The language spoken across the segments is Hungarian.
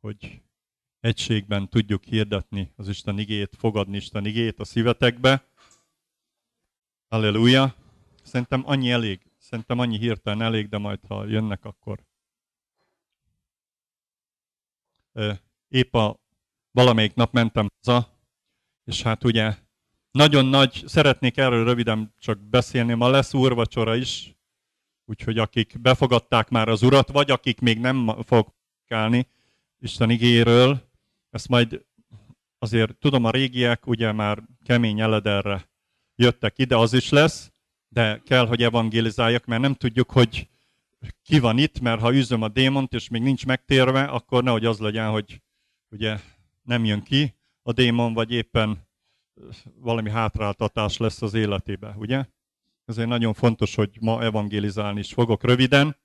hogy egységben tudjuk hirdetni az Isten igét, fogadni Isten igét a szívetekbe. Halleluja! Szerintem annyi elég. Szerintem annyi hirtelen elég, de majd ha jönnek, akkor épp a valamelyik nap mentem haza, és hát ugye nagyon nagy, szeretnék erről röviden csak beszélni, ma lesz úrvacsora is, úgyhogy akik befogadták már az urat, vagy akik még nem fogok állni Isten igéről, ezt majd azért tudom, a régiek ugye már kemény elederre jöttek ide, az is lesz, de kell, hogy evangélizáljak, mert nem tudjuk, hogy ki van itt, mert ha üzöm a démont, és még nincs megtérve, akkor nehogy az legyen, hogy ugye nem jön ki a démon, vagy éppen valami hátráltatás lesz az életébe, ugye? Ezért nagyon fontos, hogy ma evangélizálni is fogok röviden.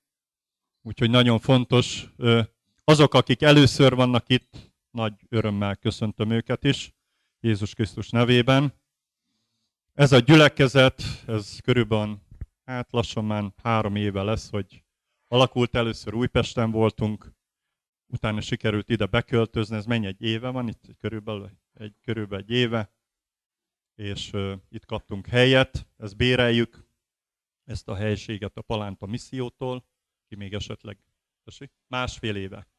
Úgyhogy nagyon fontos, azok, akik először vannak itt, nagy örömmel köszöntöm őket is, Jézus Krisztus nevében. Ez a gyülekezet, ez körülbelül, hát lassan már három éve lesz, hogy alakult. Először Újpesten voltunk, utána sikerült ide beköltözni, ez mennyi egy éve van, itt körülbelül egy, körülbelül egy éve, és uh, itt kaptunk helyet, ezt béreljük, ezt a helységet a Palánta missziótól, ki még esetleg másfél éve.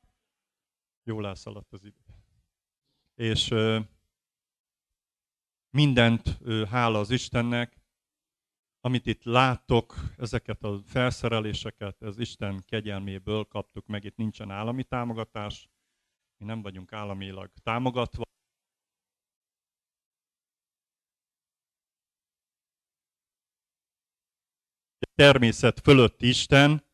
Jól elszaladt az idő. És mindent hála az Istennek, amit itt láttok, ezeket a felszereléseket, ez Isten kegyelméből kaptuk meg, itt nincsen állami támogatás, mi nem vagyunk államilag támogatva. Természet fölötti Isten,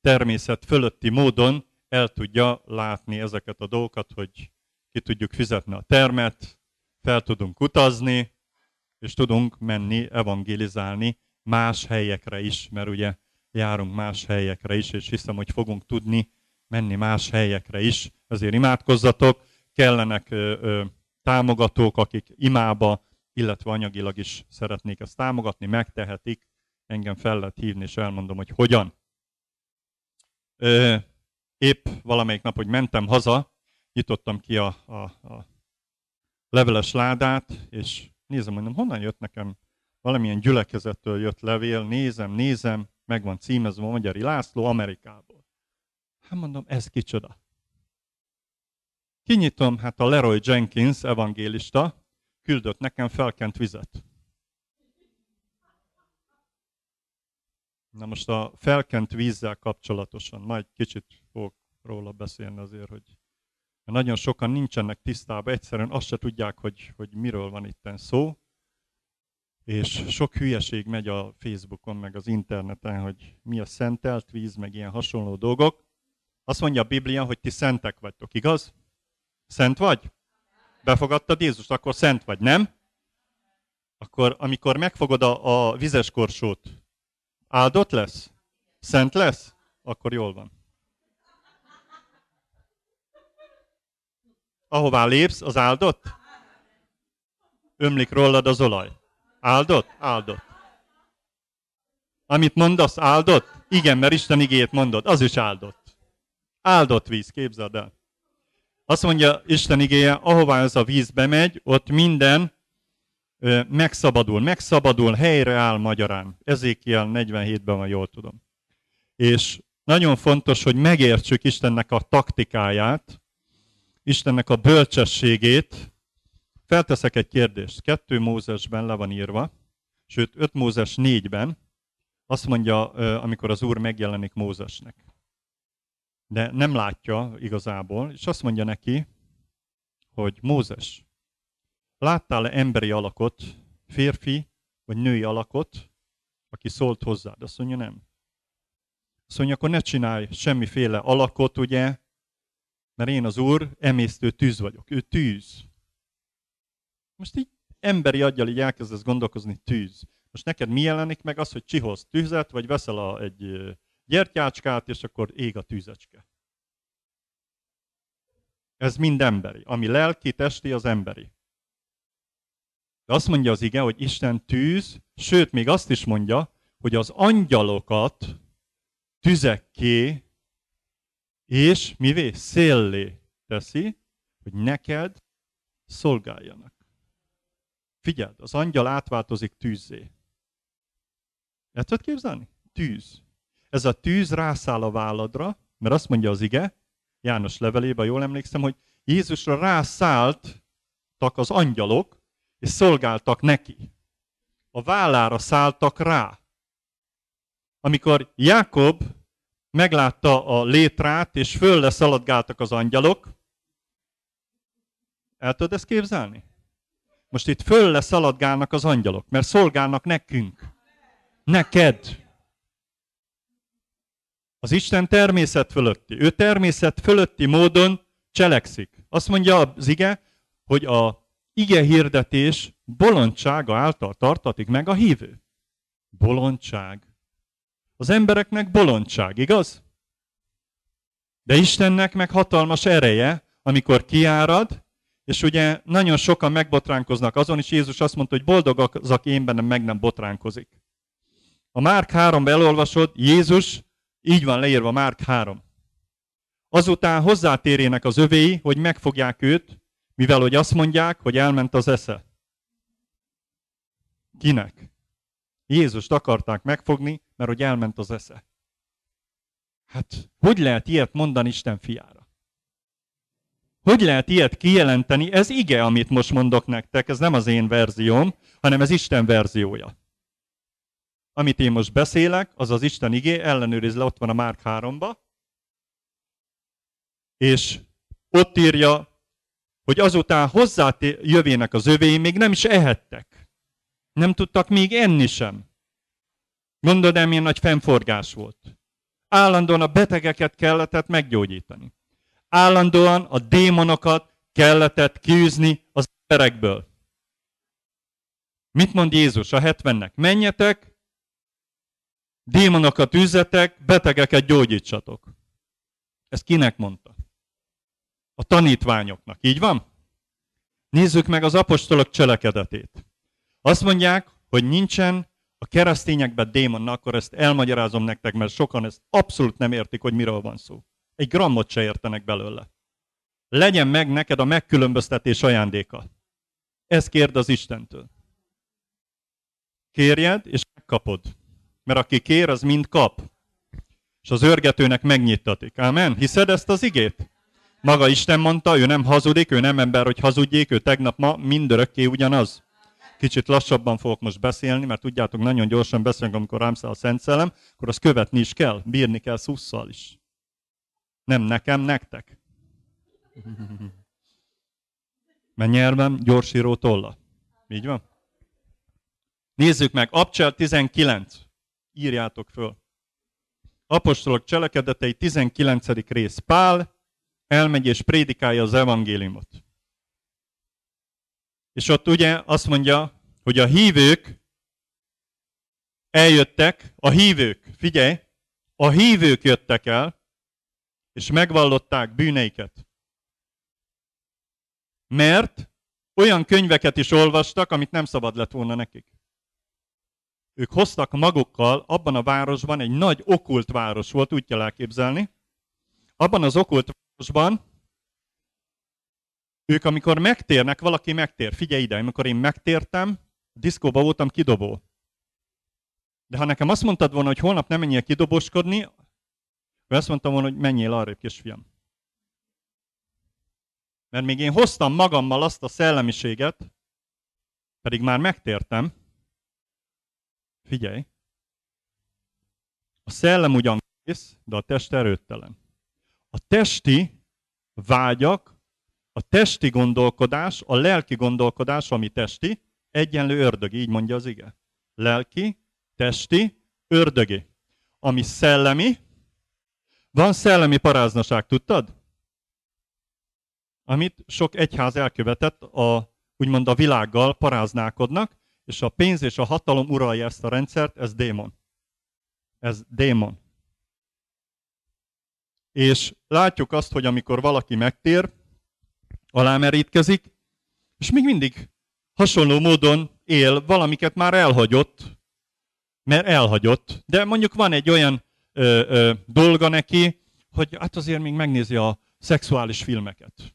természet fölötti módon el tudja látni ezeket a dolgokat, hogy ki tudjuk fizetni a termet, fel tudunk utazni, és tudunk menni, evangélizálni más helyekre is, mert ugye járunk más helyekre is, és hiszem, hogy fogunk tudni menni más helyekre is. Ezért imádkozzatok, kellenek ö, ö, támogatók, akik imába, illetve anyagilag is szeretnék ezt támogatni, megtehetik. Engem fel lehet hívni, és elmondom, hogy hogyan. Ö, épp valamelyik nap, hogy mentem haza, nyitottam ki a, a, a leveles ládát, és nézem, mondom, honnan jött nekem valamilyen gyülekezettől jött levél, nézem, nézem, meg van címezve a Magyari László Amerikából. Hát mondom, ez kicsoda. Kinyitom, hát a Leroy Jenkins evangélista küldött nekem felkent vizet. Na most a felkent vízzel kapcsolatosan, majd kicsit fogok róla beszélni azért, hogy nagyon sokan nincsenek tisztában, egyszerűen azt se tudják, hogy, hogy miről van itt szó és sok hülyeség megy a Facebookon, meg az interneten, hogy mi a szentelt víz, meg ilyen hasonló dolgok. Azt mondja a Biblia, hogy ti szentek vagytok, igaz? Szent vagy? Befogadtad Jézust, akkor szent vagy, nem? Akkor amikor megfogod a, a vizes korsót, áldott lesz? Szent lesz? Akkor jól van. Ahová lépsz, az áldott? Ömlik rólad az olaj. Áldott? Áldott. Amit mondasz, áldott? Igen, mert Isten igét mondod, az is áldott. Áldott víz, képzeld el. Azt mondja Isten igéje, ahová ez a víz bemegy, ott minden megszabadul. Megszabadul, helyre áll magyarán. Ezékiel 47-ben van, jól tudom. És nagyon fontos, hogy megértsük Istennek a taktikáját, Istennek a bölcsességét, Felteszek egy kérdést. Kettő Mózesben le van írva, sőt, 5 Mózes 4-ben azt mondja, amikor az Úr megjelenik Mózesnek. De nem látja igazából, és azt mondja neki, hogy Mózes, láttál-e emberi alakot, férfi vagy női alakot, aki szólt hozzád? Azt mondja, nem. Azt mondja, akkor ne csinálj semmiféle alakot, ugye, mert én az Úr emésztő tűz vagyok. Ő tűz. Most így emberi aggyal így elkezdesz gondolkozni, tűz. Most neked mi jelenik meg az, hogy csiholsz tűzet, vagy veszel a, egy gyertyácskát, és akkor ég a tűzecske. Ez mind emberi. Ami lelki, testi, az emberi. De azt mondja az ige, hogy Isten tűz, sőt, még azt is mondja, hogy az angyalokat tüzekké és mivé? Széllé teszi, hogy neked szolgáljanak. Figyeld, az angyal átváltozik tűzzé. El tudod képzelni? Tűz. Ez a tűz rászáll a válladra, mert azt mondja az ige, János levelében, jól emlékszem, hogy Jézusra rászálltak az angyalok, és szolgáltak neki. A vállára szálltak rá. Amikor Jákob meglátta a létrát, és föl szaladgáltak az angyalok, el tudod ezt képzelni? Most itt föl szaladgálnak az angyalok, mert szolgálnak nekünk. Neked. Az Isten természet fölötti. Ő természet fölötti módon cselekszik. Azt mondja az ige, hogy a ige hirdetés bolondsága által tartatik meg a hívő. Bolondság. Az embereknek bolondság, igaz? De Istennek meg hatalmas ereje, amikor kiárad, és ugye nagyon sokan megbotránkoznak azon, és Jézus azt mondta, hogy boldog az, aki én bennem meg nem botránkozik. A Márk 3 elolvasod, Jézus, így van leírva Márk 3. Azután hozzátérjenek az övéi, hogy megfogják őt, mivel hogy azt mondják, hogy elment az esze. Kinek? Jézust akarták megfogni, mert hogy elment az esze. Hát, hogy lehet ilyet mondani Isten fiára? Hogy lehet ilyet kijelenteni? Ez ige, amit most mondok nektek, ez nem az én verzióm, hanem ez Isten verziója. Amit én most beszélek, az az Isten igé, ellenőriz le, ott van a Márk 3-ba, és ott írja, hogy azután hozzá jövének az övéi, még nem is ehettek. Nem tudtak még enni sem. Mondod el, milyen nagy fennforgás volt. Állandóan a betegeket kellett meggyógyítani. Állandóan a démonokat kellett kiűzni az emberekből. Mit mond Jézus a hetvennek? Menjetek, démonokat üzzetek, betegeket gyógyítsatok. Ez kinek mondta? A tanítványoknak. Így van? Nézzük meg az apostolok cselekedetét. Azt mondják, hogy nincsen a keresztényekben démon, akkor ezt elmagyarázom nektek, mert sokan ezt abszolút nem értik, hogy miről van szó. Egy grammot se értenek belőle. Legyen meg neked a megkülönböztetés ajándéka. Ez kérd az Istentől. Kérjed, és megkapod. Mert aki kér, az mind kap. És az örgetőnek megnyittatik. Amen? Hiszed ezt az igét? Maga Isten mondta, ő nem hazudik, ő nem ember, hogy hazudjék, ő tegnap ma mindörökké ugyanaz. Kicsit lassabban fogok most beszélni, mert tudjátok, nagyon gyorsan beszélünk, amikor rám száll a Szent Szellem, akkor azt követni is kell, bírni kell szusszal is. Nem nekem, nektek. Mert nyelvem gyorsíró tolla. Így van? Nézzük meg, Abcsel 19 írjátok föl. Apostolok cselekedetei 19. rész. Pál elmegy és prédikálja az evangéliumot. És ott ugye azt mondja, hogy a hívők eljöttek, a hívők, figyelj, a hívők jöttek el, és megvallották bűneiket. Mert olyan könyveket is olvastak, amit nem szabad lett volna nekik ők hoztak magukkal, abban a városban egy nagy okult város volt, úgy kell elképzelni. Abban az okult városban ők, amikor megtérnek, valaki megtér. Figyelj ide, amikor én megtértem, diszkóba voltam kidobó. De ha nekem azt mondtad volna, hogy holnap nem menjél kidobóskodni, akkor azt mondtam volna, hogy menjél arrébb, kisfiam. Mert még én hoztam magammal azt a szellemiséget, pedig már megtértem, Figyelj! A szellem ugyan kész, de a test erőttelen. A testi vágyak, a testi gondolkodás, a lelki gondolkodás, ami testi, egyenlő ördög, így mondja az ige. Lelki, testi, ördögi. Ami szellemi, van szellemi paráznaság, tudtad? Amit sok egyház elkövetett, a, úgymond a világgal paráználkodnak, és a pénz és a hatalom uralja ezt a rendszert, ez démon. Ez démon. És látjuk azt, hogy amikor valaki megtér, alámerítkezik, és még mindig hasonló módon él, valamiket már elhagyott, mert elhagyott, de mondjuk van egy olyan ö, ö, dolga neki, hogy hát azért még megnézi a szexuális filmeket.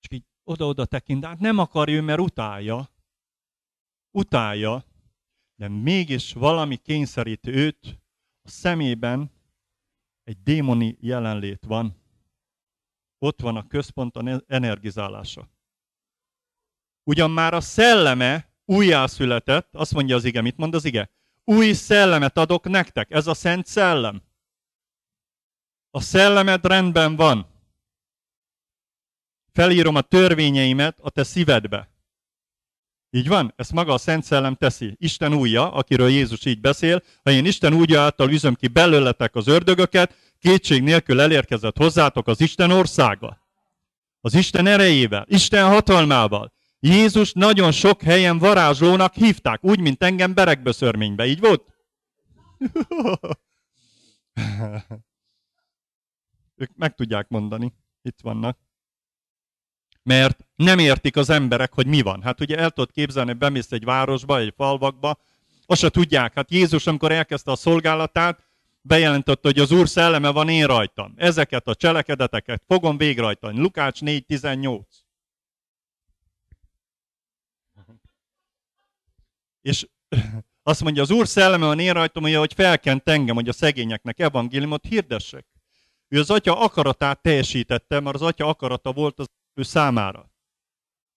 És így oda-oda tekint, hát nem akarja ő, mert utálja. Utálja, de mégis valami kényszerít őt, a szemében egy démoni jelenlét van. Ott van a központ a energizálása. Ugyan már a szelleme újjászületett, azt mondja az ige, mit mond az ige? Új szellemet adok nektek, ez a szent szellem. A szellemed rendben van. Felírom a törvényeimet a te szívedbe. Így van? Ezt maga a Szent Szellem teszi. Isten újja, akiről Jézus így beszél, ha én Isten újja által üzöm ki belőletek az ördögöket, kétség nélkül elérkezett hozzátok az Isten országa. Az Isten erejével, Isten hatalmával. Jézus nagyon sok helyen varázslónak hívták, úgy, mint engem berekböszörménybe. Így volt? ők meg tudják mondani, itt vannak. Mert nem értik az emberek, hogy mi van. Hát ugye el tudod képzelni, hogy bemész egy városba, egy falvakba, azt se tudják. Hát Jézus, amikor elkezdte a szolgálatát, bejelentette, hogy az Úr szelleme van én rajtam. Ezeket a cselekedeteket fogom végrajtani. Lukács 4.18. És azt mondja, az Úr szelleme van én rajtam, hogy felkent engem, hogy a szegényeknek evangéliumot hirdessek. Ő az atya akaratát teljesítette, mert az atya akarata volt az ő számára.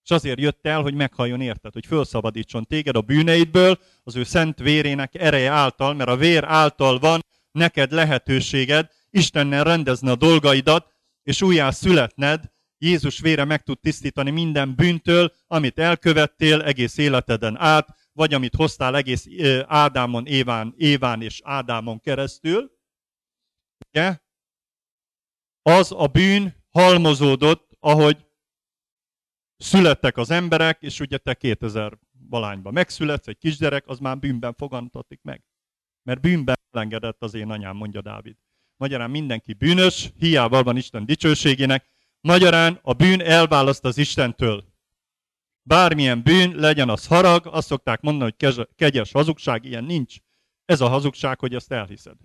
És azért jött el, hogy meghalljon érted, hogy felszabadítson téged a bűneidből, az ő szent vérének ereje által, mert a vér által van neked lehetőséged Istennel rendezni a dolgaidat, és újjá születned, Jézus vére meg tud tisztítani minden bűntől, amit elkövettél egész életeden át, vagy amit hoztál egész Ádámon, Éván, Éván és Ádámon keresztül. Ugye? az a bűn halmozódott, ahogy születtek az emberek, és ugye te 2000 valányban megszületsz, egy kisgyerek, az már bűnben fogantatik meg. Mert bűnben elengedett az én anyám, mondja Dávid. Magyarán mindenki bűnös, hiába van Isten dicsőségének, magyarán a bűn elválaszt az Istentől. Bármilyen bűn, legyen az harag, azt szokták mondani, hogy kegyes hazugság, ilyen nincs. Ez a hazugság, hogy ezt elhiszed.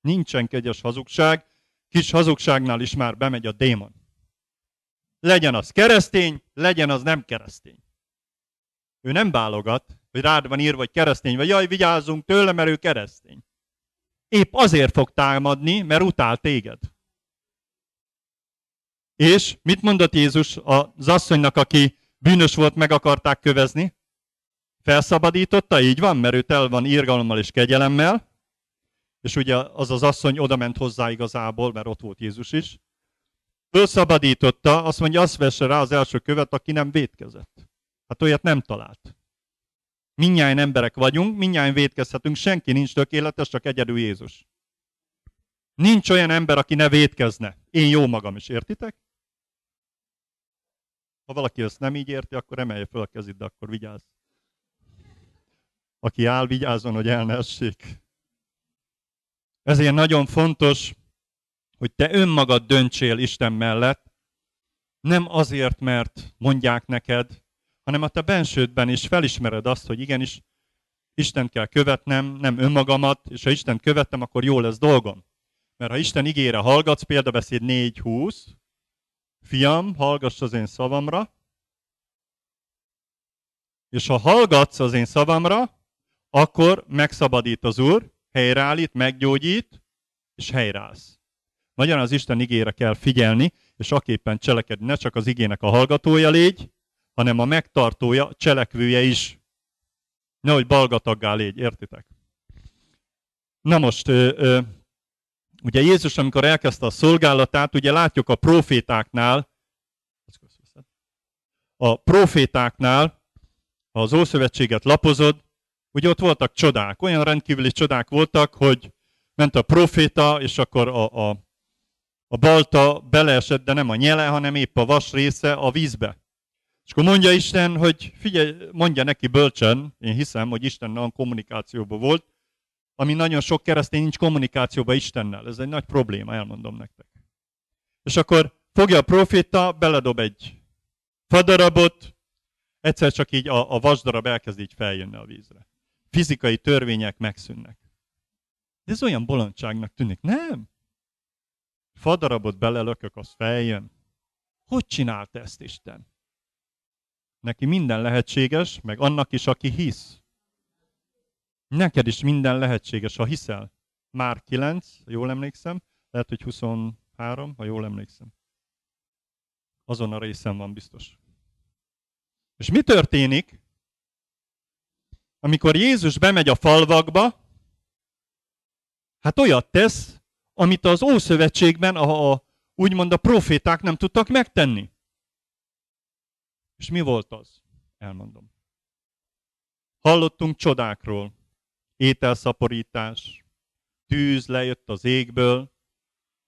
Nincsen kegyes hazugság, kis hazugságnál is már bemegy a démon. Legyen az keresztény, legyen az nem keresztény. Ő nem válogat, hogy rád van írva, hogy keresztény, vagy jaj, vigyázzunk tőle, mert ő keresztény. Épp azért fog támadni, mert utál téged. És mit mondott Jézus az asszonynak, aki bűnös volt, meg akarták kövezni? Felszabadította, így van, mert ő tel van írgalommal és kegyelemmel, és ugye az az asszony oda ment hozzá igazából, mert ott volt Jézus is. Fölszabadította, azt mondja, azt vesse rá az első követ, aki nem védkezett. Hát olyat nem talált. Mindnyáján emberek vagyunk, mindnyáján védkezhetünk, senki nincs tökéletes, csak egyedül Jézus. Nincs olyan ember, aki ne védkezne. Én jó magam is, értitek? Ha valaki ezt nem így érti, akkor emelje fel a kezét, de akkor vigyázz. Aki áll, vigyázzon, hogy el ne essék. Ezért nagyon fontos, hogy te önmagad döntsél Isten mellett, nem azért, mert mondják neked, hanem a te bensődben is felismered azt, hogy igenis Isten kell követnem, nem önmagamat, és ha Isten követtem, akkor jó lesz dolgom. Mert ha Isten ígére hallgatsz, példabeszéd 4.20, fiam, hallgass az én szavamra, és ha hallgatsz az én szavamra, akkor megszabadít az Úr, helyreállít, meggyógyít, és helyreállsz. Magyarán az Isten igére kell figyelni, és aképpen cselekedni. Ne csak az igének a hallgatója légy, hanem a megtartója, cselekvője is. Nehogy balgataggá légy, értitek? Na most, ö, ö, ugye Jézus, amikor elkezdte a szolgálatát, ugye látjuk a profétáknál, a profétáknál, ha az Ószövetséget lapozod, Ugye ott voltak csodák, olyan rendkívüli csodák voltak, hogy ment a proféta, és akkor a, a, a balta beleesett, de nem a nyele, hanem épp a vas része a vízbe. És akkor mondja Isten, hogy figyelj, mondja neki bölcsen, én hiszem, hogy Isten nagyon kommunikációban volt, ami nagyon sok keresztény nincs kommunikációban Istennel. Ez egy nagy probléma, elmondom nektek. És akkor fogja a proféta, beledob egy fadarabot, egyszer csak így a, a vasdarab elkezd így feljönni a vízre fizikai törvények megszűnnek. De ez olyan bolondságnak tűnik. Nem. Fadarabot belelökök, az feljön. Hogy csinálta ezt Isten? Neki minden lehetséges, meg annak is, aki hisz. Neked is minden lehetséges, ha hiszel. Már 9, jól emlékszem, lehet, hogy 23, ha jól emlékszem. Azon a részen van biztos. És mi történik, amikor Jézus bemegy a falvakba, hát olyat tesz, amit az Ószövetségben a, a, úgymond a proféták nem tudtak megtenni. És mi volt az? Elmondom. Hallottunk csodákról. Ételszaporítás, tűz lejött az égből,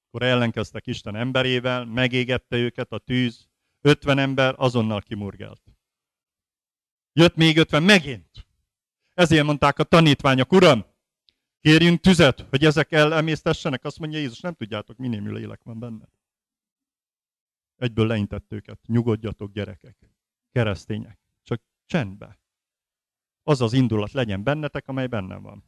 akkor ellenkeztek Isten emberével, megégette őket a tűz, 50 ember azonnal kimurgált. Jött még 50 megint. Ezért mondták a tanítványok, Uram, kérjünk tüzet, hogy ezek elemésztessenek. Azt mondja Jézus, nem tudjátok, minémű lélek van benne. Egyből leintett őket. Nyugodjatok, gyerekek, keresztények. Csak csendbe. Az az indulat legyen bennetek, amely bennem van.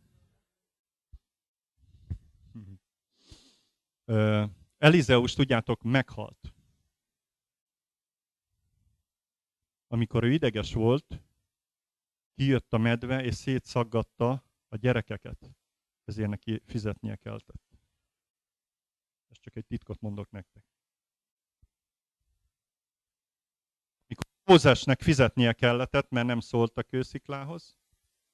Elizeus, tudjátok, meghalt. Amikor ő ideges volt, kijött a medve, és szétszaggatta a gyerekeket. Ezért neki fizetnie kellett. Ezt csak egy titkot mondok nektek. Mikor Mózesnek fizetnie kellett, mert nem szólt a kősziklához,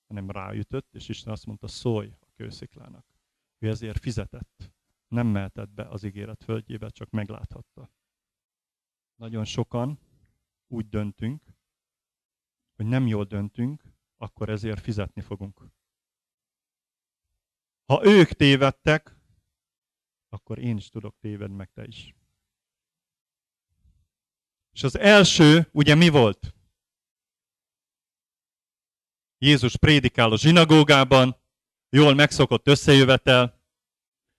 hanem ráütött, és Isten azt mondta, szólj a kősziklának. Ő ezért fizetett. Nem mehetett be az ígéret földjébe, csak megláthatta. Nagyon sokan úgy döntünk, hogy nem jól döntünk, akkor ezért fizetni fogunk. Ha ők tévedtek, akkor én is tudok tévedni, meg te is. És az első, ugye mi volt? Jézus prédikál a zsinagógában, jól megszokott összejövetel,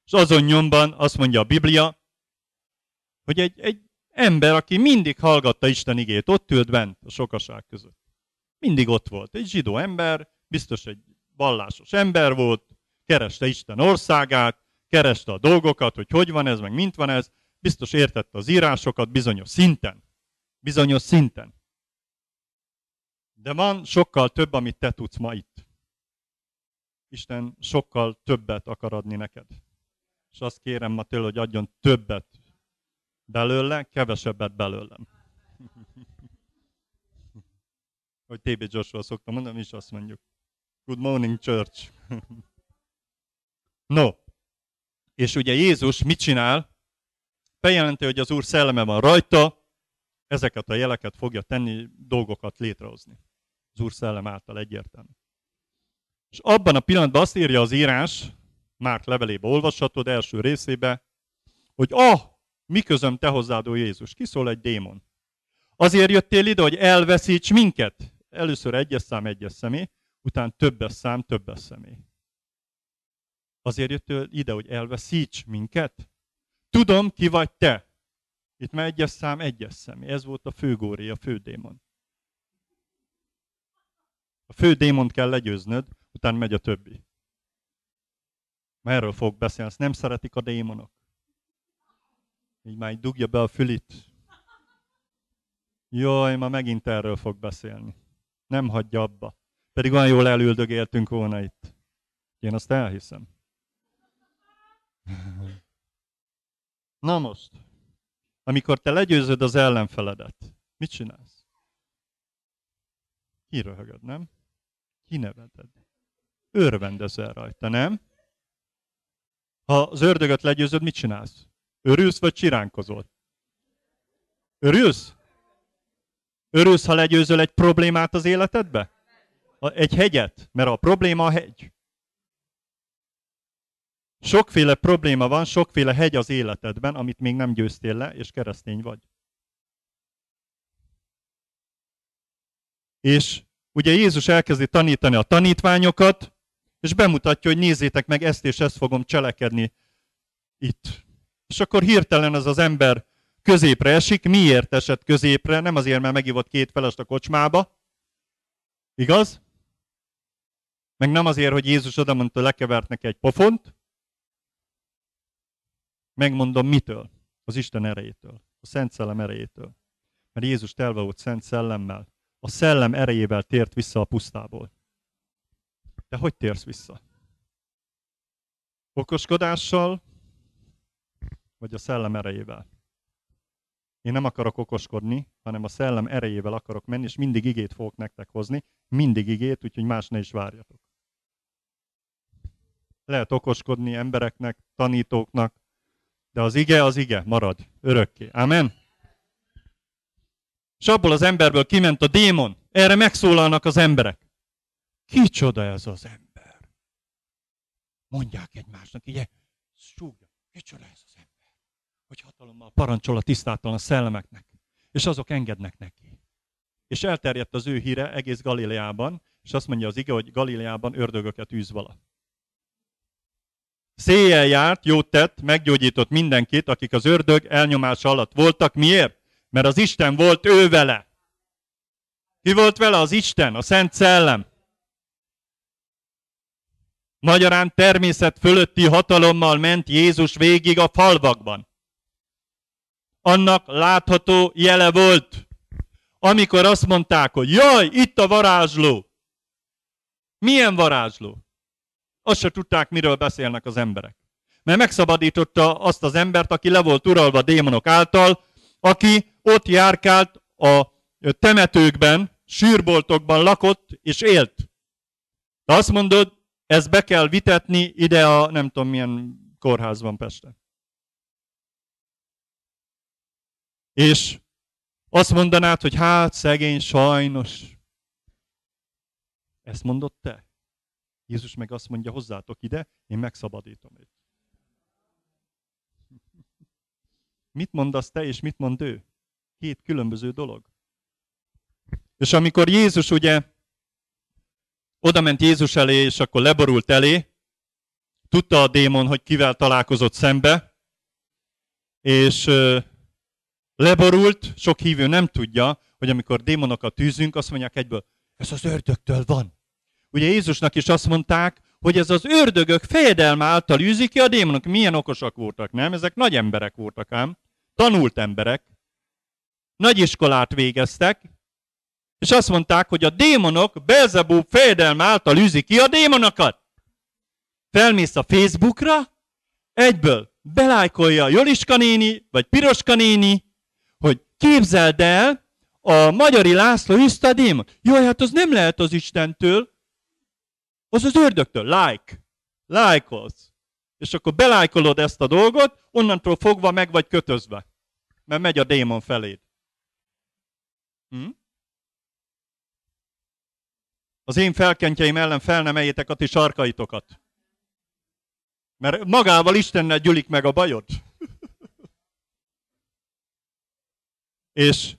és azon nyomban azt mondja a Biblia, hogy egy, egy ember, aki mindig hallgatta Isten igét, ott ült bent a sokaság között. Mindig ott volt. Egy zsidó ember, biztos egy vallásos ember volt, kereste Isten országát, kereste a dolgokat, hogy hogy van ez, meg mint van ez, biztos értette az írásokat bizonyos szinten. Bizonyos szinten. De van sokkal több, amit te tudsz ma itt. Isten sokkal többet akar adni neked. És azt kérem ma tőle, hogy adjon többet belőle, kevesebbet belőlem. hogy TB Joshua szoktam mondani, mi azt mondjuk. Good morning, church. no. És ugye Jézus mit csinál? Bejelenti, hogy az Úr szelleme van rajta, ezeket a jeleket fogja tenni, dolgokat létrehozni. Az Úr szellem által egyértelmű. És abban a pillanatban azt írja az írás, Márk levelébe olvashatod, első részébe, hogy ah, mi közöm te hozzád, ó Jézus? Kiszól egy démon. Azért jöttél ide, hogy elveszíts minket? Először egyes szám, egyes személy, utána többes szám, többes személy. Azért jöttél ide, hogy elveszíts minket? Tudom, ki vagy te. Itt már egyes szám, egyes személy. Ez volt a főgóri, a fődémon. A fő démont kell legyőznöd, utána megy a többi. Mert erről fog beszélni, ezt nem szeretik a démonok. Így már így dugja be a fülit. Jaj, ma megint erről fog beszélni. Nem hagyja abba. Pedig olyan jól elüldögéltünk volna itt. Én azt elhiszem. Na most, amikor te legyőzöd az ellenfeledet, mit csinálsz? Kiröhögöd, nem? Kineveded. Örvendezel rajta, nem? Ha az ördögöt legyőzöd, mit csinálsz? Örülsz vagy csiránkozol? Örülsz? Örülsz, ha legyőzöl egy problémát az életedbe? Egy hegyet? Mert a probléma a hegy. Sokféle probléma van, sokféle hegy az életedben, amit még nem győztél le, és keresztény vagy. És ugye Jézus elkezdi tanítani a tanítványokat, és bemutatja, hogy nézzétek meg, ezt és ezt fogom cselekedni itt. És akkor hirtelen az az ember középre esik. Miért esett középre? Nem azért, mert megivott két felest a kocsmába. Igaz? Meg nem azért, hogy Jézus oda mondta, lekevert neki egy pofont, Megmondom mitől? Az Isten erejétől. A Szent Szellem erejétől. Mert Jézus telve volt Szent Szellemmel. A Szellem erejével tért vissza a pusztából. De hogy térsz vissza? Okoskodással, vagy a szellem erejével? Én nem akarok okoskodni, hanem a szellem erejével akarok menni, és mindig igét fogok nektek hozni. Mindig igét, úgyhogy más ne is várjatok. Lehet okoskodni embereknek, tanítóknak, de az ige az ige, marad örökké. Amen? És abból az emberből kiment a démon. Erre megszólalnak az emberek. Kicsoda ez az ember? Mondják egymásnak, ugye? Súgja. Kicsoda ez az ember? Hogy hatalommal parancsol a tisztátalan szellemeknek. És azok engednek neki. És elterjedt az ő híre egész Galileában, és azt mondja az ige, hogy Galileában ördögöket űz vala. Széjjel járt, jót tett, meggyógyított mindenkit, akik az ördög elnyomása alatt voltak. Miért? Mert az Isten volt ő vele. Ki volt vele? Az Isten, a Szent Szellem. Magyarán természet fölötti hatalommal ment Jézus végig a falvakban. Annak látható jele volt, amikor azt mondták, hogy jaj, itt a varázsló. Milyen varázsló? Azt se tudták, miről beszélnek az emberek. Mert megszabadította azt az embert, aki le volt uralva démonok által, aki ott járkált a temetőkben, sírboltokban lakott és élt. De azt mondod, ezt be kell vitetni ide a nem tudom milyen kórházban Pesten. És azt mondanád, hogy hát szegény, sajnos. Ezt mondott te? Jézus meg azt mondja, hozzátok ide, én megszabadítom őt. Mit mondasz te, és mit mond ő? Két különböző dolog. És amikor Jézus ugye oda ment Jézus elé, és akkor leborult elé, tudta a démon, hogy kivel találkozott szembe, és leborult, sok hívő nem tudja, hogy amikor démonokat tűzünk, azt mondják egyből, ez az ördögtől van. Ugye Jézusnak is azt mondták, hogy ez az ördögök fejedelme által űzik ki a démonok. Milyen okosak voltak, nem? Ezek nagy emberek voltak ám. Tanult emberek. Nagy iskolát végeztek. És azt mondták, hogy a démonok Belzebub fejedelme által űzik ki a démonokat. Felmész a Facebookra, egyből belájkolja Joliska néni, vagy Piroska néni, hogy képzeld el, a Magyari László űzte a démon. Jaj, hát az nem lehet az Istentől, az az ördögtől. Like. Lájkolsz. És akkor belájkolod ezt a dolgot, onnantól fogva meg vagy kötözve. Mert megy a démon feléd. Hm? Az én felkentjeim ellen fel nem a ti sarkaitokat. Mert magával Istennel gyűlik meg a bajod. és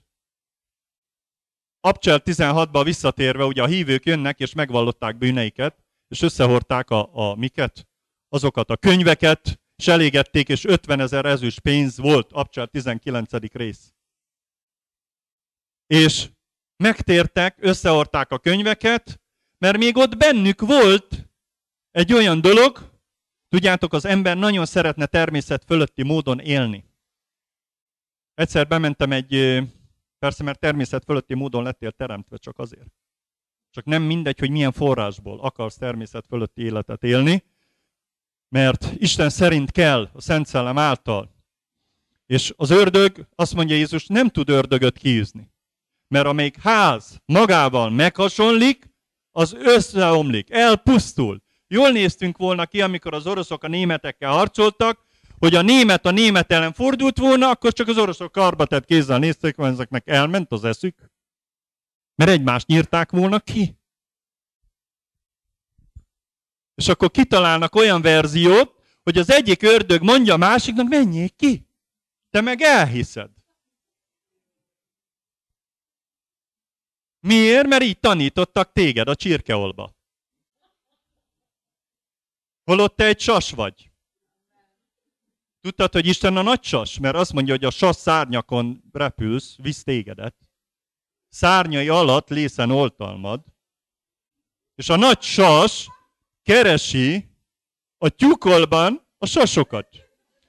Abcsel 16-ba visszatérve, ugye a hívők jönnek, és megvallották bűneiket, és összehordták a, a miket, azokat a könyveket, és elégették, és 50 ezer ezüst pénz volt, Abcsel 19. rész. És megtértek, összehordták a könyveket, mert még ott bennük volt egy olyan dolog, tudjátok, az ember nagyon szeretne természet fölötti módon élni. Egyszer bementem egy Persze, mert természet fölötti módon lettél teremtve csak azért. Csak nem mindegy, hogy milyen forrásból akarsz természet fölötti életet élni, mert Isten szerint kell, a Szent Szellem által. És az ördög, azt mondja Jézus, nem tud ördögöt kiűzni. Mert amelyik ház magával meghasonlik, az összeomlik, elpusztul. Jól néztünk volna ki, amikor az oroszok a németekkel harcoltak, hogy a német a német ellen fordult volna, akkor csak az oroszok karba tett kézzel nézték, hogy ezeknek elment az eszük. Mert egymást nyírták volna ki. És akkor kitalálnak olyan verziót, hogy az egyik ördög mondja a másiknak, menjék ki. Te meg elhiszed. Miért? Mert így tanítottak téged a csirkeolba. Holott te egy sas vagy. Tudtad, hogy Isten a nagy sas? Mert azt mondja, hogy a sas szárnyakon repülsz, visz tégedet. Szárnyai alatt lészen oltalmad. És a nagy sas keresi a tyúkolban a sasokat.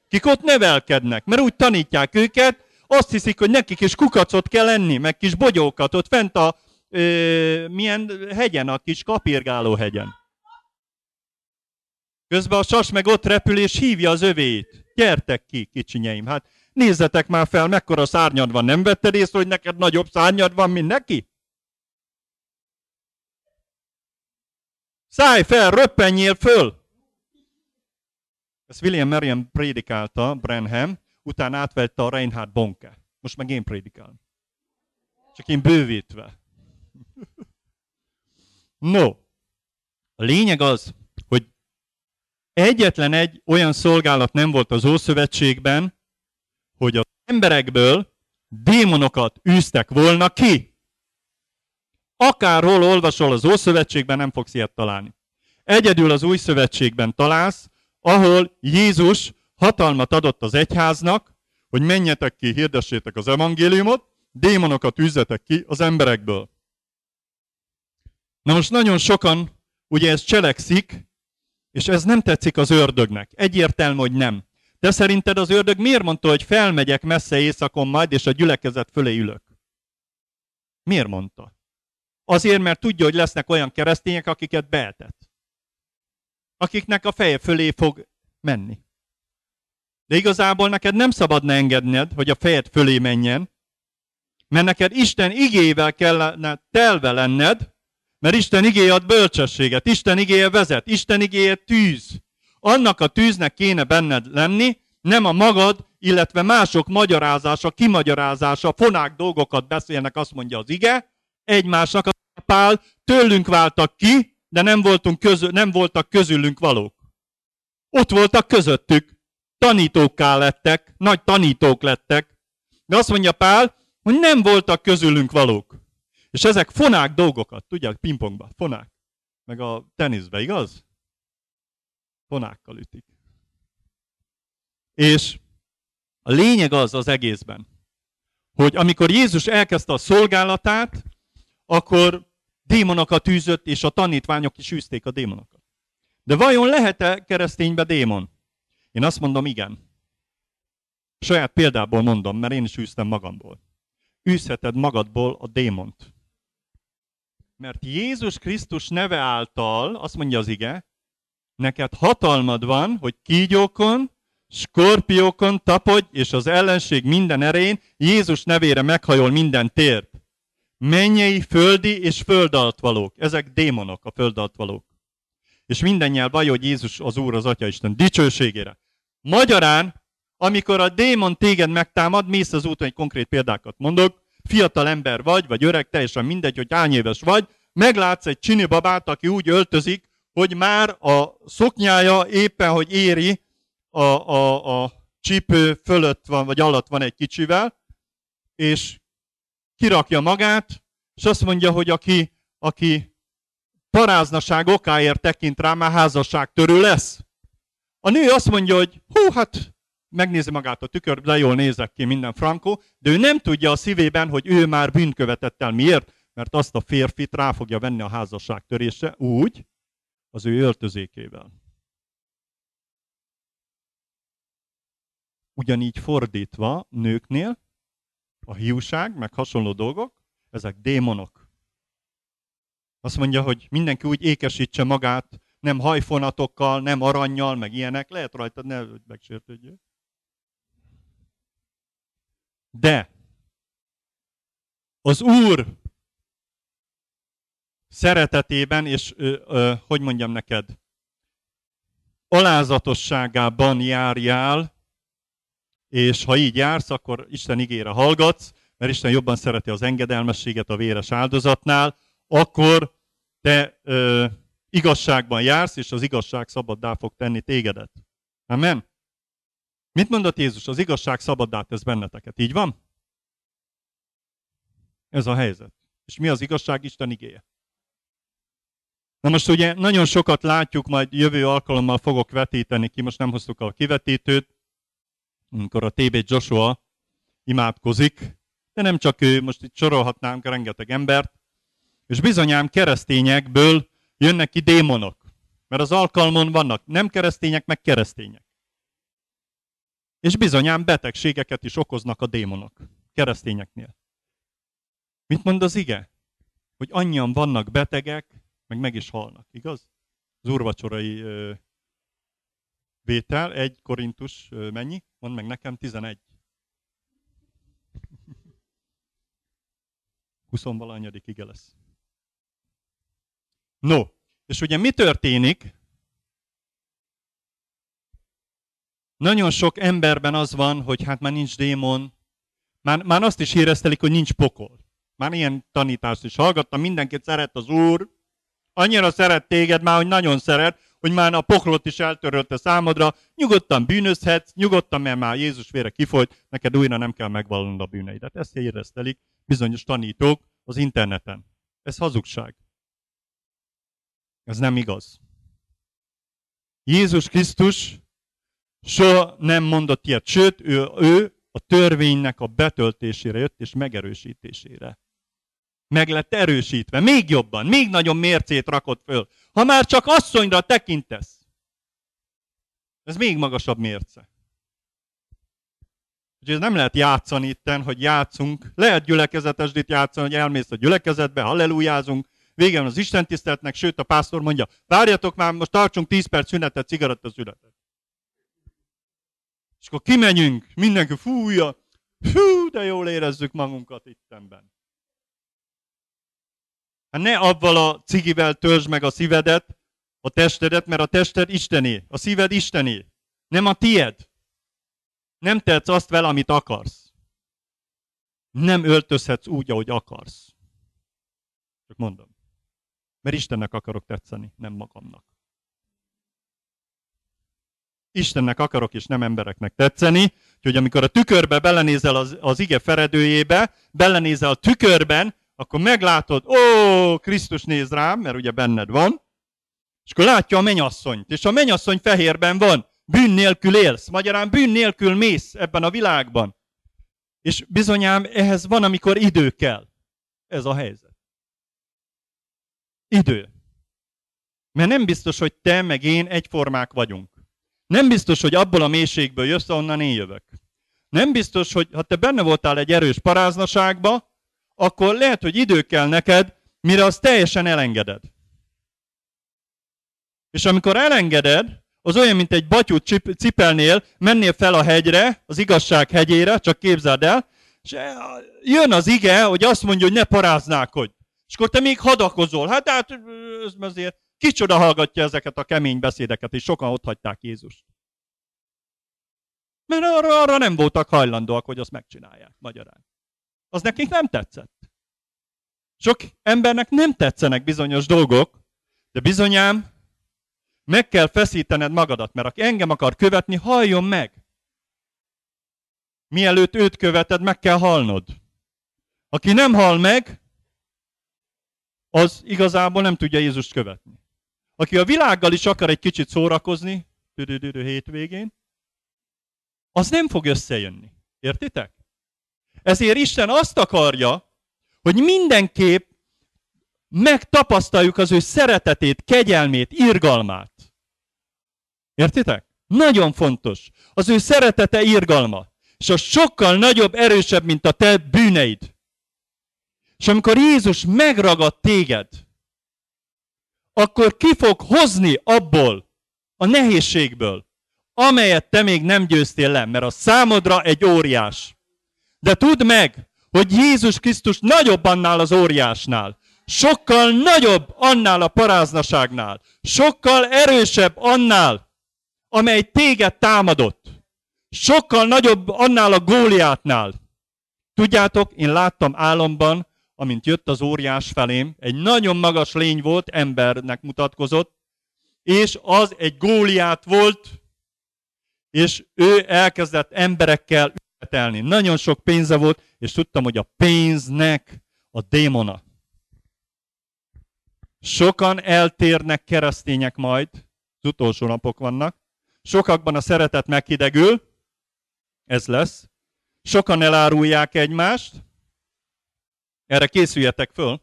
Kik ott nevelkednek, mert úgy tanítják őket, azt hiszik, hogy nekik is kukacot kell lenni, meg kis bogyókat, ott fent a ö, milyen hegyen, a kis kapirgáló hegyen. Közben a sas meg ott repül és hívja az övét. Gyertek ki, kicsinyeim. Hát nézzetek már fel, mekkora szárnyad van. Nem vetted észre, hogy neked nagyobb szárnyad van, mint neki? Szállj fel, röppenjél föl! Ezt William Marion prédikálta, Brenham, utána átvette a Reinhard Bonke. Most meg én prédikálom. Csak én bővítve. No, a lényeg az, egyetlen egy olyan szolgálat nem volt az Ószövetségben, hogy az emberekből démonokat űztek volna ki. Akárhol olvasol az Ószövetségben, nem fogsz ilyet találni. Egyedül az Új Szövetségben találsz, ahol Jézus hatalmat adott az egyháznak, hogy menjetek ki, hirdessétek az evangéliumot, démonokat üzzetek ki az emberekből. Na most nagyon sokan ugye ez cselekszik, és ez nem tetszik az ördögnek. Egyértelmű, hogy nem. De szerinted az ördög miért mondta, hogy felmegyek messze éjszakon majd, és a gyülekezet fölé ülök? Miért mondta? Azért, mert tudja, hogy lesznek olyan keresztények, akiket beetett. Akiknek a feje fölé fog menni. De igazából neked nem szabadna engedned, hogy a fejed fölé menjen, mert neked Isten igével kellene telve lenned, mert Isten igéje ad bölcsességet, Isten igéje vezet, Isten igéje tűz. Annak a tűznek kéne benned lenni, nem a magad, illetve mások magyarázása, kimagyarázása, fonák dolgokat beszélnek, azt mondja az ige, egymásnak a pál, tőlünk váltak ki, de nem, voltunk közö, nem voltak közülünk valók. Ott voltak közöttük, tanítókká lettek, nagy tanítók lettek, de azt mondja Pál, hogy nem voltak közülünk valók. És ezek fonák dolgokat, tudják, pingpongba, fonák. Meg a teniszbe, igaz? Fonákkal ütik. És a lényeg az az egészben, hogy amikor Jézus elkezdte a szolgálatát, akkor démonokat űzött, és a tanítványok is űzték a démonokat. De vajon lehet-e kereszténybe démon? Én azt mondom, igen. Saját példából mondom, mert én is űztem magamból. Űzheted magadból a démont. Mert Jézus Krisztus neve által, azt mondja az ige, neked hatalmad van, hogy kígyókon, skorpiókon tapodj, és az ellenség minden erején Jézus nevére meghajol minden tért. Mennyei, földi és föld. Ezek démonok, a föld. És minden nyelv vallja, hogy Jézus az Úr, az Atya Isten dicsőségére. Magyarán, amikor a démon téged megtámad, mész az úton, egy konkrét példákat mondok, fiatal ember vagy, vagy öreg, teljesen mindegy, hogy hány éves vagy, meglátsz egy csini babát, aki úgy öltözik, hogy már a szoknyája éppen, hogy éri a, a, a csípő fölött van, vagy alatt van egy kicsivel, és kirakja magát, és azt mondja, hogy aki, aki paráznaság okáért tekint rá, már házasság törő lesz. A nő azt mondja, hogy hú, hát megnézi magát a tükörbe, jól nézek ki minden frankó, de ő nem tudja a szívében, hogy ő már bűnkövetett el. Miért? Mert azt a férfit rá fogja venni a házasság törése úgy, az ő öltözékével. Ugyanígy fordítva nőknél, a hiúság, meg hasonló dolgok, ezek démonok. Azt mondja, hogy mindenki úgy ékesítse magát, nem hajfonatokkal, nem aranyjal, meg ilyenek. Lehet rajta, ne megsértődjél. De az Úr szeretetében, és ö, ö, hogy mondjam neked, alázatosságában járjál, és ha így jársz, akkor Isten ígére hallgatsz, mert Isten jobban szereti az engedelmességet a véres áldozatnál, akkor te ö, igazságban jársz, és az igazság szabaddá fog tenni tégedet. Amen? Mit mondott Jézus? Az igazság szabaddá tesz benneteket. Így van? Ez a helyzet. És mi az igazság? Isten igéje. Na most ugye nagyon sokat látjuk, majd jövő alkalommal fogok vetíteni ki, most nem hoztuk a kivetítőt, amikor a TB Joshua imádkozik, de nem csak ő, most itt sorolhatnánk rengeteg embert, és bizonyám keresztényekből jönnek ki démonok. Mert az alkalmon vannak nem keresztények, meg keresztények. És bizonyán betegségeket is okoznak a démonok, keresztényeknél. Mit mond az ige? Hogy annyian vannak betegek, meg meg is halnak, igaz? Az úrvacsorai vétel, egy korintus mennyi? Mondd meg nekem, 11. 20 valanyadik ige lesz. No, és ugye mi történik? Nagyon sok emberben az van, hogy hát már nincs démon, már, már azt is éreztelik, hogy nincs pokol. Már ilyen tanítást is hallgattam, mindenkit szeret az Úr, annyira szeret téged már, hogy nagyon szeret, hogy már a poklot is eltörölte számodra, nyugodtan bűnözhetsz, nyugodtan, mert már Jézus vére kifolyt, neked újra nem kell megvallnod a bűneidet. Ezt éreztelik bizonyos tanítók az interneten. Ez hazugság. Ez nem igaz. Jézus Krisztus soha nem mondott ilyet, sőt, ő, ő a törvénynek a betöltésére jött és megerősítésére. Meg lett erősítve, még jobban, még nagyobb mércét rakott föl. Ha már csak asszonyra tekintesz, ez még magasabb mérce. Úgyhogy ez nem lehet játszani itten, hogy játszunk. Lehet gyülekezetesdit játszani, hogy elmész a gyülekezetbe, hallelujázunk, vége van az Isten tiszteletnek, sőt a pásztor mondja, várjatok már, most tartsunk 10 perc szünetet, cigaretta szünetet. És akkor kimegyünk, mindenki fújja, hú, de jól érezzük magunkat ittenben. Hát ne avval a cigivel törzs meg a szívedet, a testedet, mert a tested Istené, a szíved Istené, nem a tied. Nem tehetsz azt vele, amit akarsz. Nem öltözhetsz úgy, ahogy akarsz. Csak mondom. Mert Istennek akarok tetszeni, nem magamnak. Istennek akarok, és nem embereknek tetszeni, hogy amikor a tükörbe belenézel az, az ige feredőjébe, belenézel a tükörben, akkor meglátod, ó, Krisztus néz rám, mert ugye benned van, és akkor látja a menyasszonyt, és a menyasszony fehérben van, bűn nélkül élsz, magyarán bűn nélkül mész ebben a világban. És bizonyám ehhez van, amikor idő kell. Ez a helyzet. Idő. Mert nem biztos, hogy te meg én egyformák vagyunk. Nem biztos, hogy abból a mélységből jössz, ahonnan én jövök. Nem biztos, hogy ha te benne voltál egy erős paráznaságba, akkor lehet, hogy idő kell neked, mire azt teljesen elengeded. És amikor elengeded, az olyan, mint egy batyút cipelnél, mennél fel a hegyre, az igazság hegyére, csak képzeld el, és jön az ige, hogy azt mondja, hogy ne paráználkodj. És akkor te még hadakozol. Hát, hát ez azért kicsoda hallgatja ezeket a kemény beszédeket, és sokan ott hagyták Jézust. Mert arra, arra nem voltak hajlandóak, hogy azt megcsinálják magyarán. Az nekik nem tetszett. Sok embernek nem tetszenek bizonyos dolgok, de bizonyám meg kell feszítened magadat, mert aki engem akar követni, halljon meg. Mielőtt őt követed, meg kell halnod. Aki nem hal meg, az igazából nem tudja Jézust követni. Aki a világgal is akar egy kicsit szórakozni, hétvégén, az nem fog összejönni. Értitek? Ezért Isten azt akarja, hogy mindenképp megtapasztaljuk az ő szeretetét, kegyelmét, irgalmát. Értitek? Nagyon fontos. Az ő szeretete, irgalma. És az sokkal nagyobb, erősebb, mint a te bűneid. És amikor Jézus megragad téged, akkor ki fog hozni abból a nehézségből, amelyet te még nem győztél le, mert a számodra egy óriás. De tudd meg, hogy Jézus Krisztus nagyobb annál az óriásnál. Sokkal nagyobb annál a paráznaságnál. Sokkal erősebb annál, amely téged támadott. Sokkal nagyobb annál a góliátnál. Tudjátok, én láttam álomban, amint jött az óriás felém, egy nagyon magas lény volt, embernek mutatkozott, és az egy góliát volt, és ő elkezdett emberekkel követelni. Nagyon sok pénze volt, és tudtam, hogy a pénznek a démona. Sokan eltérnek keresztények majd, az utolsó napok vannak, sokakban a szeretet meghidegül, ez lesz, sokan elárulják egymást, erre készüljetek föl,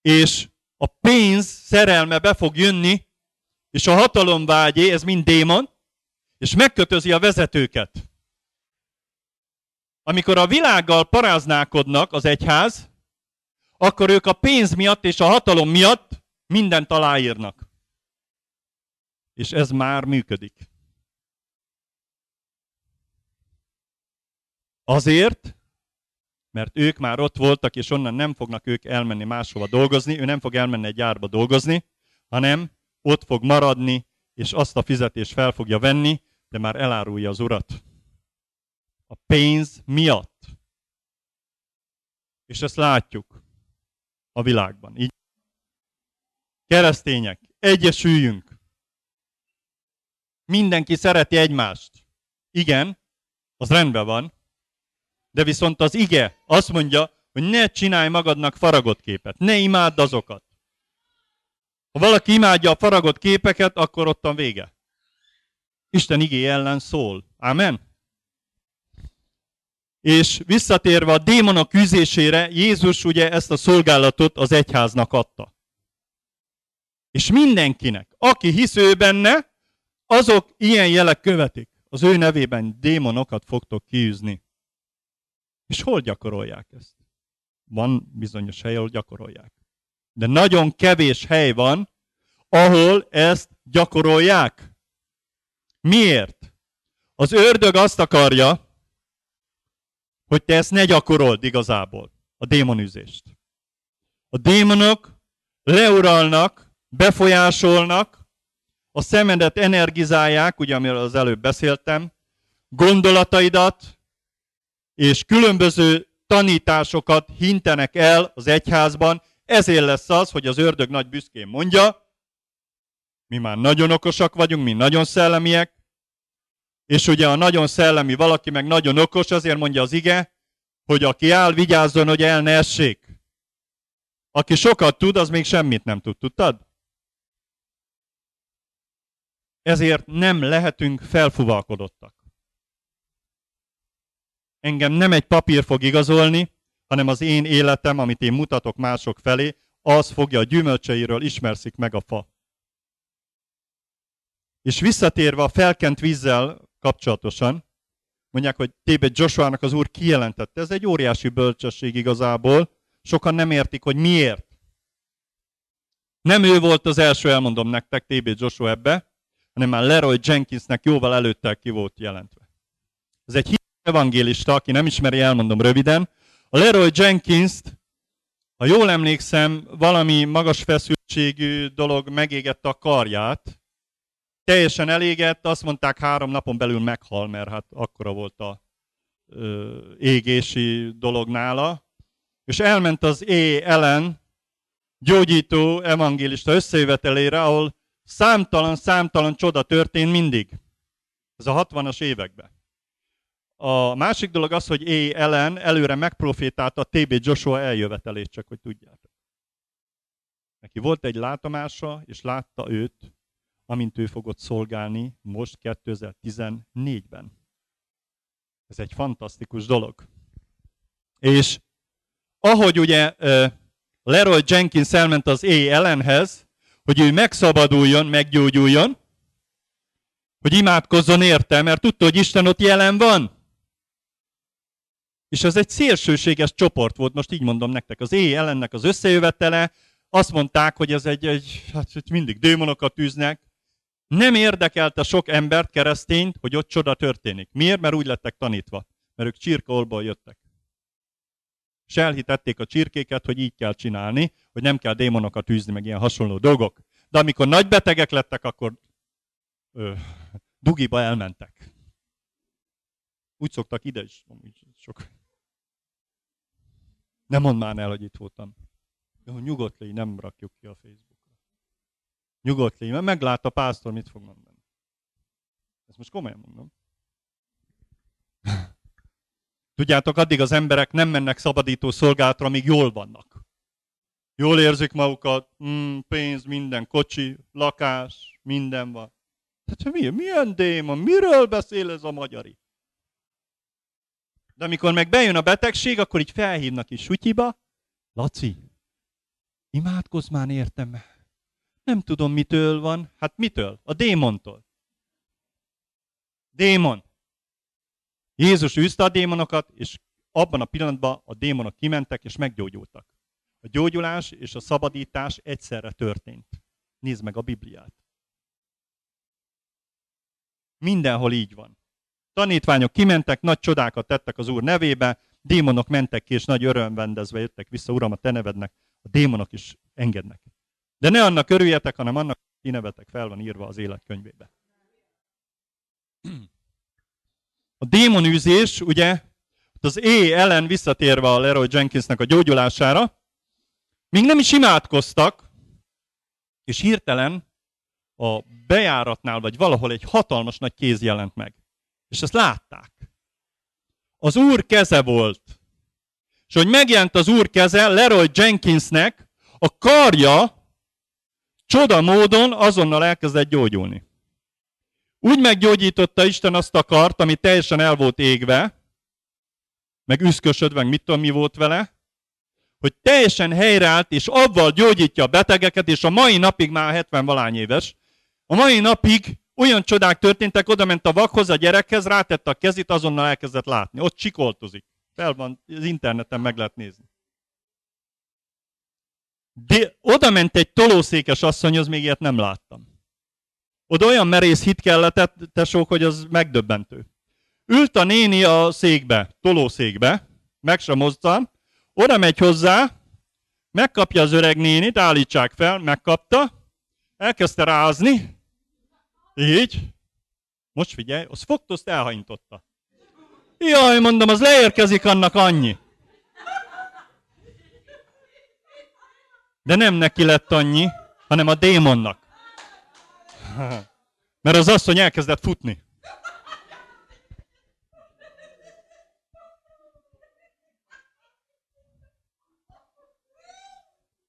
és a pénz szerelme be fog jönni, és a hatalomvágyé, ez mind démon, És megkötözi a vezetőket. Amikor a világgal paráználkodnak az egyház, akkor ők a pénz miatt és a hatalom miatt mindent aláírnak. És ez már működik. Azért, mert ők már ott voltak, és onnan nem fognak ők elmenni máshova dolgozni, ő nem fog elmenni egy gyárba dolgozni, hanem ott fog maradni, és azt a fizetést fel fogja venni, de már elárulja az urat. A pénz miatt. És ezt látjuk a világban. Így keresztények, egyesüljünk. Mindenki szereti egymást. Igen, az rendben van, de viszont az ige azt mondja, hogy ne csinálj magadnak faragott képet, ne imádd azokat. Ha valaki imádja a faragott képeket, akkor ottan vége. Isten igé ellen szól. Amen. És visszatérve a démonok küzdésére, Jézus ugye ezt a szolgálatot az egyháznak adta. És mindenkinek, aki hisz ő benne, azok ilyen jelek követik. Az ő nevében démonokat fogtok kiűzni. És hol gyakorolják ezt? Van bizonyos hely, ahol gyakorolják. De nagyon kevés hely van, ahol ezt gyakorolják. Miért? Az ördög azt akarja, hogy te ezt ne gyakorold igazából, a démonüzést. A démonok leuralnak, befolyásolnak, a szemedet energizálják, ugye amiről az előbb beszéltem, gondolataidat, és különböző tanításokat hintenek el az egyházban, ezért lesz az, hogy az ördög nagy büszkén mondja, mi már nagyon okosak vagyunk, mi nagyon szellemiek, és ugye a nagyon szellemi valaki meg nagyon okos, azért mondja az ige, hogy aki áll, vigyázzon, hogy el ne essék. Aki sokat tud, az még semmit nem tud. Tudtad? Ezért nem lehetünk felfuvalkodottak. Engem nem egy papír fog igazolni, hanem az én életem, amit én mutatok mások felé, az fogja a gyümölcseiről ismerszik meg a fa. És visszatérve a felkent vízzel kapcsolatosan, mondják, hogy Tébet Joshuának az úr kijelentette. Ez egy óriási bölcsesség igazából. Sokan nem értik, hogy miért. Nem ő volt az első, elmondom nektek, TB Joshua ebbe, hanem már Leroy Jenkinsnek jóval előtte ki volt jelentve. Ez egy evangélista, aki nem ismeri, elmondom röviden. A Leroy Jenkins-t, ha jól emlékszem, valami magas feszültségű dolog megégette a karját, teljesen elégett, azt mondták három napon belül meghal, mert hát akkora volt a ö, égési dolog nála. És elment az É ellen gyógyító evangélista összejövetelére, ahol számtalan-számtalan csoda történt mindig. Ez a 60-as években. A másik dolog az, hogy É ellen előre megprofétálta a TB Joshua eljövetelét, csak hogy tudjátok. Neki volt egy látomása, és látta őt, amint ő fogott szolgálni most 2014-ben. Ez egy fantasztikus dolog. És ahogy ugye Leroy Jenkins elment az A ellenhez, hogy ő megszabaduljon, meggyógyuljon, hogy imádkozzon érte, mert tudta, hogy Isten ott jelen van. És ez egy szélsőséges csoport volt, most így mondom nektek, az éj ellennek az összejövetele, azt mondták, hogy ez egy, egy hát mindig démonokat tűznek, nem érdekelte sok embert, keresztényt, hogy ott csoda történik. Miért? Mert úgy lettek tanítva. Mert ők csirkaolból jöttek. És elhitették a csirkéket, hogy így kell csinálni, hogy nem kell démonokat űzni, meg ilyen hasonló dolgok. De amikor nagy betegek lettek, akkor ö, dugiba elmentek. Úgy szoktak ide is. Sok. Nem mondd már el, hogy itt voltam. Jó, nyugodt légy, nem rakjuk ki a Facebook. Nyugodt légy, mert meglát a pásztor, mit fog mondani. Ezt most komolyan mondom. Tudjátok, addig az emberek nem mennek szabadító szolgálatra, amíg jól vannak. Jól érzik magukat, mm, pénz, minden, kocsi, lakás, minden van. Tehát mi, milyen démon, miről beszél ez a magyari? De amikor meg bejön a betegség, akkor így felhívnak is sutyiba. Laci, imádkozz már értem, nem tudom, mitől van. Hát mitől? A démontól. Démon. Jézus űzte a démonokat, és abban a pillanatban a démonok kimentek, és meggyógyultak. A gyógyulás és a szabadítás egyszerre történt. Nézd meg a Bibliát. Mindenhol így van. Tanítványok kimentek, nagy csodákat tettek az Úr nevébe, démonok mentek ki, és nagy örömvendezve jöttek vissza, Uram, a te nevednek, a démonok is engednek. De ne annak örüljetek, hanem annak, ti nevetek fel van írva az élet könyvébe. A démonűzés, ugye, az é ellen visszatérve a Leroy Jenkinsnek a gyógyulására, még nem is imádkoztak, és hirtelen a bejáratnál, vagy valahol egy hatalmas nagy kéz jelent meg. És ezt látták. Az úr keze volt. És hogy megjelent az úr keze, Leroy Jenkinsnek a karja csoda módon azonnal elkezdett gyógyulni. Úgy meggyógyította Isten azt a kart, ami teljesen el volt égve, meg üszkösödve, meg mit tudom, mi volt vele, hogy teljesen helyreállt, és avval gyógyítja a betegeket, és a mai napig már 70 valány éves, a mai napig olyan csodák történtek, oda ment a vakhoz, a gyerekhez, rátette a kezét, azonnal elkezdett látni. Ott csikoltozik. Fel van, az interneten meg lehet nézni. De oda ment egy tolószékes asszonyhoz, még ilyet nem láttam. Oda olyan merész hit kellett, tesók, hogy az megdöbbentő. Ült a néni a székbe, tolószékbe, meg sem mozdul, oda megy hozzá, megkapja az öreg nénit, állítsák fel, megkapta, elkezdte rázni, így, most figyelj, az fogta, azt elhajintotta. Jaj, mondom, az leérkezik annak annyi. De nem neki lett annyi, hanem a démonnak. Mert az asszony elkezdett futni.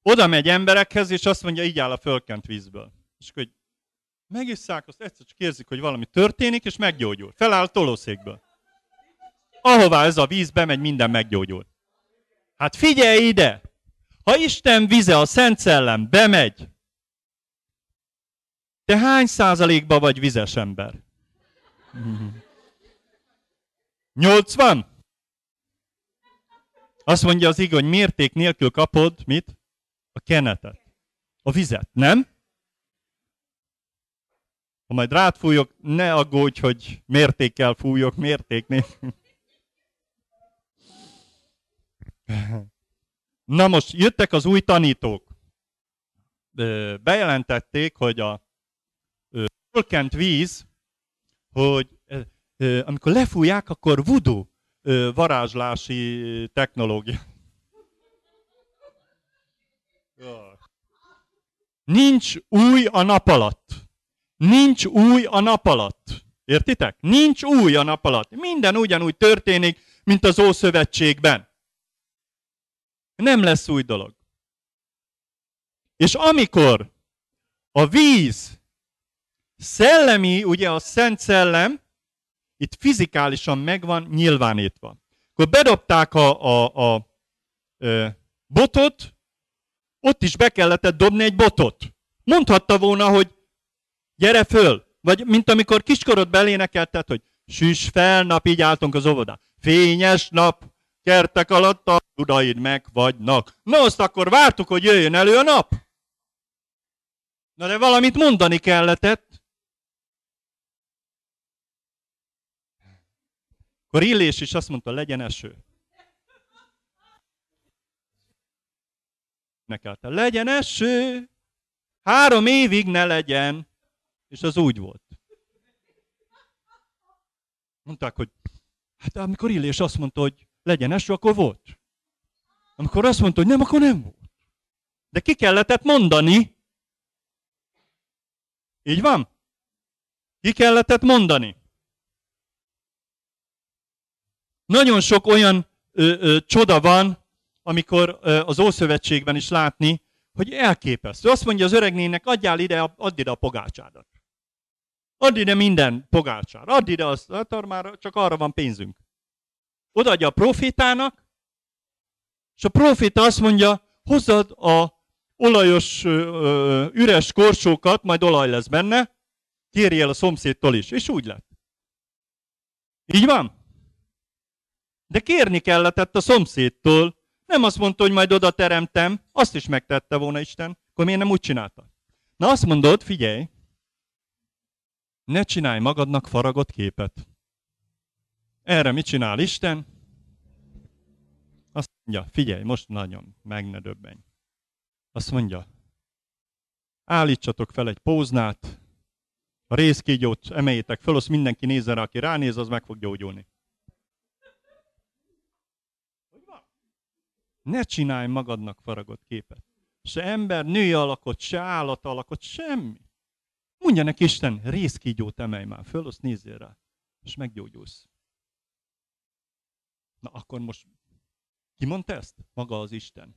Oda megy emberekhez, és azt mondja, így áll a fölkent vízből. És hogy megisszák, azt egyszer csak érzik, hogy valami történik, és meggyógyul. Feláll a tolószékből. Ahová ez a víz bemegy, minden meggyógyul. Hát figyelj ide! Ha Isten vize, a Szent Szellem bemegy, te hány százalékban vagy vizes ember? 80? Azt mondja az igaz, hogy mérték nélkül kapod, mit? A kenetet. A vizet, nem? Ha majd rád fújok, ne aggódj, hogy mértékkel fújok, mérték nélkül. Na most jöttek az új tanítók. Bejelentették, hogy a fölkent víz, hogy amikor lefújják, akkor voodoo varázslási technológia. Nincs új a nap alatt. Nincs új a nap alatt. Értitek? Nincs új a nap alatt. Minden ugyanúgy történik, mint az Ószövetségben. Nem lesz új dolog. És amikor a víz szellemi, ugye a Szent Szellem, itt fizikálisan megvan nyilvánítva. Akkor bedobták a, a, a, a botot, ott is be kellett dobni egy botot. Mondhatta volna, hogy gyere föl, vagy mint amikor kiskorod belénekelted, hogy süss fel, nap, így álltunk az óvodán. Fényes nap, kertek alatt a tudaid meg vagynak. Na azt akkor vártuk, hogy jöjjön elő a nap. Na de valamit mondani kellett. Akkor Illés is azt mondta, legyen eső. Nekelte, legyen eső, három évig ne legyen. És az úgy volt. Mondták, hogy hát amikor Illés azt mondta, hogy legyen eső, akkor volt. Amikor azt mondta, hogy nem, akkor nem volt. De ki kellett mondani. Így van? Ki kellett mondani. Nagyon sok olyan ö, ö, csoda van, amikor ö, az Ószövetségben is látni, hogy elképesztő. Azt mondja az öregnének, adjál ide, add ide a pogácsádat. Add ide minden pogácsár. Add ide azt, hát már csak arra van pénzünk. Odaadja a profitának, és a profita azt mondja, hozzad a olajos, ö, üres korsókat, majd olaj lesz benne, kérjél a szomszédtól is. És úgy lett. Így van? De kérni kellett a szomszédtól. Nem azt mondta, hogy majd oda teremtem, azt is megtette volna Isten, akkor miért nem úgy csinálta? Na azt mondod, figyelj, ne csinálj magadnak faragott képet. Erre mit csinál Isten? Azt mondja, figyelj, most nagyon meg ne döbbenj. Azt mondja, állítsatok fel egy póznát, a részkígyót emeljétek fel, azt mindenki nézze rá, aki ránéz, az meg fog gyógyulni. Ne csinálj magadnak faragott képet. Se ember, női alakot, se állat alakot, semmi. Mondja neki Isten, részkígyót emelj már föl, azt nézzél rá, és meggyógyulsz. Na akkor most ki mondta ezt? Maga az Isten.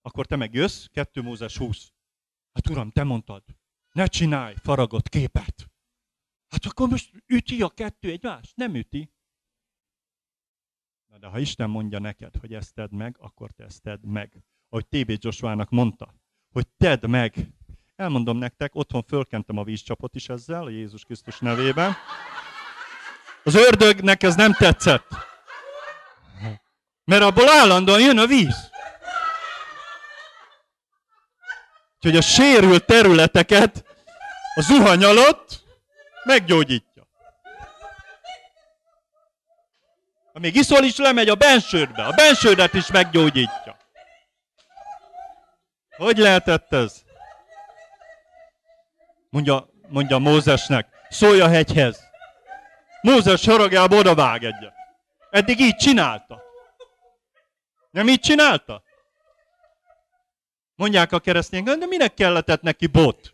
Akkor te meg jössz, 2 Mózes 20. Hát uram, te mondtad, ne csinálj faragott képet. Hát akkor most üti a kettő egymást? Nem üti. Na de ha Isten mondja neked, hogy ezt tedd meg, akkor te ezt tedd meg. Ahogy T.B. Joshua-nak mondta, hogy tedd meg. Elmondom nektek, otthon fölkentem a vízcsapot is ezzel, a Jézus Krisztus nevében. Az ördögnek ez nem tetszett. Mert abból állandóan jön a víz. Úgyhogy a sérült területeket a zuhany alatt meggyógyítja. Ha még iszol is, lemegy a bensődbe. A bensődet is meggyógyítja. Hogy lehetett ez? Mondja, mondja Mózesnek, szólj a hegyhez. Mózes haragjába odavág egyet. Eddig így csinálta. Nem így csinálta? Mondják a keresztények, de minek kellett neki bot?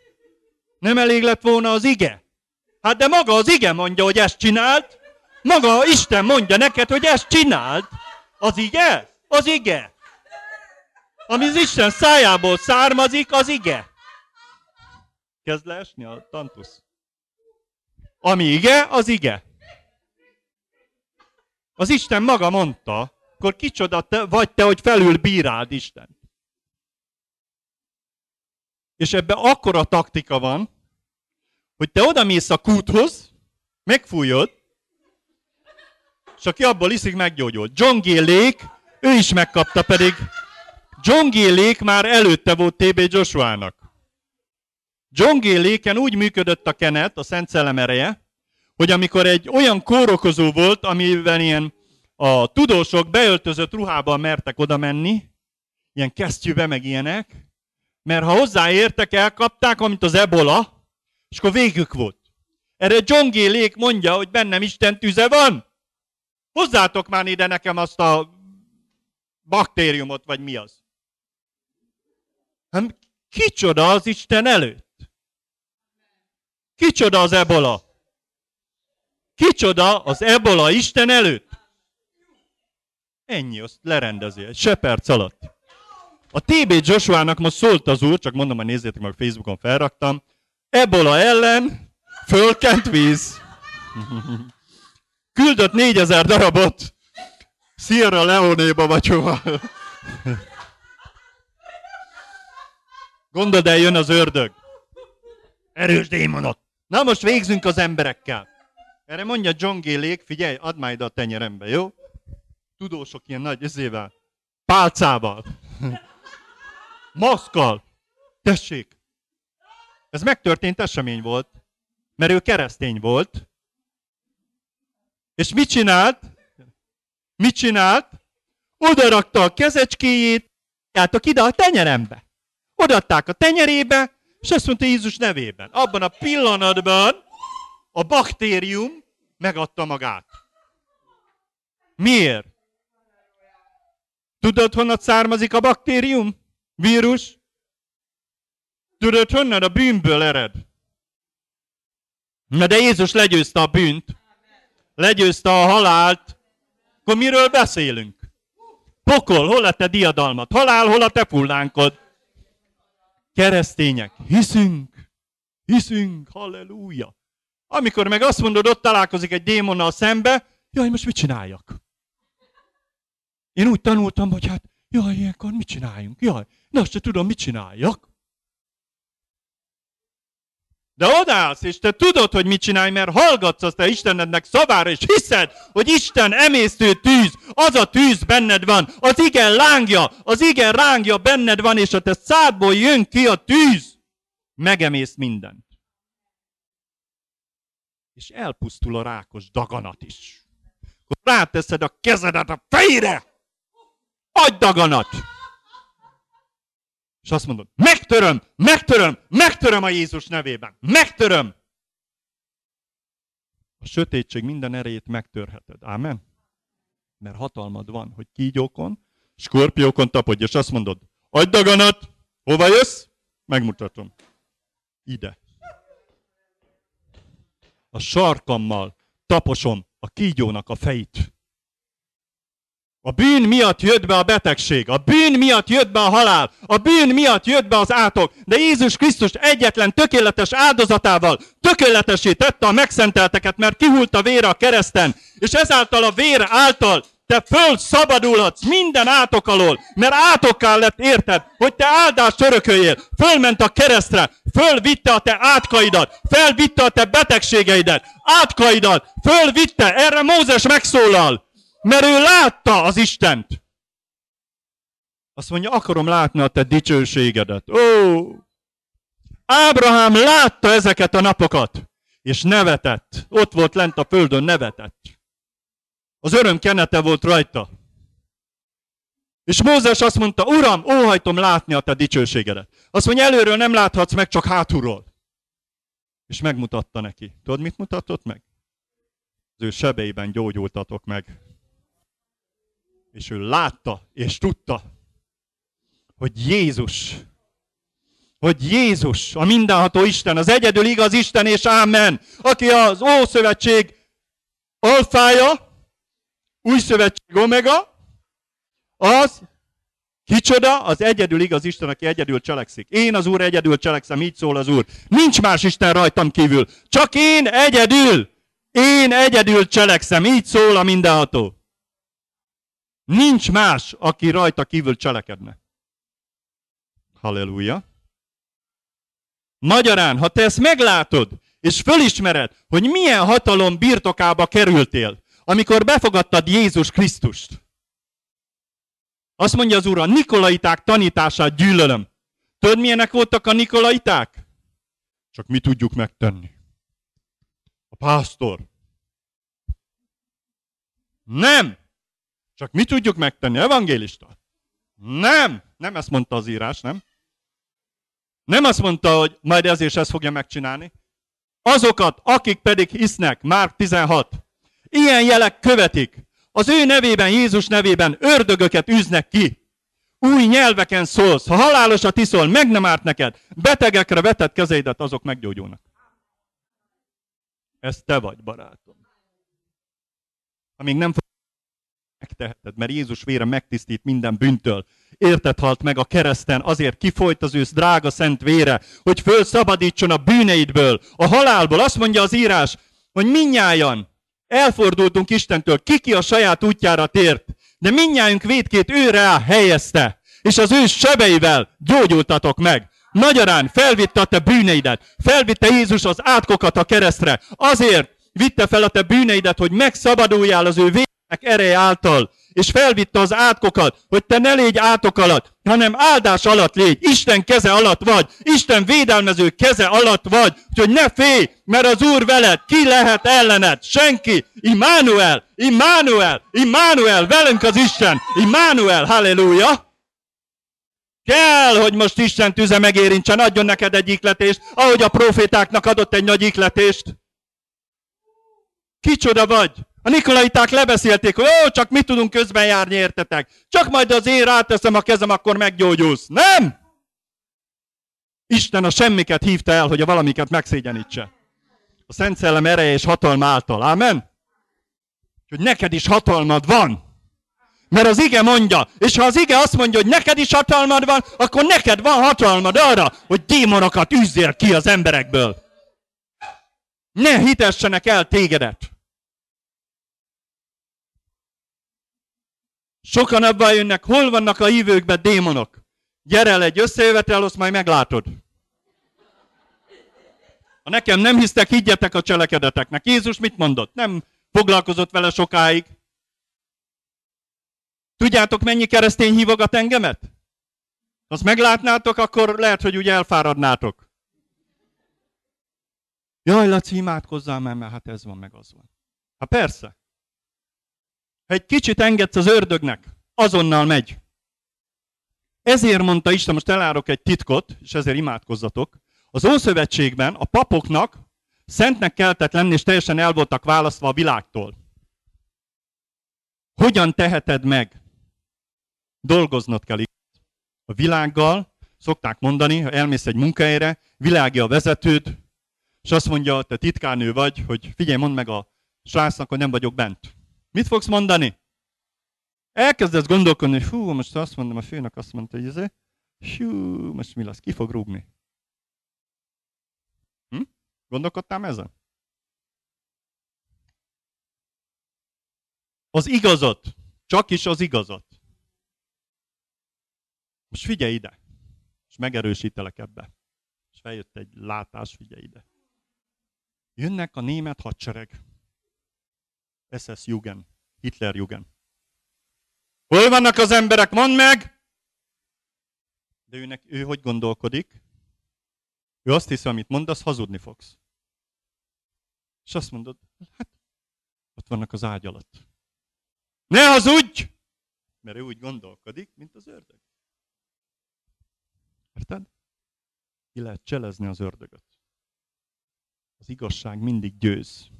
Nem elég lett volna az ige? Hát de maga az ige mondja, hogy ezt csinált. Maga Isten mondja neked, hogy ezt csinált. Az ige? Az ige. Ami az Isten szájából származik, az ige. Kezd leesni a tantusz. Ami ige, az ige. Az Isten maga mondta, akkor kicsoda te, vagy te, hogy felül bíráld Isten. És ebbe akkora taktika van, hogy te oda mész a kúthoz, megfújod, és aki abból iszik, meggyógyult. John Gillék, ő is megkapta, pedig John Gillék már előtte volt TB Joshua-nak. John Gilléken úgy működött a kenet, a Szent Szellem ereje, hogy amikor egy olyan kórokozó volt, amivel ilyen a tudósok beöltözött ruhában mertek oda menni, ilyen kesztyűbe, meg ilyenek, mert ha hozzáértek, elkapták, amit az ebola, és akkor végük volt. Erre John G. Lake mondja, hogy bennem Isten tüze van. Hozzátok már ide nekem azt a baktériumot, vagy mi az. Hát, kicsoda az Isten előtt? Kicsoda az ebola? Kicsoda az ebola Isten előtt? Ennyi, azt lerendezi, egy se alatt. A TB Joshua-nak most szólt az úr, csak mondom, hogy nézzétek meg, Facebookon felraktam. Ebola ellen fölkent víz. Küldött négyezer darabot Sierra Leone-ba vagy hova. Gondold el, jön az ördög. Erős démonot. Na most végzünk az emberekkel. Erre mondja John G. figyelj, add ide a tenyerembe, jó? Tudósok ilyen nagy ezével, pálcával. Maszkal. Tessék. Ez megtörtént esemény volt, mert ő keresztény volt. És mit csinált? Mit csinált? Oda rakta a kezecskéjét, játok ide a tenyerembe. Odaadták a tenyerébe, és azt mondta Jézus nevében. Abban a pillanatban a baktérium megadta magát. Miért? Tudod, honnan származik a baktérium? Vírus? Tudod, honnan a bűnből ered? Na de Jézus legyőzte a bűnt, legyőzte a halált, akkor miről beszélünk? Pokol, hol a te diadalmat? Halál, hol a te fullánkod? Keresztények, hiszünk, hiszünk, halleluja. Amikor meg azt mondod, ott találkozik egy démonnal szembe, jaj, most mit csináljak? Én úgy tanultam, hogy hát, jaj, ilyenkor mit csináljunk? Jaj, de azt se tudom, mit csináljak. De odállsz, és te tudod, hogy mit csinálj, mert hallgatsz azt a Istenednek szavára, és hiszed, hogy Isten emésztő tűz, az a tűz benned van, az igen lángja, az igen rángja benned van, és a te szádból jön ki a tűz, megemész mindent. És elpusztul a rákos daganat is. Akkor ráteszed a kezedet a fejre, adj daganat! És azt mondod, megtöröm, megtöröm, megtöröm a Jézus nevében. Megtöröm. A sötétség minden erejét megtörheted. Ámen? Mert hatalmad van, hogy kígyókon, skorpiókon tapodj, és azt mondod, adj daganat, hova jössz? Megmutatom. Ide. A sarkammal taposom a kígyónak a fejét. A bűn miatt jött be a betegség, a bűn miatt jött be a halál, a bűn miatt jött be az átok, de Jézus Krisztus egyetlen tökéletes áldozatával tökéletesé tette a megszentelteket, mert kihult a vére a kereszten, és ezáltal a vér által te föl szabadulhatsz minden átok alól, mert átokká lett érted, hogy te áldást örököljél. Fölment a keresztre, fölvitte a te átkaidat, felvitte a te betegségeidet, átkaidat, fölvitte, erre Mózes megszólal. Mert ő látta az Istent. Azt mondja, akarom látni a te dicsőségedet. Ó! Ábrahám látta ezeket a napokat, és nevetett. Ott volt lent a földön, nevetett. Az öröm kenete volt rajta. És Mózes azt mondta, Uram, óhajtom látni a te dicsőségedet. Azt mondja, előről nem láthatsz meg, csak hátulról. És megmutatta neki. Tudod, mit mutatott meg? Az ő sebeiben gyógyultatok meg. És ő látta, és tudta, hogy Jézus, hogy Jézus, a mindenható Isten, az egyedül igaz Isten és Ámen, aki az Ószövetség alfája, új szövetség omega, az Kicsoda? Az egyedül igaz Isten, aki egyedül cselekszik. Én az Úr egyedül cselekszem, így szól az Úr. Nincs más Isten rajtam kívül. Csak én egyedül. Én egyedül cselekszem, így szól a mindenható. Nincs más, aki rajta kívül cselekedne. Halleluja. Magyarán, ha te ezt meglátod, és fölismered, hogy milyen hatalom birtokába kerültél, amikor befogadtad Jézus Krisztust. Azt mondja az Úr, a Nikolaiták tanítását gyűlölöm. Tudod, milyenek voltak a Nikolaiták? Csak mi tudjuk megtenni. A pásztor. Nem! Csak mi tudjuk megtenni, evangélista? Nem, nem ezt mondta az írás, nem? Nem azt mondta, hogy majd ez és ezt fogja megcsinálni. Azokat, akik pedig hisznek, már 16, ilyen jelek követik. Az ő nevében, Jézus nevében ördögöket üznek ki. Új nyelveken szólsz. Ha halálosat iszol, meg nem árt neked. Betegekre vetett kezeidet, azok meggyógyulnak. Ez te vagy, barátom. Amíg nem megteheted, mert Jézus vére megtisztít minden bűntől. Érted halt meg a kereszten, azért kifolyt az ő drága szent vére, hogy fölszabadítson a bűneidből, a halálból. Azt mondja az írás, hogy minnyájan elfordultunk Istentől, kiki a saját útjára tért, de minnyájunk védkét őre helyezte, és az ő sebeivel gyógyultatok meg. Magyarán felvitte a te bűneidet, felvitte Jézus az átkokat a keresztre, azért vitte fel a te bűneidet, hogy megszabaduljál az ő vér ereje által, és felvitte az átkokat, hogy te ne légy átok alatt, hanem áldás alatt légy, Isten keze alatt vagy, Isten védelmező keze alatt vagy, hogy ne félj, mert az Úr veled, ki lehet ellened? Senki. Immanuel, Immanuel, Immanuel, velünk az Isten, Immanuel, halleluja! Kell, hogy most Isten tüze megérintsen, adjon neked egy ikletést, ahogy a profétáknak adott egy nagy ikletést. Kicsoda vagy? A Nikolaiták lebeszélték, hogy ó, csak mit tudunk közben járni, értetek? Csak majd az én ráteszem a kezem, akkor meggyógyulsz. Nem! Isten a semmiket hívta el, hogy a valamiket megszégyenítse. A Szent Szellem ereje és hatalma által. Ámen? Hogy neked is hatalmad van. Mert az ige mondja, és ha az ige azt mondja, hogy neked is hatalmad van, akkor neked van hatalmad arra, hogy démonokat üzzél ki az emberekből. Ne hitessenek el tégedet. Sokan abban jönnek, hol vannak a hívőkben démonok. Gyere el egy összejövetel, azt majd meglátod. Ha nekem nem hisztek, higgyetek a cselekedeteknek. Jézus mit mondott? Nem foglalkozott vele sokáig. Tudjátok, mennyi keresztény hívogat engemet? Azt meglátnátok, akkor lehet, hogy úgy elfáradnátok. Jaj, Laci, imádkozzál már, mert hát ez van, meg az van. Hát persze. Ha egy kicsit engedsz az ördögnek, azonnal megy. Ezért mondta Isten, most elárok egy titkot, és ezért imádkozzatok. Az Ószövetségben a papoknak szentnek keltett lenni, és teljesen el voltak választva a világtól. Hogyan teheted meg? Dolgoznod kell a világgal, szokták mondani, ha elmész egy munkahelyre, világi a vezetőd, és azt mondja, te titkárnő vagy, hogy figyelj, mondd meg a srácnak, hogy nem vagyok bent. Mit fogsz mondani? Elkezdesz gondolkodni, hogy hú, most azt mondom, a főnök azt mondta, hogy ez, hú, most mi lesz, ki fog rúgni? Hm? Gondolkodtál ezen? Az igazat. Csak is az igazat. Most figyelj ide. És megerősítelek ebbe. És feljött egy látás, figyelj ide. Jönnek a német hadsereg. SS Jugend, Hitler Jugend. Hol vannak az emberek? Mondd meg! De őnek, ő hogy gondolkodik? Ő azt hiszi, amit mondasz, hazudni fogsz. És azt mondod, hát ott vannak az ágy alatt. Ne hazudj! Mert ő úgy gondolkodik, mint az ördög. Érted? Ki lehet cselezni az ördögöt. Az igazság mindig győz.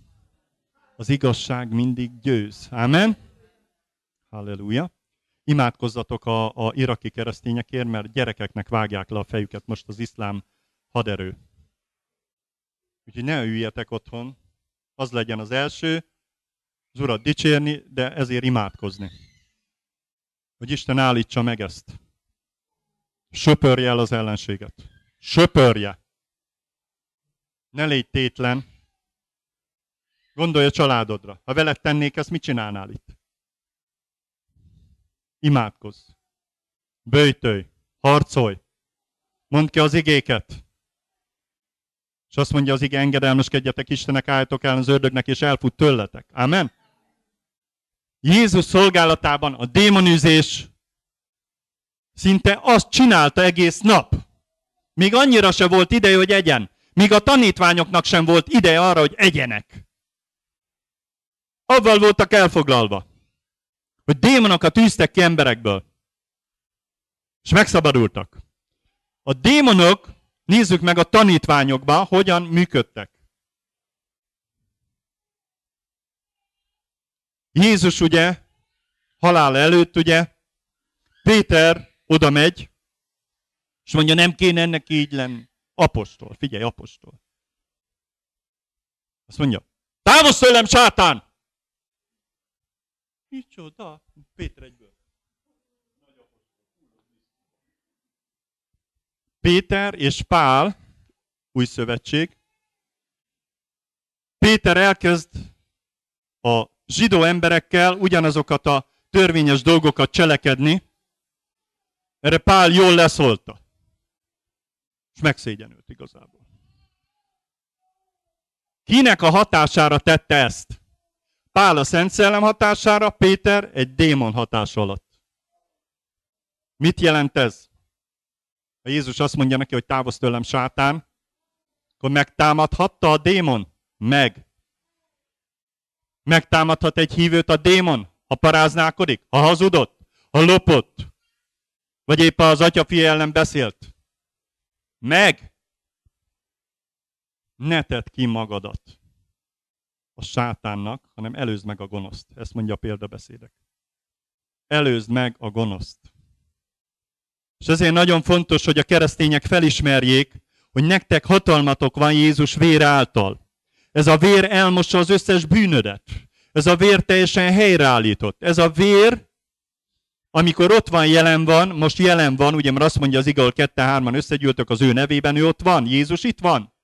Az igazság mindig győz. Amen? Halleluja. Imádkozzatok a, a iraki keresztényekért, mert gyerekeknek vágják le a fejüket most az iszlám haderő. Úgyhogy ne üljetek otthon, az legyen az első, az Urat dicsérni, de ezért imádkozni. Hogy Isten állítsa meg ezt. Söpörje el az ellenséget. Söpörje. Ne légy tétlen. Gondolj a családodra. Ha veled tennék ezt, mit csinálnál itt? Imádkozz. Bőjtölj. Harcolj. Mondd ki az igéket. És azt mondja az ige, engedelmeskedjetek Istenek, álljatok el az ördögnek, és elfut tőletek. Amen? Jézus szolgálatában a démonűzés szinte azt csinálta egész nap. Még annyira se volt ideje, hogy egyen. Míg a tanítványoknak sem volt ideje arra, hogy egyenek. Avval voltak elfoglalva, hogy démonokat űztek ki emberekből. És megszabadultak. A démonok, nézzük meg a tanítványokba, hogyan működtek. Jézus ugye, halál előtt ugye, Péter oda megy, és mondja, nem kéne ennek így lenni. Apostol, figyelj, apostol. Azt mondja, távozz tőlem, sátán! Micsoda? Péter egyből. Péter és Pál, új szövetség. Péter elkezd a zsidó emberekkel ugyanazokat a törvényes dolgokat cselekedni, erre Pál jól leszólta. És megszégyenült igazából. Kinek a hatására tette ezt? Pál a Szent Szellem hatására, Péter egy démon hatás alatt. Mit jelent ez? Ha Jézus azt mondja neki, hogy távozz tőlem sátán, akkor megtámadhatta a démon? Meg. Megtámadhat egy hívőt a démon, ha paráználkodik, ha hazudott, ha lopott, vagy épp az atya ellen beszélt. Meg! Ne tedd ki magadat a sátánnak, hanem előzd meg a gonoszt. Ezt mondja a példabeszédek. Előzd meg a gonoszt. És ezért nagyon fontos, hogy a keresztények felismerjék, hogy nektek hatalmatok van Jézus vér által. Ez a vér elmossa az összes bűnödet. Ez a vér teljesen helyreállított. Ez a vér amikor ott van, jelen van, most jelen van, ugye mert azt mondja az igaz, kette-hárman összegyűltök az ő nevében, ő ott van, Jézus itt van.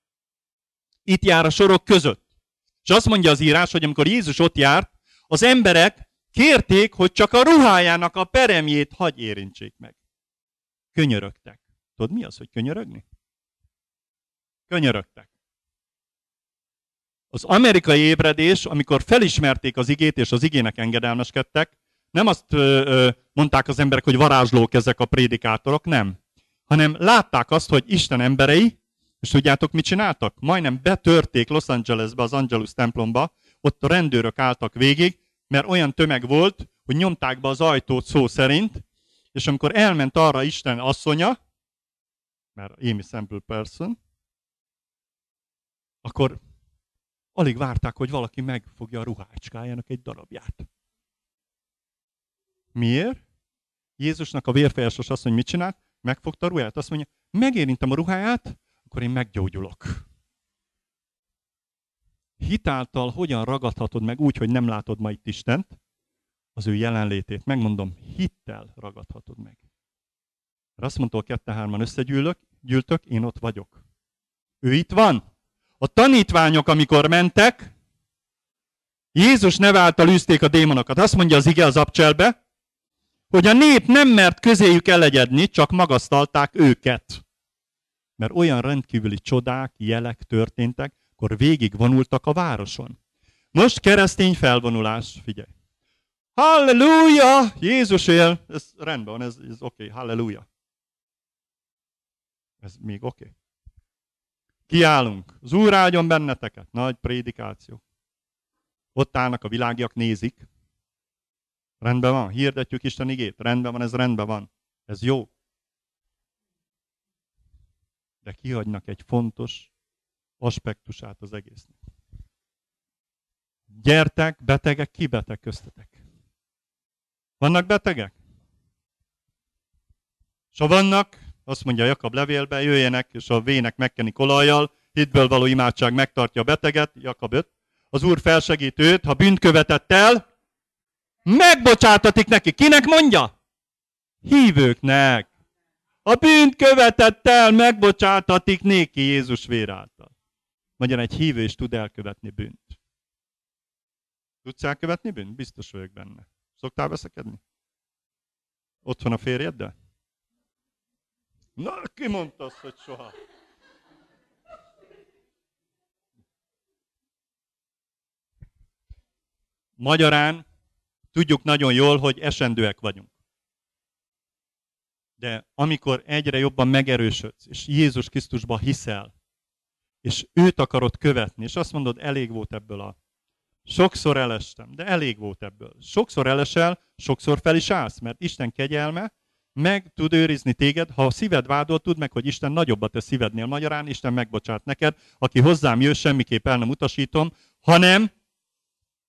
Itt jár a sorok között. És azt mondja az írás, hogy amikor Jézus ott járt, az emberek kérték, hogy csak a ruhájának a peremjét hagy érintsék meg. Könyörögtek. Tudod mi az, hogy könyörögni? Könyörögtek. Az amerikai ébredés, amikor felismerték az igét, és az igének engedelmeskedtek, nem azt ö, ö, mondták az emberek, hogy varázslók ezek a prédikátorok, nem. Hanem látták azt, hogy Isten emberei, és tudjátok, mit csináltak? Majdnem betörték Los Angelesbe, az Angelus templomba, ott a rendőrök álltak végig, mert olyan tömeg volt, hogy nyomták be az ajtót szó szerint, és amikor elment arra Isten asszonya, mert Amy Sample Person, akkor alig várták, hogy valaki megfogja a ruhácskájának egy darabját. Miért? Jézusnak a vérfejesos azt, hogy mit csinált? Megfogta a ruháját. Azt mondja, megérintem a ruháját, akkor én meggyógyulok. Hitáltal hogyan ragadhatod meg úgy, hogy nem látod ma itt Istent? Az ő jelenlétét. Megmondom, hittel ragadhatod meg. Mert azt mondta, kette-hárman összegyűlök, gyűltök, én ott vagyok. Ő itt van. A tanítványok, amikor mentek, Jézus neve által űzték a démonokat. Azt mondja az ige az abcselbe, hogy a nép nem mert közéjük elegyedni, csak magasztalták őket. Mert olyan rendkívüli csodák, jelek történtek, akkor végig vonultak a városon. Most keresztény felvonulás, figyelj. Halleluja! Jézus él! Ez rendben van, ez, ez oké, okay. halleluja. Ez még oké. Okay. Kiállunk. Az Úr áldjon benneteket. Nagy prédikáció. Ott állnak a világiak, nézik. Rendben van, hirdetjük Isten igét. Rendben van, ez rendben van. Ez jó. De kihagynak egy fontos aspektusát az egésznek. Gyertek, betegek, ki beteg köztetek? Vannak betegek? És ha vannak, azt mondja Jakab levélbe, jöjjenek, és a vének megkenik olajjal, hitből való imádság megtartja a beteget, Jakab 5. Az Úr felsegít őt, ha bűnt követett el, megbocsátatik neki. Kinek mondja? Hívőknek. A bűnt követett el, megbocsátatik néki Jézus vér által. Magyarán egy hívő is tud elkövetni bűnt. Tudsz elkövetni bűnt? Biztos vagyok benne. Szoktál veszekedni? Ott van a férjeddel? Na, ki mondta azt, hogy soha? Magyarán tudjuk nagyon jól, hogy esendőek vagyunk. De amikor egyre jobban megerősödsz, és Jézus Krisztusba hiszel, és őt akarod követni, és azt mondod, elég volt ebből a... Sokszor elestem, de elég volt ebből. Sokszor elesel, sokszor fel is állsz, mert Isten kegyelme meg tud őrizni téged, ha a szíved vádol, tud meg, hogy Isten nagyobbat a szívednél. Magyarán Isten megbocsát neked, aki hozzám jön, semmiképp el nem utasítom, hanem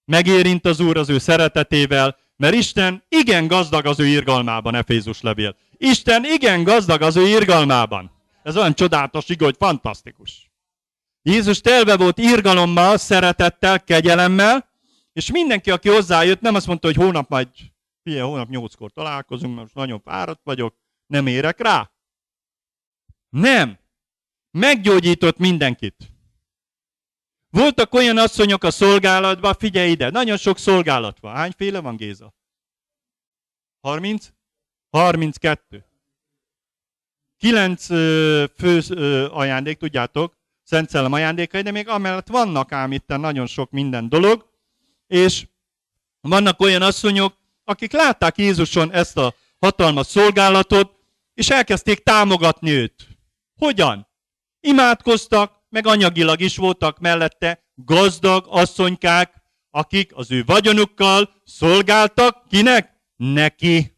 megérint az Úr az ő szeretetével, mert Isten igen gazdag az ő irgalmában, Efézus levél. Isten igen gazdag az ő irgalmában. Ez olyan csodálatos igaz, hogy fantasztikus. Jézus telve volt irgalommal, szeretettel, kegyelemmel, és mindenki, aki hozzájött, nem azt mondta, hogy hónap majd Figyelj, holnap nyolckor találkozunk, mert most nagyon fáradt vagyok, nem érek rá. Nem. Meggyógyított mindenkit. Voltak olyan asszonyok a szolgálatban, figyelj ide, nagyon sok szolgálat van. Hányféle van, Géza? 30? 32. Kilenc fő ajándék, tudjátok, Szent Szellem ajándékai, de még amellett vannak ám itt nagyon sok minden dolog, és vannak olyan asszonyok, akik látták Jézuson ezt a hatalmas szolgálatot, és elkezdték támogatni őt. Hogyan? Imádkoztak, meg anyagilag is voltak mellette gazdag asszonykák, akik az ő vagyonukkal szolgáltak. Kinek? Neki.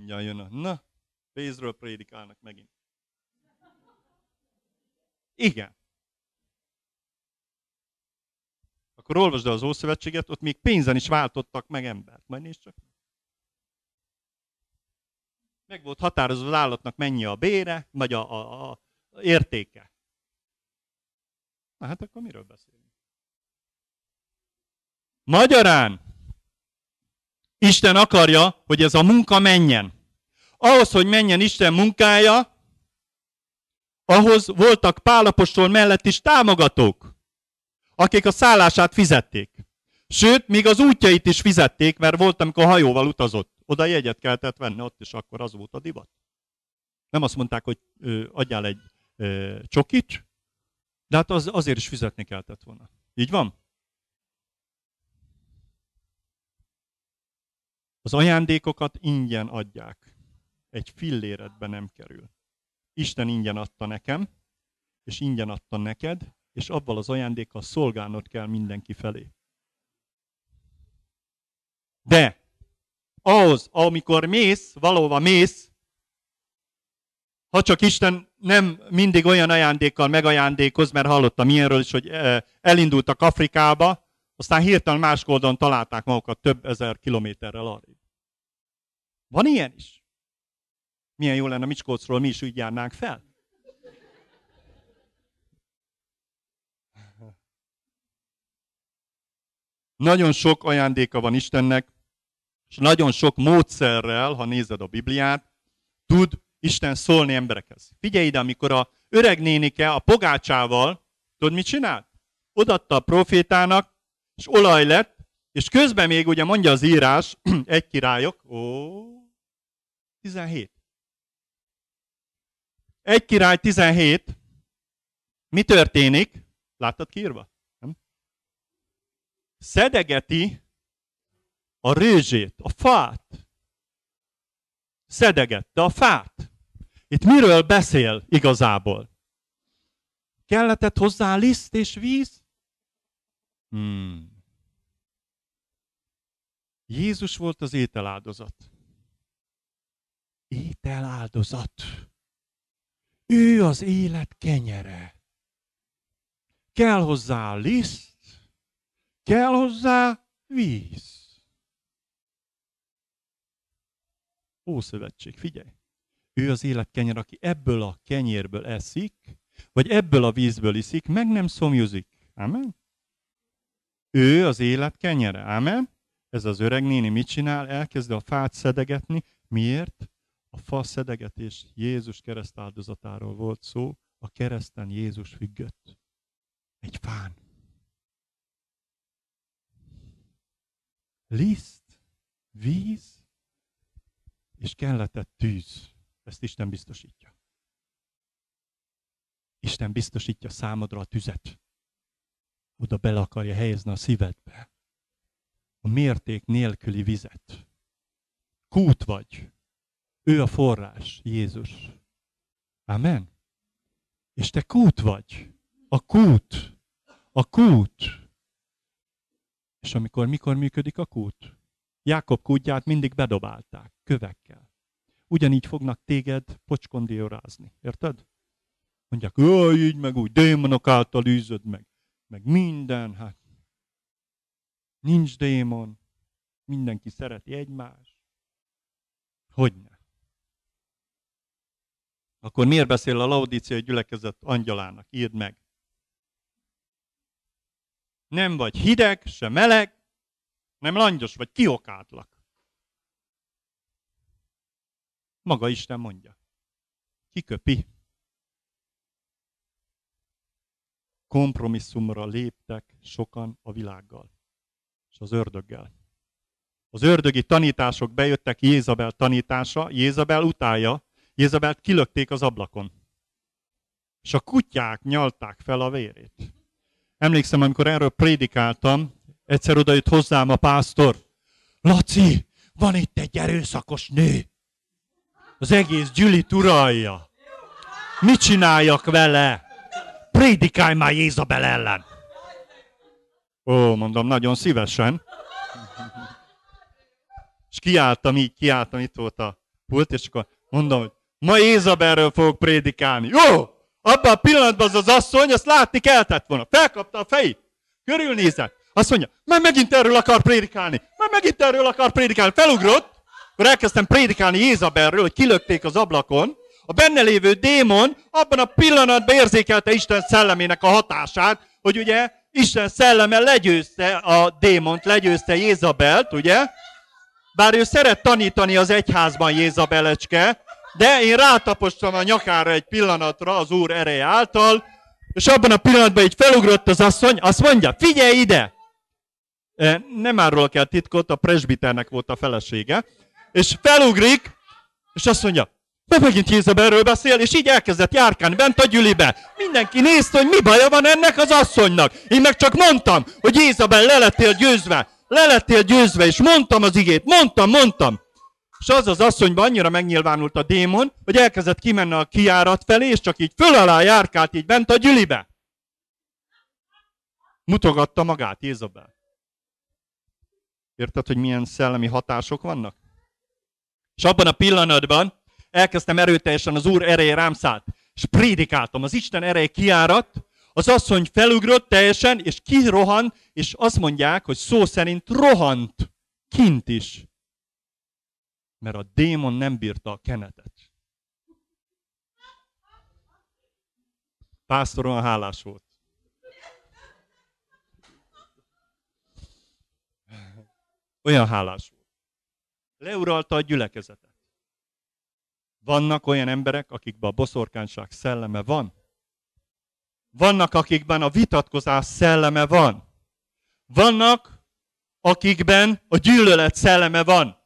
Mindjárt jön a... Na, pénzről prédikálnak megint. Igen. akkor olvasd el az Ószövetséget, ott még pénzen is váltottak meg embert. Majd nézd csak. Meg volt határozva az állatnak mennyi a bére, vagy a, a, a értéke. Na hát akkor miről beszélünk? Magyarán Isten akarja, hogy ez a munka menjen. Ahhoz, hogy menjen Isten munkája, ahhoz voltak Pálapostól mellett is támogatók akik a szállását fizették. Sőt, még az útjait is fizették, mert volt, amikor hajóval utazott. Oda jegyet kellett venni, ott is akkor az volt a divat. Nem azt mondták, hogy ö, adjál egy ö, csokit, De hát az, azért is fizetni kellett volna. Így van? Az ajándékokat ingyen adják. Egy filléredbe nem kerül. Isten ingyen adta nekem, és ingyen adta neked, és abban az ajándékkal szolgálnod kell mindenki felé. De ahhoz, amikor mész, valóva mész, ha csak Isten nem mindig olyan ajándékkal megajándékoz, mert hallottam ilyenről is, hogy eh, elindultak Afrikába, aztán hirtelen más oldalon találták magukat több ezer kilométerrel arra. Van ilyen is? Milyen jó lenne Miskolcról, mi is úgy járnánk fel. Nagyon sok ajándéka van Istennek, és nagyon sok módszerrel, ha nézed a Bibliát, tud Isten szólni emberekhez. Figyelj ide, amikor a öreg nénike a pogácsával, tudod mit csinált? Odatta a profétának, és olaj lett, és közben még ugye mondja az írás, egy királyok, ó, 17. Egy király 17. Mi történik? Láttad kiírva? Nem? Szedegeti a rőzsét, a fát. Szedegette a fát. Itt miről beszél igazából? Kelletett hozzá liszt és víz? Hmm. Jézus volt az ételáldozat. Ételáldozat. Ő az élet kenyere. Kell hozzá liszt, kell hozzá víz. Ószövetség, figyelj! Ő az élet kenyer, aki ebből a kenyérből eszik, vagy ebből a vízből iszik, meg nem szomjuzik. Amen? Ő az élet kenyere. Amen? Ez az öreg néni mit csinál? Elkezdi a fát szedegetni. Miért? A fa szedegetés Jézus keresztáldozatáról volt szó. A kereszten Jézus függött. Egy fán. Liszt, víz, és kelletett tűz. Ezt Isten biztosítja. Isten biztosítja számodra a tüzet. Oda bele akarja helyezni a szívedbe. A mérték nélküli vizet. Kút vagy. Ő a forrás, Jézus. Amen. És te kút vagy. A kút. A kút. És amikor mikor működik a kút? Jákob kútját mindig bedobálták, kövekkel. Ugyanígy fognak téged pocskondiorázni. Érted? Mondják, hogy így meg úgy, démonok által űzöd meg. Meg minden, hát. Nincs démon. Mindenki szereti egymást. Hogyne? Akkor miért beszél a laudíciai gyülekezet angyalának? Írd meg. Nem vagy hideg, se meleg, nem langyos vagy, kiokátlak. Maga Isten mondja. Kiköpi. Kompromisszumra léptek sokan a világgal és az ördöggel. Az ördögi tanítások bejöttek Jézabel tanítása, Jézabel utálja, Jézabelt kilökték az ablakon. És a kutyák nyalták fel a vérét. Emlékszem, amikor erről prédikáltam, Egyszer oda jött hozzám a pásztor. Laci, van itt egy erőszakos nő. Az egész gyűlit uralja. Mit csináljak vele? Prédikálj már Jézabel ellen. Ó, mondom, nagyon szívesen. És kiálltam így, kiálltam, itt volt a pult, és akkor mondom, hogy ma Jézabelről fogok prédikálni. Jó! Abban a pillanatban az az asszony, azt látni kellett volna. Felkapta a fejét. Körülnézett. Azt mondja, már megint erről akar prédikálni, már megint erről akar prédikálni. Felugrott, akkor elkezdtem prédikálni Jézabelről, hogy kilökték az ablakon. A benne lévő démon abban a pillanatban érzékelte Isten szellemének a hatását, hogy ugye Isten szelleme legyőzte a démont, legyőzte Jézabelt, ugye? Bár ő szeret tanítani az egyházban Jézabelecske, de én rátapostam a nyakára egy pillanatra az Úr ereje által, és abban a pillanatban így felugrott az asszony, azt mondja, figyelj ide! Nem árulok el titkot, a presbiternek volt a felesége. És felugrik, és azt mondja, De megint Jézabelről beszél, és így elkezdett járkálni bent a gyülibe. Mindenki nézte, hogy mi baja van ennek az asszonynak. Én meg csak mondtam, hogy Jézabel le lettél győzve. Le lettél győzve, és mondtam az igét. Mondtam, mondtam. És az az asszonyban annyira megnyilvánult a démon, hogy elkezdett kimenni a kiárat felé, és csak így föl alá járkált így bent a gyülibe. Mutogatta magát Jézabel. Érted, hogy milyen szellemi hatások vannak? És abban a pillanatban elkezdtem erőteljesen az Úr ereje rám szállt, és prédikáltam. Az Isten ereje kiárat, az asszony felugrott teljesen, és kirohan, és azt mondják, hogy szó szerint rohant kint is. Mert a démon nem bírta a kenetet. Pásztor olyan hálás volt. Olyan hálás volt. Leuralta a gyülekezetet. Vannak olyan emberek, akikben a boszorkányság szelleme van. Vannak, akikben a vitatkozás szelleme van. Vannak, akikben a gyűlölet szelleme van.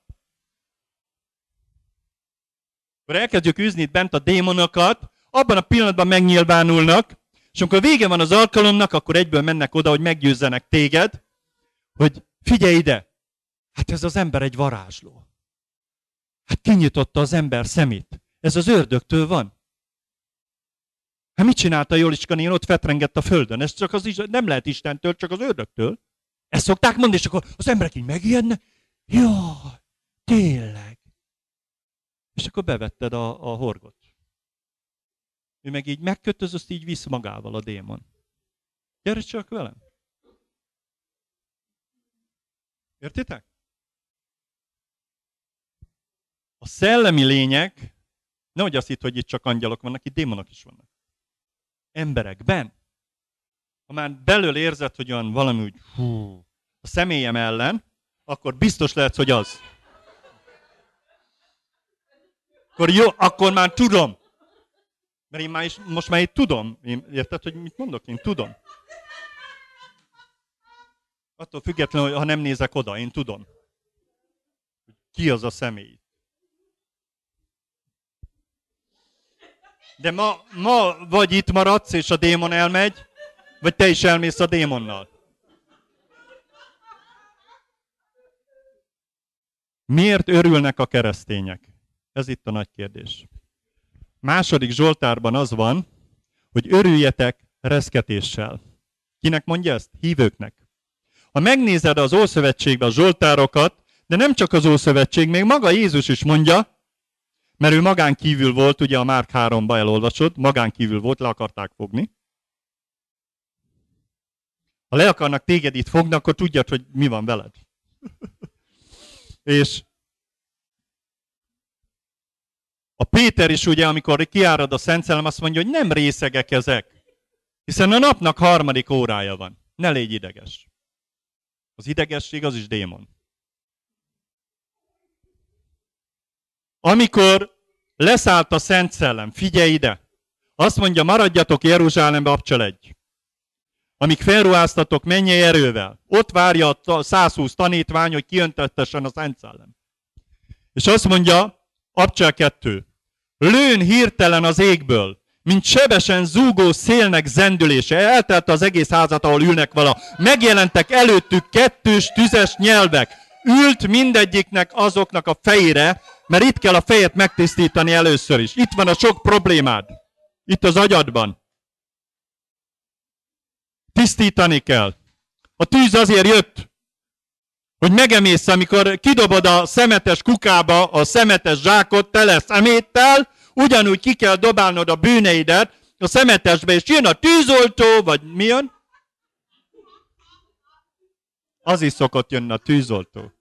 Akkor elkezdjük üzni bent a démonokat, abban a pillanatban megnyilvánulnak, és amikor vége van az alkalomnak, akkor egyből mennek oda, hogy meggyőzzenek téged, hogy figyelj ide, hát ez az ember egy varázsló. Hát kinyitotta az ember szemét. Ez az ördögtől van. Hát mit csinálta Jólicska én ott fetrengett a földön? Ez csak az, nem lehet Istentől, csak az ördögtől. Ezt szokták mondani, és akkor az emberek így megijednek. Jaj, tényleg. És akkor bevetted a, a horgot. Ő meg így megkötözött, így visz magával a démon. Gyere csak velem. Értitek? A szellemi lények, nehogy azt hitt, hogy itt csak angyalok vannak, itt démonok is vannak. Emberekben. Ha már belül érzed, hogy olyan valami úgy, hú, a személyem ellen, akkor biztos lehet, hogy az. Akkor jó, akkor már tudom. Mert én már is, most már itt tudom. Én, érted, hogy mit mondok? Én tudom. Attól függetlenül, hogy ha nem nézek oda, én tudom. Ki az a személy. De ma, ma vagy itt maradsz, és a démon elmegy, vagy te is elmész a démonnal. Miért örülnek a keresztények? Ez itt a nagy kérdés. Második Zsoltárban az van, hogy örüljetek reszketéssel. Kinek mondja ezt? Hívőknek. Ha megnézed az Ószövetségben a Zsoltárokat, de nem csak az Ószövetség, még maga Jézus is mondja, mert ő magán kívül volt, ugye a Márk 3-ba elolvasott, magán kívül volt, le akarták fogni. Ha le akarnak téged itt fogni, akkor tudjad, hogy mi van veled. és a Péter is ugye, amikor kiárad a Szent Szellem, azt mondja, hogy nem részegek ezek. Hiszen a napnak harmadik órája van. Ne légy ideges. Az idegesség az is démon. Amikor leszállt a Szent Szellem, figyelj ide! Azt mondja, maradjatok Jeruzsálembe, abcselegy. Amíg felruháztatok, menj erővel. Ott várja a 120 tanítvány, hogy kiöntetessen a Szent Szellem. És azt mondja, abcsel kettő. Lőn hirtelen az égből, mint sebesen zúgó szélnek zendülése. Eltelt az egész házat, ahol ülnek vala. Megjelentek előttük kettős, tüzes nyelvek. Ült mindegyiknek azoknak a fejére, mert itt kell a fejet megtisztítani először is. Itt van a sok problémád. Itt az agyadban. Tisztítani kell. A tűz azért jött, hogy megemész, amikor kidobod a szemetes kukába a szemetes zsákot tele szeméttel, ugyanúgy ki kell dobálnod a bűneidet a szemetesbe, és jön a tűzoltó, vagy mi jön? Az is szokott jönni a tűzoltó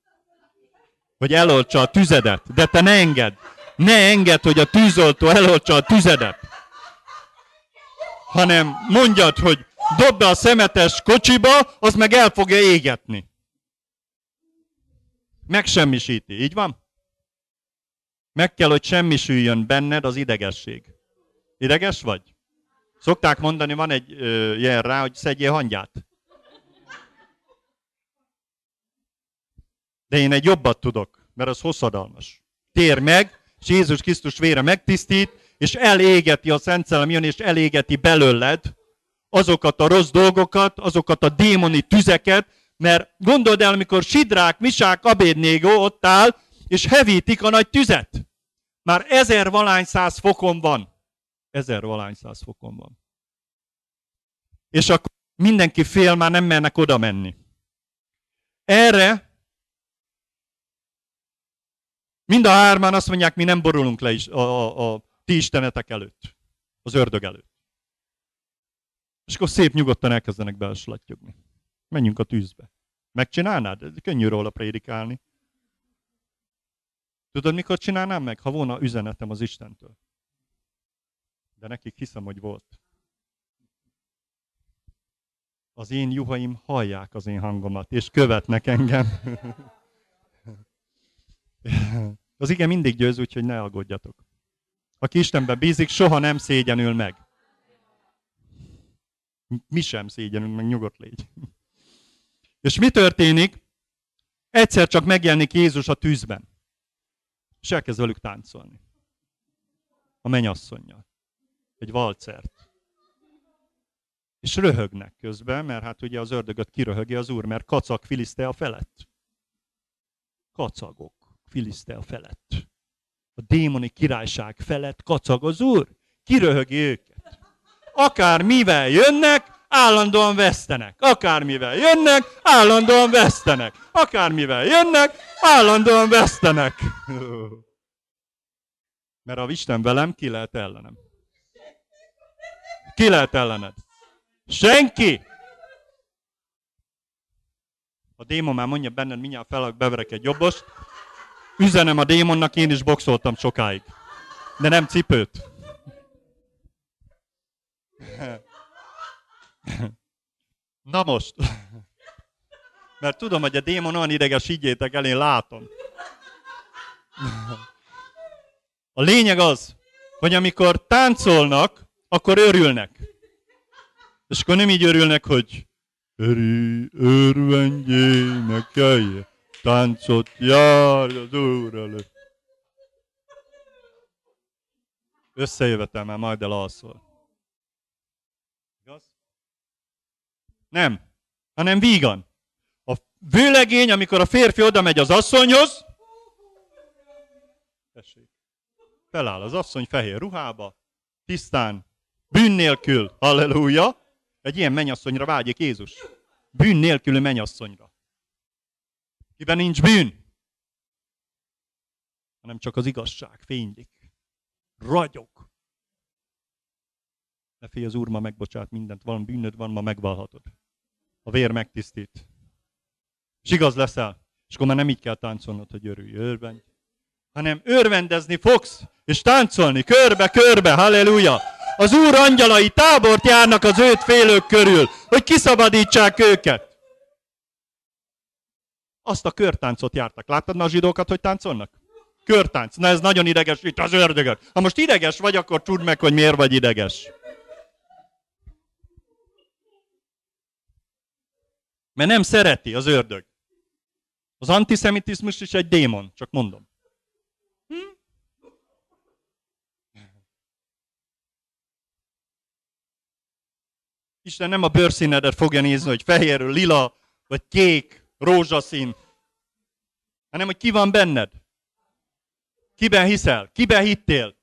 hogy eloltsa a tüzedet. De te ne engedd. Ne engedd, hogy a tűzoltó eloltsa a tüzedet. Hanem mondjad, hogy dobd a szemetes kocsiba, az meg el fogja égetni. Megsemmisíti. Így van? Meg kell, hogy semmisüljön benned az idegesség. Ideges vagy? Szokták mondani, van egy ö, rá, hogy szedjél hangyát. De én egy jobbat tudok, mert az hosszadalmas. Tér meg, és Jézus Krisztus vére megtisztít, és elégeti a Szent Szellem jön, és elégeti belőled azokat a rossz dolgokat, azokat a démoni tüzeket, mert gondold el, amikor Sidrák, Misák, Abédnégó ott áll, és hevítik a nagy tüzet. Már ezer valány száz fokon van. Ezer valány száz fokon van. És akkor mindenki fél, már nem mernek oda menni. Erre mind a hárman azt mondják, mi nem borulunk le is a, a, a ti istenetek előtt, az ördög előtt. És akkor szép nyugodtan elkezdenek beleslattyogni. Menjünk a tűzbe. Megcsinálnád? Ez könnyű róla prédikálni. Tudod, mikor csinálnám meg? Ha volna üzenetem az Istentől. De nekik hiszem, hogy volt. Az én juhaim hallják az én hangomat, és követnek engem. Az igen mindig győz, úgyhogy ne aggódjatok. Aki Istenben bízik, soha nem szégyenül meg. Mi sem szégyenünk meg, nyugodt légy. És mi történik? Egyszer csak megjelenik Jézus a tűzben. És elkezd velük táncolni. A mennyasszonyjal. Egy valcert. És röhögnek közben, mert hát ugye az ördögöt kiröhögi az úr, mert kacag Filisztea felett. Kacagok Filisztea felett. A démoni királyság felett kacag az úr. Kiröhögi őket. Akár mivel jönnek, állandóan vesztenek. Akármivel jönnek, állandóan vesztenek. Akármivel jönnek, állandóan vesztenek. Mert ha Isten velem, ki lehet ellenem? Ki lehet ellened? Senki! A démon már mondja benned, mindjárt fel, beverek egy jobbos. Üzenem a démonnak, én is boxoltam sokáig. De nem cipőt. Na most. Mert tudom, hogy a démon olyan ideges, higgyétek el, én látom. A lényeg az, hogy amikor táncolnak, akkor örülnek. És akkor nem így örülnek, hogy Öri, örvendjének, jöjjön táncot jár az Úr előtt. Összejövetel, már majd elalszol. Igaz? Nem, hanem vígan. A vőlegény, amikor a férfi oda megy az asszonyhoz, tessék, feláll az asszony fehér ruhába, tisztán, bűn nélkül, halleluja, egy ilyen mennyasszonyra vágyik Jézus. Bűn nélkülű mennyasszonyra kiben nincs bűn, hanem csak az igazság fénylik. Ragyog. Ne félj, az Úr ma megbocsát mindent, van bűnöd van, ma megvalhatod. A vér megtisztít. És igaz leszel. És akkor már nem így kell táncolnod, hogy örülj, örvendj. Hanem örvendezni fogsz, és táncolni, körbe-körbe, halleluja. Az Úr angyalai tábort járnak az őt félők körül, hogy kiszabadítsák őket. Azt a körtáncot jártak. Láttad ma a zsidókat, hogy táncolnak? Körtánc. Na ez nagyon ideges, itt az ördögök. Ha most ideges vagy, akkor tudd meg, hogy miért vagy ideges. Mert nem szereti az ördög. Az antiszemitizmus is egy démon, csak mondom. Hm? Isten nem a bőrszínedet fogja nézni, hogy fehér, lila, vagy kék, rózsaszín, hanem hogy ki van benned. Kiben hiszel? Kiben hittél?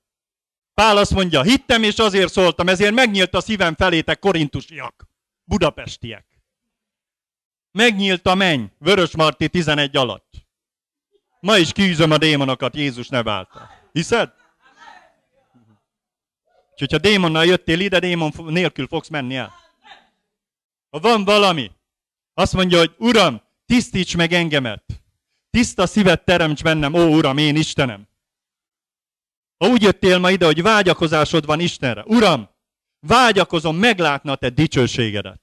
Pál azt mondja, hittem és azért szóltam, ezért megnyílt a szívem felétek korintusiak, budapestiek. Megnyílt a menny, Vörös Marti 11 alatt. Ma is kiűzöm a démonokat Jézus neváltal. Hiszed? Úgyhogy ha démonnal jöttél ide, démon nélkül fogsz menni el. Ha van valami, azt mondja, hogy Uram, tisztíts meg engemet. Tiszta szívet teremts bennem, ó Uram, én Istenem. Ha úgy jöttél ma ide, hogy vágyakozásod van Istenre. Uram, vágyakozom meglátni a te dicsőségedet.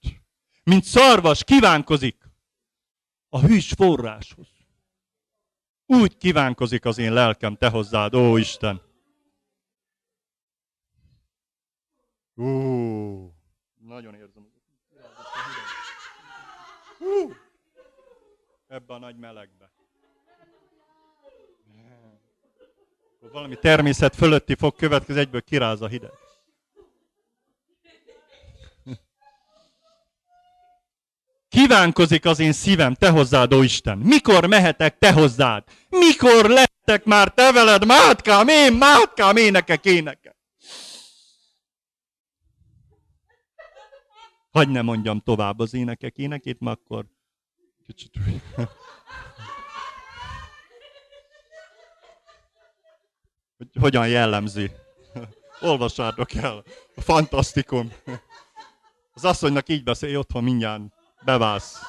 Mint szarvas kívánkozik a hűs forráshoz. Úgy kívánkozik az én lelkem te hozzád, ó Isten. Ó, nagyon érzem. Hú ebbe a nagy melegbe. Valami természet fölötti fog következni, egyből kiráz a hideg. Kívánkozik az én szívem, te hozzád, ó Isten. Mikor mehetek te hozzád? Mikor lettek már te veled, mátkám, én, mátkám, énekek, énekek. Hagy ne mondjam tovább az énekek énekét, mert akkor kicsit... Hogy hogyan jellemzi. Olvassátok el. Fantasztikum. Az asszonynak így beszél, otthon mindjárt beválsz.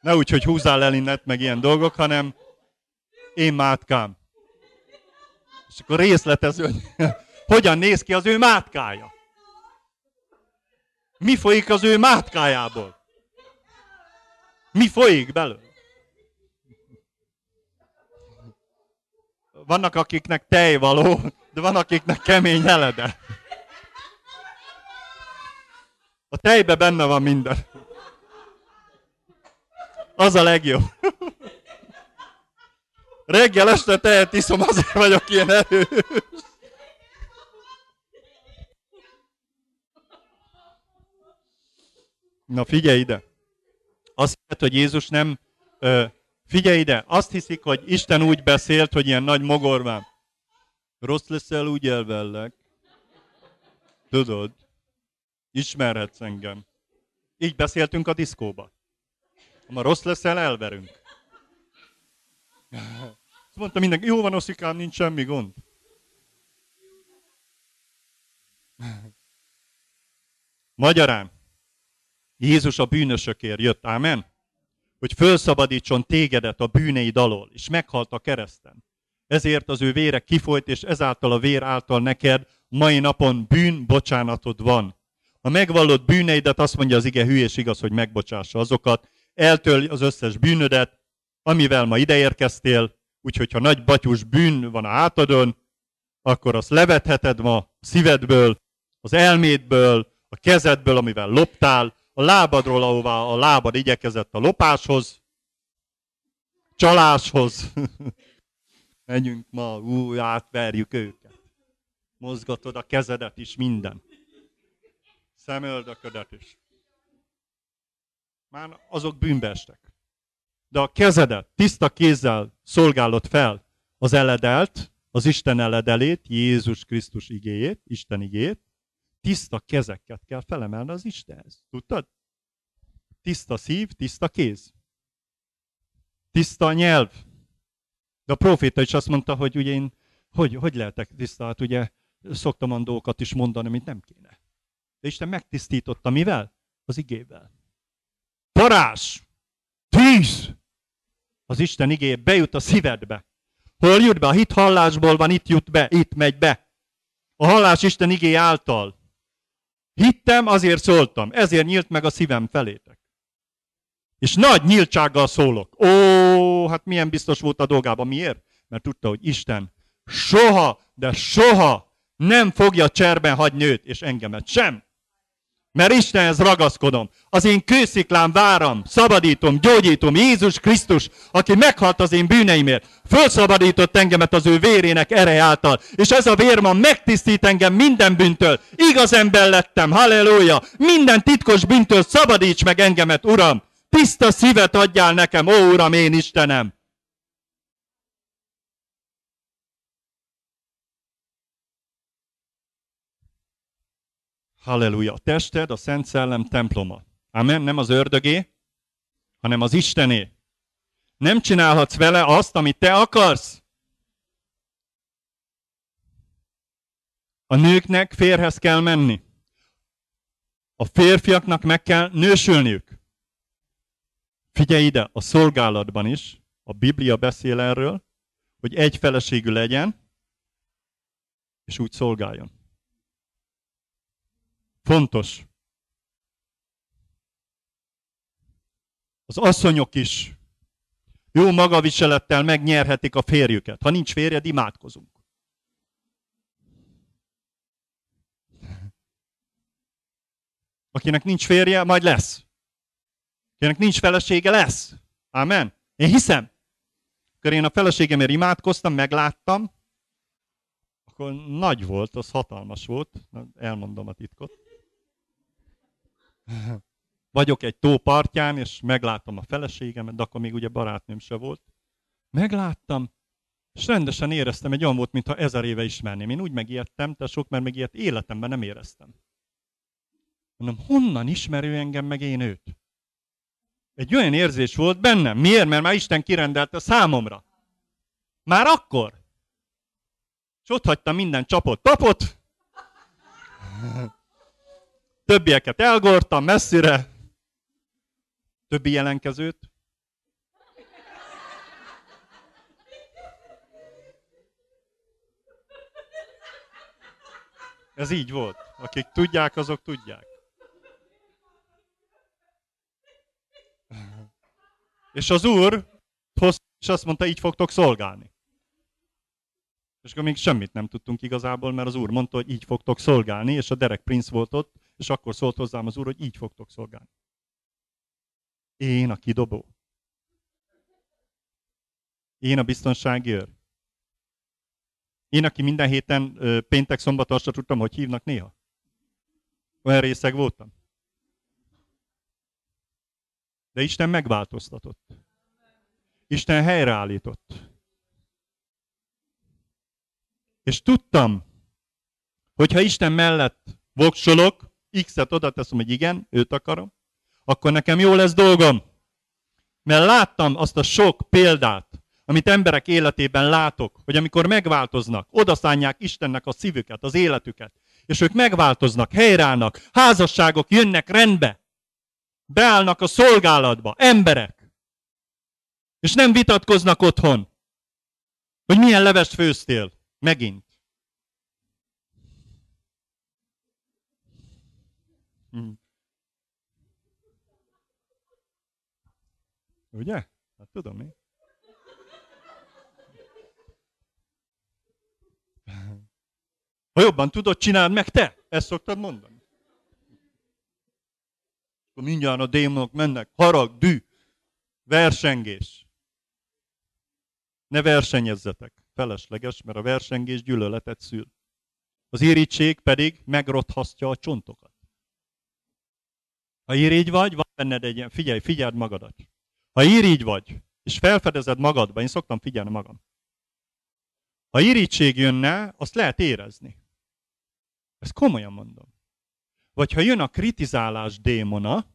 Ne úgy, hogy húzzál el innet, meg ilyen dolgok, hanem én mátkám. És akkor részletező, hogy hogyan néz ki az ő mátkája. Mi folyik az ő mátkájából? Mi folyik belőle? Vannak, akiknek tej való, de van, akiknek kemény elede. A tejbe benne van minden. Az a legjobb. Reggel este tejet iszom, azért vagyok ilyen erős. Na figyelj ide! Azt hiszed, hogy Jézus nem... Ö, figyelj ide! Azt hiszik, hogy Isten úgy beszélt, hogy ilyen nagy mogorván. Rossz leszel, úgy elvellek. Tudod? Ismerhetsz engem. Így beszéltünk a diszkóba. Ha rossz leszel, elverünk. Mondta mindenki, jó van, oszikám, nincs semmi gond. Magyarán, Jézus a bűnösökért jött, ámen? Hogy fölszabadítson tégedet a bűneid alól, és meghalt a kereszten. Ezért az ő vére kifolyt, és ezáltal a vér által neked mai napon bűn bocsánatod van. A megvallott bűneidet azt mondja az ige hű és igaz, hogy megbocsássa azokat, eltöl az összes bűnödet, amivel ma ideérkeztél, úgyhogy ha nagy batyus bűn van a hátadon, akkor azt levetheted ma a szívedből, az elmédből, a kezedből, amivel loptál, a lábadról, ahová a lábad igyekezett a lopáshoz, csaláshoz. Menjünk ma, ú, átverjük őket. Mozgatod a kezedet is, minden. Szemöldöködet is. Már azok bűnbe estek. De a kezedet tiszta kézzel szolgálod fel az eledelt, az Isten eledelét, Jézus Krisztus igéjét, Isten igéjét, tiszta kezeket kell felemelni az Istenhez. Tudtad? Tiszta szív, tiszta kéz. Tiszta nyelv. De a proféta is azt mondta, hogy ugye én, hogy, hogy lehetek tiszta? Hát ugye szoktam olyan dolgokat is mondani, amit nem kéne. De Isten megtisztította mivel? Az igével. Parás! Tűz! Az Isten igé bejut a szívedbe. Hol jut be? A hit hallásból van, itt jut be, itt megy be. A hallás Isten igé által. Hittem, azért szóltam. Ezért nyílt meg a szívem felétek. És nagy nyíltsággal szólok. Ó, hát milyen biztos volt a dolgában. Miért? Mert tudta, hogy Isten soha, de soha nem fogja cserben hagyni őt, és engemet sem. Mert Istenhez ragaszkodom. Az én kősziklám váram, szabadítom, gyógyítom Jézus Krisztus, aki meghalt az én bűneimért. Fölszabadított engemet az ő vérének ereje által. És ez a vér ma megtisztít engem minden bűntől. Igaz ember lettem, halleluja. Minden titkos bűntől szabadíts meg engemet, Uram. Tiszta szívet adjál nekem, ó Uram, én Istenem. Halleluja. A tested a Szent Szellem temploma. Amen. Nem az ördögé, hanem az Istené. Nem csinálhatsz vele azt, amit te akarsz. A nőknek férhez kell menni. A férfiaknak meg kell nősülniük. Figyelj ide, a szolgálatban is, a Biblia beszél erről, hogy egy feleségű legyen, és úgy szolgáljon. Fontos. Az asszonyok is jó magaviselettel megnyerhetik a férjüket. Ha nincs férjed, imádkozunk. Akinek nincs férje, majd lesz. Akinek nincs felesége, lesz. Amen. Én hiszem. Akkor én a feleségemért imádkoztam, megláttam, akkor nagy volt, az hatalmas volt, elmondom a titkot. Vagyok egy tó partján, és meglátom a feleségemet, de akkor még ugye barátnőm se volt. Megláttam, és rendesen éreztem, egy olyan volt, mintha ezer éve ismerném. Én úgy megijedtem, te sok, mert meg ilyet életemben nem éreztem. Mondom, honnan ismerő engem, meg én őt? Egy olyan érzés volt bennem. Miért? Mert már Isten kirendelte számomra. Már akkor. És ott hagytam minden csapott tapot. Többieket elgortam messzire. Többi jelenkezőt. Ez így volt. Akik tudják, azok tudják. És az úr és azt mondta, így fogtok szolgálni. És akkor még semmit nem tudtunk igazából, mert az úr mondta, hogy így fogtok szolgálni, és a Derek Prince volt ott, és akkor szólt hozzám az úr, hogy így fogtok szolgálni. Én a kidobó. Én a biztonsági őr. Én, aki minden héten péntek, szombat, azt tudtam, hogy hívnak néha. Olyan részeg voltam. De Isten megváltoztatott. Isten helyreállított. És tudtam, hogy ha Isten mellett voksolok, X-et oda teszem, hogy igen, őt akarom, akkor nekem jó lesz dolgom. Mert láttam azt a sok példát, amit emberek életében látok, hogy amikor megváltoznak, odaszánják Istennek a szívüket, az életüket, és ők megváltoznak, helyreállnak, házasságok jönnek rendbe, beállnak a szolgálatba, emberek, és nem vitatkoznak otthon, hogy milyen levest főztél, megint. Hm. Ugye? Hát tudom én. Ha jobban tudod, csináld meg te. Ezt szoktad mondani. Akkor mindjárt a démonok mennek. Harag, dű, versengés. Ne versenyezzetek. Felesleges, mert a versengés gyűlöletet szül. Az irítség pedig megrothasztja a csontokat. Ha irigy vagy, van benned egy ilyen, figyelj, figyeld magadat. Ha irigy vagy, és felfedezed magadba, én szoktam figyelni magam. Ha irítség jönne, azt lehet érezni. Ezt komolyan mondom. Vagy ha jön a kritizálás démona,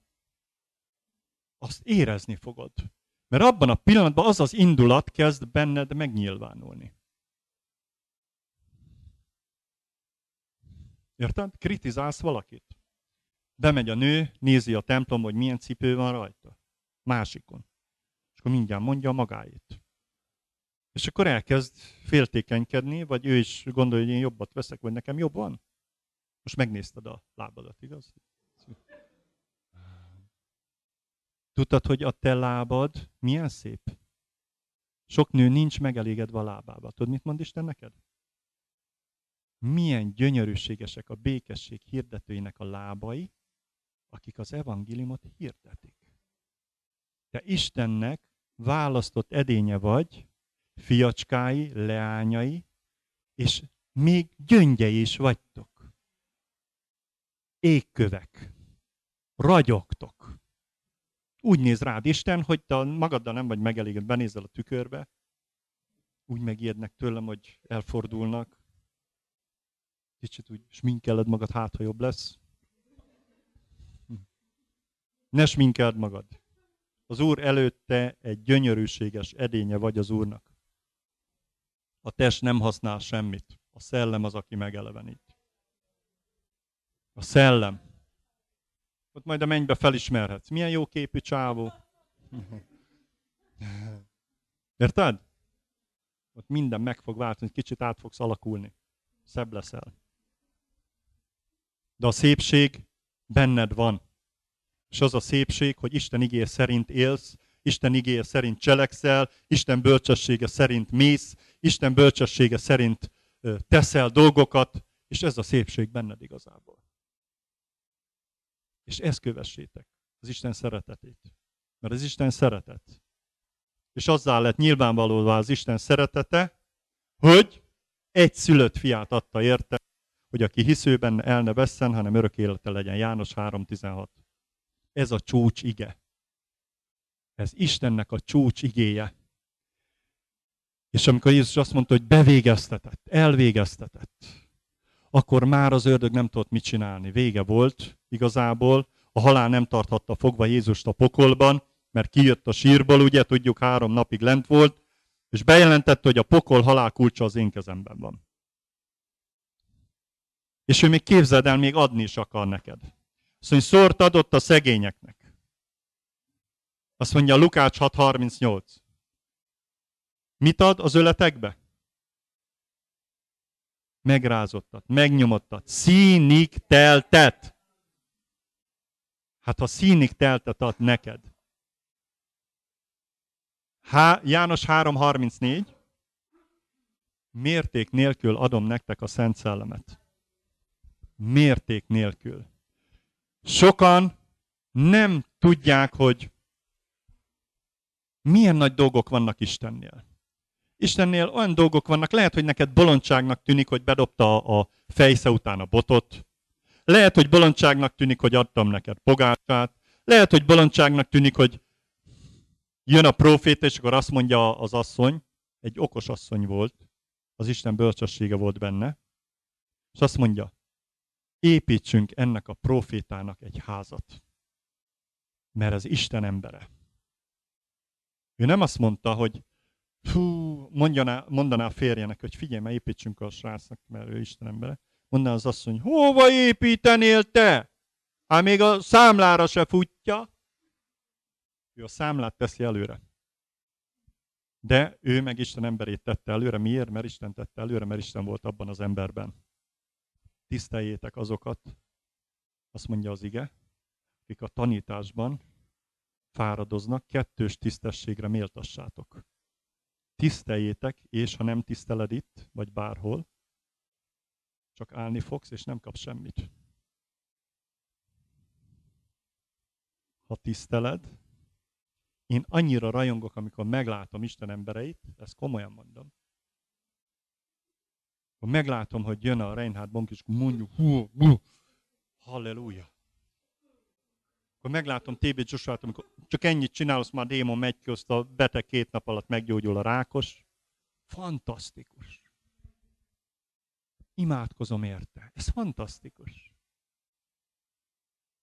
azt érezni fogod. Mert abban a pillanatban az az indulat kezd benned megnyilvánulni. Érted? Kritizálsz valakit. Bemegy a nő, nézi a templom, hogy milyen cipő van rajta. Másikon. És akkor mindjárt mondja magáét. És akkor elkezd féltékenykedni, vagy ő is gondolja, hogy én jobbat veszek, vagy nekem jobb van. Most megnézted a lábadat, igaz? Tudtad, hogy a te lábad milyen szép? Sok nő nincs megelégedve a lábába. Tudod, mit mond Isten neked? Milyen gyönyörűségesek a békesség hirdetőinek a lábai, akik az evangéliumot hirdetik. Te Istennek választott edénye vagy, fiacskái, leányai, és még gyöngyei is vagytok. Égkövek. Ragyogtok. Úgy néz rád Isten, hogy te magaddal nem vagy megelégedve, benézel a tükörbe, úgy megijednek tőlem, hogy elfordulnak. Kicsit úgy sminkeled magad, hát ha jobb lesz. Ne sminkeld magad. Az Úr előtte egy gyönyörűséges edénye vagy az Úrnak. A test nem használ semmit. A szellem az, aki megelevenít. A szellem. Ott majd a mennybe felismerhetsz. Milyen jó képű csávó. Érted? Ott minden meg fog változni, kicsit át fogsz alakulni. Szebb leszel. De a szépség benned van. És az a szépség, hogy Isten igény szerint élsz, Isten igéje szerint cselekszel, Isten bölcsessége szerint mész, Isten bölcsessége szerint teszel dolgokat, és ez a szépség benned igazából. És ezt kövessétek, az Isten szeretetét. Mert az Isten szeretet. és azzal lett nyilvánvalóvá az Isten szeretete, hogy egy szülött fiát adta érte, hogy aki hisző benne el ne vesszen, hanem örök élete legyen. János 3.16. Ez a csúcs ige. Ez Istennek a csúcs igéje. És amikor Jézus azt mondta, hogy bevégeztetett, elvégeztetett, akkor már az ördög nem tudott mit csinálni. Vége volt igazából, a halál nem tarthatta fogva Jézust a pokolban, mert kijött a sírból, ugye, tudjuk, három napig lent volt, és bejelentette, hogy a pokol halál kulcsa az én kezemben van. És ő még képzeld el, még adni is akar neked. Mondja, szort adott a szegényeknek. Azt mondja Lukács 6.38. Mit ad az öletekbe? Megrázottat, megnyomottat, színig teltet. Hát ha színig teltet ad neked. Há, János 3.34. Mérték nélkül adom nektek a Szent Szellemet. Mérték nélkül. Sokan nem tudják, hogy milyen nagy dolgok vannak Istennél. Istennél olyan dolgok vannak, lehet, hogy neked bolondságnak tűnik, hogy bedobta a fejsze után a botot. Lehet, hogy bolondságnak tűnik, hogy adtam neked pogácsát. Lehet, hogy bolondságnak tűnik, hogy jön a profét, és akkor azt mondja az asszony, egy okos asszony volt, az Isten bölcsessége volt benne, és azt mondja, építsünk ennek a profétának egy házat, mert ez Isten embere. Ő nem azt mondta, hogy fú, mondjaná, mondaná a férjenek, hogy figyelj, mert építsünk a srácnak, mert ő Isten embere. Mondaná az asszony, hova építenél te? Hát még a számlára se futja. Ő a számlát teszi előre. De ő meg Isten emberét tette előre. Miért? Mert Isten tette előre, mert Isten volt abban az emberben. Tiszteljétek azokat, azt mondja az ige, akik a tanításban fáradoznak, kettős tisztességre méltassátok. Tiszteljétek, és ha nem tiszteled itt, vagy bárhol, csak állni fogsz, és nem kapsz semmit. Ha tiszteled, én annyira rajongok, amikor meglátom Isten embereit, ezt komolyan mondom, akkor meglátom, hogy jön a Reinhard Bonk, és mondjuk, hú, hú, halleluja. Akkor meglátom TB Joshua-t, amikor csak ennyit csinálsz, már a démon megy ki, azt a beteg két nap alatt meggyógyul a rákos. Fantasztikus. Imádkozom érte. Ez fantasztikus.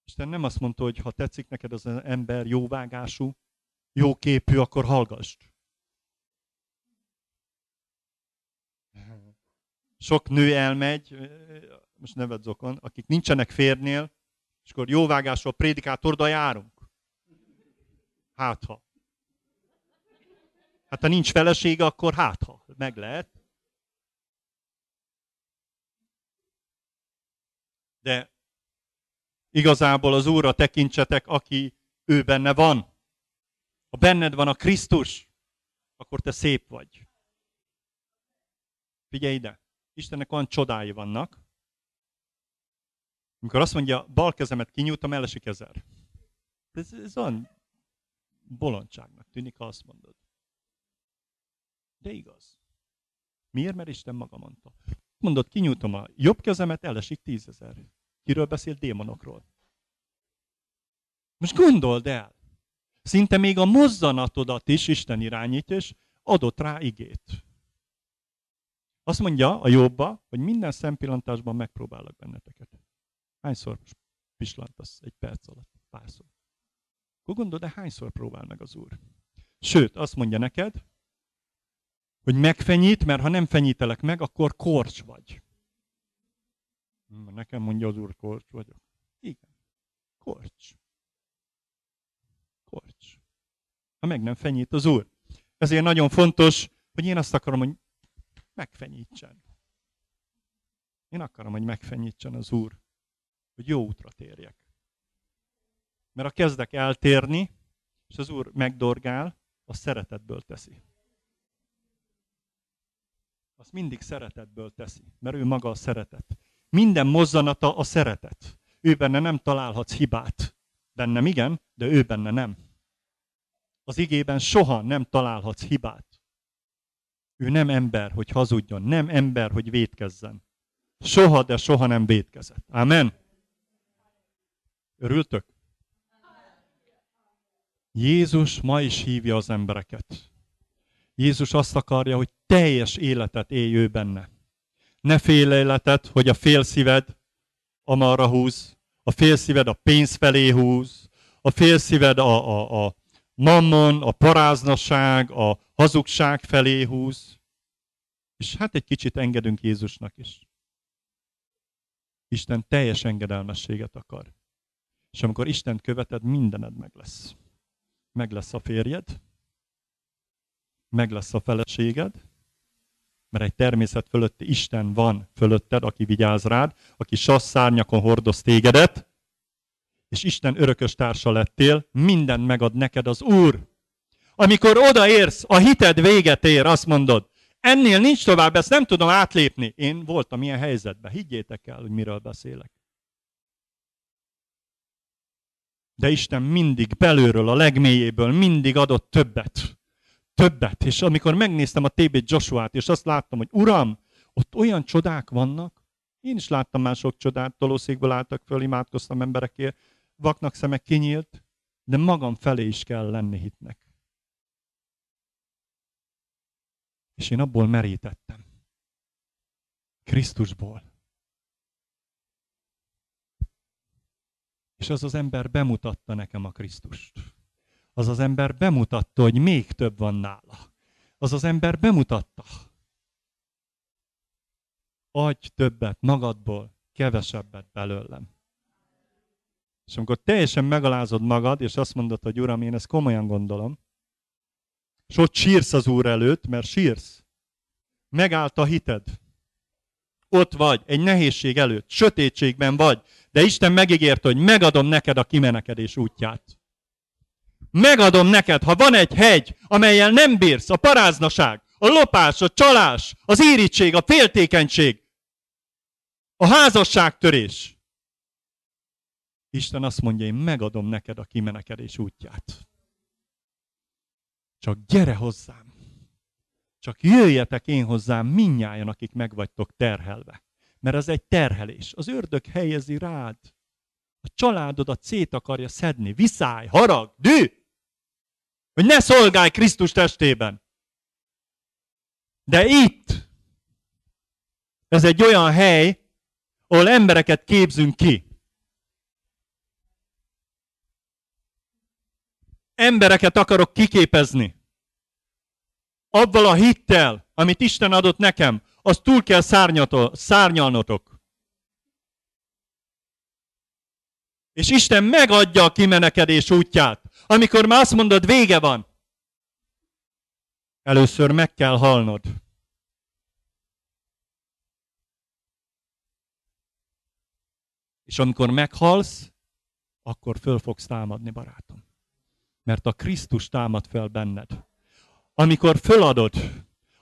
Isten nem azt mondta, hogy ha tetszik neked az ember jóvágású, jó képű, akkor hallgass. Sok nő elmegy, most neved zokon, akik nincsenek férnél, és akkor jóvágásról prédikátorda járunk. Hát ha. Hát ha nincs felesége, akkor hát ha. Meg lehet. De igazából az Úrra tekintsetek, aki ő benne van. Ha benned van a Krisztus, akkor te szép vagy. Figyelj ide! Istennek olyan csodái vannak, amikor azt mondja, bal kezemet kinyújtom, elesik ezer. Ez, ez olyan bolondságnak tűnik, ha azt mondod. De igaz. Miért? Mert Isten maga mondta. Mondod, kinyújtom a jobb kezemet, elesik tízezer. Kiről beszél? Démonokról. Most gondold el. Szinte még a mozzanatodat is Isten irányít, és adott rá igét. Azt mondja a jobba, hogy minden szempillantásban megpróbálok benneteket. Hányszor pislantasz egy perc alatt? Párszor. Akkor gondolod, de hányszor próbál meg az Úr? Sőt, azt mondja neked, hogy megfenyít, mert ha nem fenyítelek meg, akkor korcs vagy. Nekem mondja az Úr, korcs vagyok. Igen. Korcs. Korcs. Ha meg nem fenyít az Úr. Ezért nagyon fontos, hogy én azt akarom, hogy megfenyítsen. Én akarom, hogy megfenyítsen az Úr, hogy jó útra térjek. Mert ha kezdek eltérni, és az Úr megdorgál, a szeretetből teszi. Azt mindig szeretetből teszi, mert ő maga a szeretet. Minden mozzanata a szeretet. Ő benne nem találhatsz hibát. Bennem igen, de ő benne nem. Az igében soha nem találhatsz hibát. Ő nem ember, hogy hazudjon, nem ember, hogy vétkezzen. Soha, de soha nem vétkezett. Amen. Örültök? Jézus ma is hívja az embereket. Jézus azt akarja, hogy teljes életet élj ő benne. Ne fél életet, hogy a fél szíved amarra húz, a fél szíved a pénz felé húz, a fél szíved a, a, a mammon, a paráznaság, a hazugság felé húz. És hát egy kicsit engedünk Jézusnak is. Isten teljes engedelmességet akar. És amikor Isten követed, mindened meg lesz. Meg lesz a férjed, meg lesz a feleséged, mert egy természet fölötti Isten van fölötted, aki vigyáz rád, aki sassz szárnyakon hordoz tégedet, és Isten örökös társa lettél, minden megad neked az Úr. Amikor odaérsz, a hited véget ér, azt mondod, ennél nincs tovább, ezt nem tudom átlépni. Én voltam ilyen helyzetben, higgyétek el, hogy miről beszélek. De Isten mindig belőről, a legmélyéből mindig adott többet. Többet. És amikor megnéztem a TB Joshua-t, és azt láttam, hogy Uram, ott olyan csodák vannak, én is láttam már sok csodát, tolószékből álltak föl, imádkoztam emberekért, vaknak szeme kinyílt, de magam felé is kell lenni hitnek. És én abból merítettem. Krisztusból. És az az ember bemutatta nekem a Krisztust. Az az ember bemutatta, hogy még több van nála. Az az ember bemutatta. Adj többet magadból, kevesebbet belőlem. És amikor teljesen megalázod magad, és azt mondod, hogy Uram, én ezt komolyan gondolom, és ott sírsz az Úr előtt, mert sírsz. Megállt a hited. Ott vagy, egy nehézség előtt, sötétségben vagy, de Isten megígért, hogy megadom neked a kimenekedés útját. Megadom neked, ha van egy hegy, amelyel nem bírsz, a paráznaság, a lopás, a csalás, az írítség, a féltékenység, a házasságtörés. Isten azt mondja, én megadom neked a kimenekedés útját. Csak gyere hozzám. Csak jöjjetek én hozzám minnyáján, akik megvagytok terhelve. Mert ez egy terhelés. Az ördög helyezi rád. A családodat szét akarja szedni. Viszály, harag, dű. Hogy ne szolgálj Krisztus testében. De itt, ez egy olyan hely, ahol embereket képzünk ki. Embereket akarok kiképezni. Abban a hittel, amit Isten adott nekem, azt túl kell szárnyalnotok. És Isten megadja a kimenekedés útját. Amikor már azt mondod, vége van. Először meg kell halnod. És amikor meghalsz, akkor föl fogsz támadni, barátom. Mert a Krisztus támad fel benned. Amikor föladod,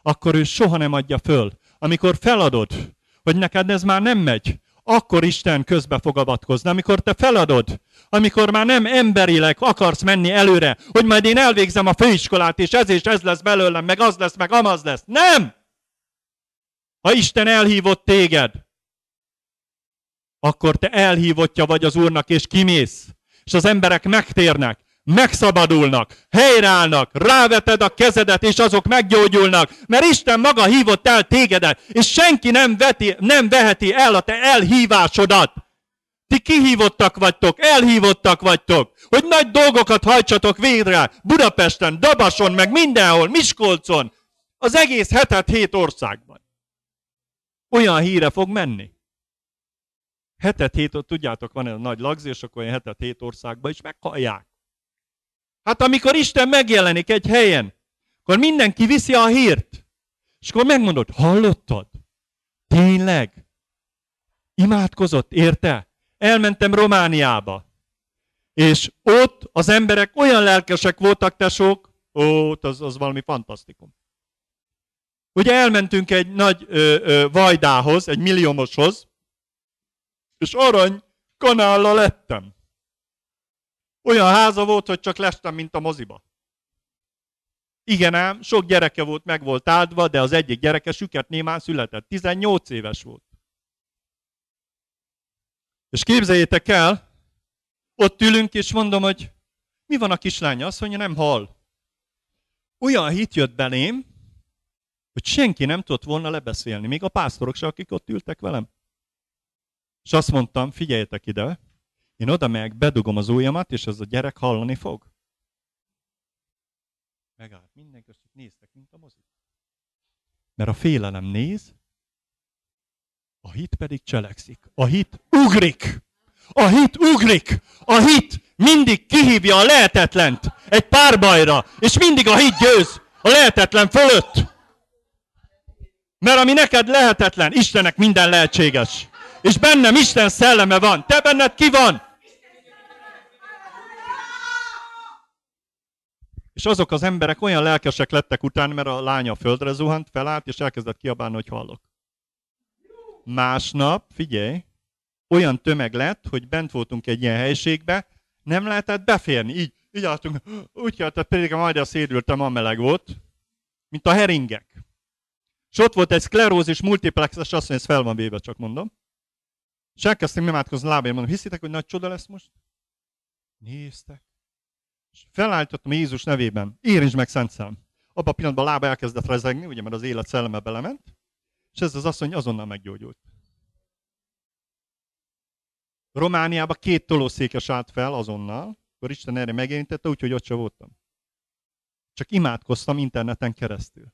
akkor ő soha nem adja föl. Amikor feladod, hogy neked ez már nem megy, akkor Isten közbe fog avatkozni. Amikor te feladod, amikor már nem emberileg akarsz menni előre, hogy majd én elvégzem a főiskolát, és ez és ez lesz belőlem, meg az lesz, meg amaz lesz. Nem! Ha Isten elhívott téged, akkor te elhívottja vagy az Úrnak, és kimész. És az emberek megtérnek, megszabadulnak, helyreállnak, ráveted a kezedet, és azok meggyógyulnak, mert Isten maga hívott el tégedet, és senki nem, veti, nem veheti el a te elhívásodat. Ti kihívottak vagytok, elhívottak vagytok, hogy nagy dolgokat hajtsatok végre Budapesten, Dabason, meg mindenhol, Miskolcon, az egész hetet hét országban. Olyan híre fog menni. Hetet hét, tudjátok, van egy nagy lagzi, és akkor olyan hetet hét országban is meghallják. Hát amikor Isten megjelenik egy helyen, akkor mindenki viszi a hírt. És akkor megmondod, hallottad? Tényleg? Imádkozott, érte? Elmentem Romániába. És ott az emberek olyan lelkesek voltak, tesók, ó, az, az valami fantasztikum. Ugye elmentünk egy nagy ö, ö, vajdához, egy milliómoshoz, és arany kanállal lettem. Olyan háza volt, hogy csak lestem, mint a moziba. Igen ám, sok gyereke volt, meg volt áldva, de az egyik gyereke süket némán született. 18 éves volt. És képzeljétek el, ott ülünk, és mondom, hogy mi van a kislánya? Azt mondja, nem hal. Olyan hit jött belém, hogy senki nem tudott volna lebeszélni, még a pásztorok se, akik ott ültek velem. És azt mondtam, figyeljetek ide, én oda megyek, bedugom az ujjamat, és ez a gyerek hallani fog. Megállt mindenki, azt néztek, mint a mozik. Mert a félelem néz, a hit pedig cselekszik. A hit ugrik. A hit ugrik. A hit mindig kihívja a lehetetlent egy párbajra, és mindig a hit győz a lehetetlen fölött. Mert ami neked lehetetlen, Istennek minden lehetséges. És bennem Isten szelleme van. Te benned ki van? És azok az emberek olyan lelkesek lettek utána, mert a lánya földre zuhant, felállt, és elkezdett kiabálni, hogy hallok. Másnap, figyelj, olyan tömeg lett, hogy bent voltunk egy ilyen helységbe, nem lehetett beférni. Így, így álltunk, úgy kellett, pedig majd a szédültem, a meleg volt, mint a heringek. És ott volt egy szklerózis multiplex, és azt mondja, ez fel van véve, csak mondom. És elkezdtem imádkozni lábáján, mondom, hiszitek, hogy nagy csoda lesz most? Néztek. És felállítottam Jézus nevében, érintsd meg Szent Szám. Abban a pillanatban a lába elkezdett rezegni, ugye, mert az élet szelleme belement, és ez az asszony azonnal meggyógyult. Romániában két tolószékes állt fel azonnal, akkor Isten erre megérintette, úgyhogy ott sem voltam. Csak imádkoztam interneten keresztül.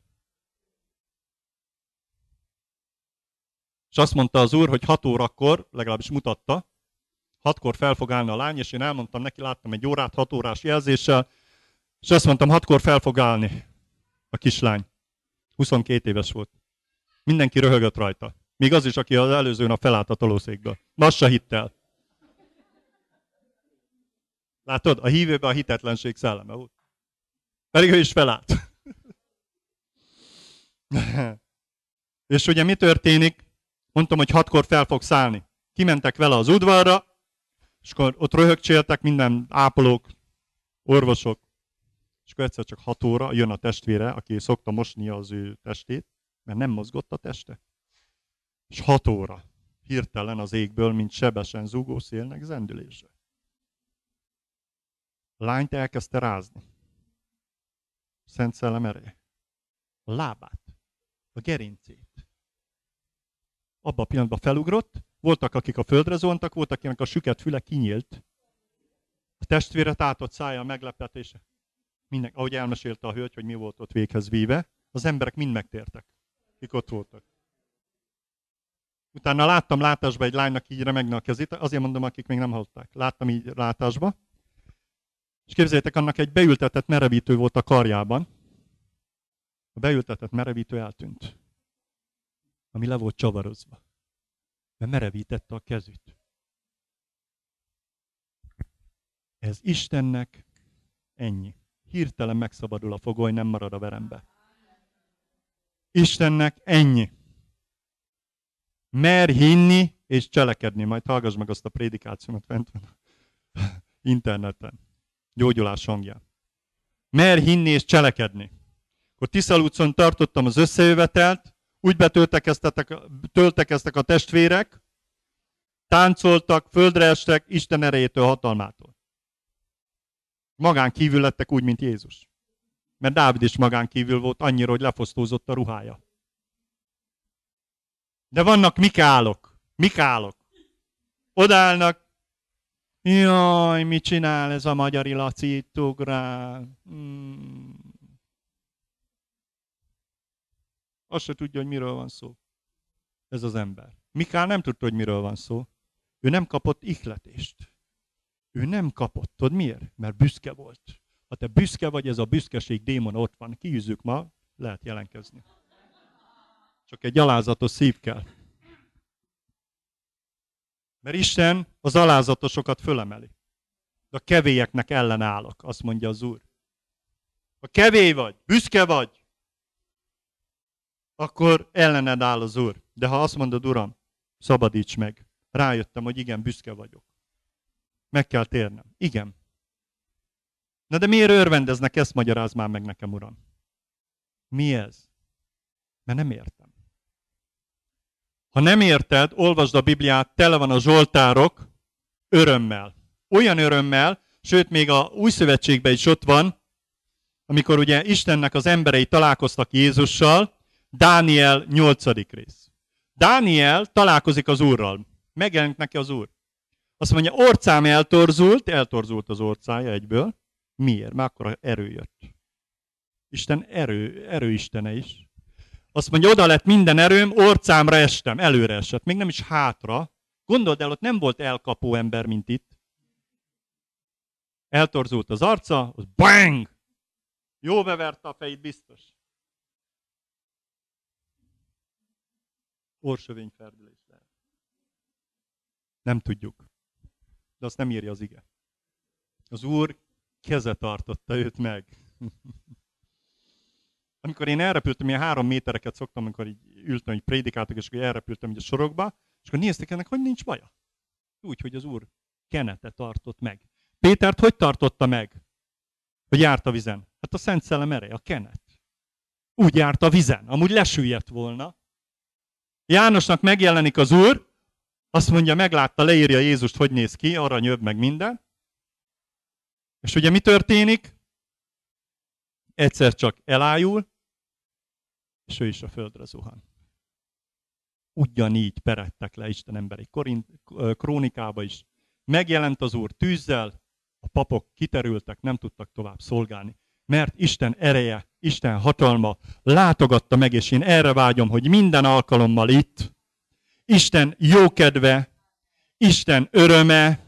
És azt mondta az úr, hogy hat órakor, legalábbis mutatta, hatkor fel fog állni a lány, és én elmondtam neki, láttam egy órát, hat órás jelzéssel, és azt mondtam, hatkor fel fog állni a kislány. 22 éves volt. Mindenki röhögött rajta. Még az is, aki az előző nap felállt a tolószékből. Azt se hitt el. Látod? A hívőben a hitetlenség szelleme volt. Pedig ő is felállt. és ugye mi történik? Mondtam, hogy hatkor fel fog szállni. Kimentek vele az udvarra, és akkor ott röhögcséltek minden ápolók, orvosok, és akkor egyszer csak hat óra jön a testvére, aki szokta mosni az ő testét, mert nem mozgott a teste. És hat óra hirtelen az égből, mint sebesen zúgó szélnek zendülése. A lányt elkezdte rázni. Szent Szellem ereje. A lábát, a gerincét. Abba a pillanatban felugrott, voltak, akik a földre zontak, voltak, akinek a süket füle kinyílt. A testvére tátott szája meglepetése. Minden, ahogy elmesélte a hölgy, hogy mi volt ott véghez víve, az emberek mind megtértek, akik ott voltak. Utána láttam látásba egy lánynak így remegne a kezét, azért mondom, akik még nem hallották. Láttam így látásba. És képzeljétek, annak egy beültetett merevítő volt a karjában. A beültetett merevítő eltűnt. Ami le volt csavarozva mert merevítette a kezét. Ez Istennek ennyi. Hirtelen megszabadul a fogoly, nem marad a verembe. Istennek ennyi. Mer hinni és cselekedni. Majd hallgass meg azt a prédikációmat fent van interneten. Gyógyulás hangján. Mer hinni és cselekedni. Akkor Tiszal utcon tartottam az összejövetelt, úgy betöltekeztek a testvérek, táncoltak, földre estek Isten erejétől, hatalmától. Magán kívül lettek úgy, mint Jézus. Mert Dávid is magán kívül volt annyira, hogy lefosztózott a ruhája. De vannak mikálok, mikálok. Odállnak, jaj, mit csinál ez a magyari Laci, ugrál. Hmm. Azt se tudja, hogy miről van szó. Ez az ember. Mikál nem tudta, hogy miről van szó. Ő nem kapott ihletést. Ő nem kapott. Tudod miért? Mert büszke volt. Ha te büszke vagy, ez a büszkeség démon ott van. Kiűzzük ma, lehet jelentkezni. Csak egy alázatos szív kell. Mert Isten az alázatosokat fölemeli. De a kevélyeknek ellenállok, azt mondja az Úr. Ha kevély vagy, büszke vagy, akkor ellened áll az Úr. De ha azt mondod, Uram, szabadíts meg. Rájöttem, hogy igen, büszke vagyok. Meg kell térnem. Igen. Na de miért örvendeznek, ezt magyaráz már meg nekem, Uram. Mi ez? Mert nem értem. Ha nem érted, olvasd a Bibliát, tele van a Zsoltárok örömmel. Olyan örömmel, sőt még a Új Szövetségben is ott van, amikor ugye Istennek az emberei találkoztak Jézussal, Dániel 8. rész. Dániel találkozik az Úrral. Megjelent neki az Úr. Azt mondja, orcám eltorzult, eltorzult az orcája egyből. Miért? Mert akkor erő jött. Isten erő, erő istene is. Azt mondja, oda lett minden erőm, orcámra estem, előre esett, még nem is hátra. Gondold el, ott nem volt elkapó ember, mint itt. Eltorzult az arca, az bang! Jó beverte a fejét, biztos. Orsövényferdülés lehet. Nem tudjuk. De azt nem írja az ige. Az Úr keze tartotta őt meg. amikor én elrepültem, ilyen három métereket szoktam, amikor így ültem, hogy prédikáltak, és akkor elrepültem így a sorokba, és akkor néztek ennek, hogy nincs baja. Úgy, hogy az Úr kenete tartott meg. Pétert hogy tartotta meg? Hogy járt a vizen? Hát a Szent Szellem ereje, a kenet. Úgy járt a vizen, amúgy lesüllyedt volna. Jánosnak megjelenik az Úr, azt mondja, meglátta, leírja Jézust, hogy néz ki, aranyöv meg minden. És ugye mi történik? Egyszer csak elájul, és ő is a földre zuhan. Ugyanígy peredtek le Isten emberi Korint, krónikába is. Megjelent az Úr tűzzel, a papok kiterültek, nem tudtak tovább szolgálni. Mert Isten ereje, Isten hatalma látogatta meg, és én erre vágyom, hogy minden alkalommal itt, Isten jókedve, Isten öröme,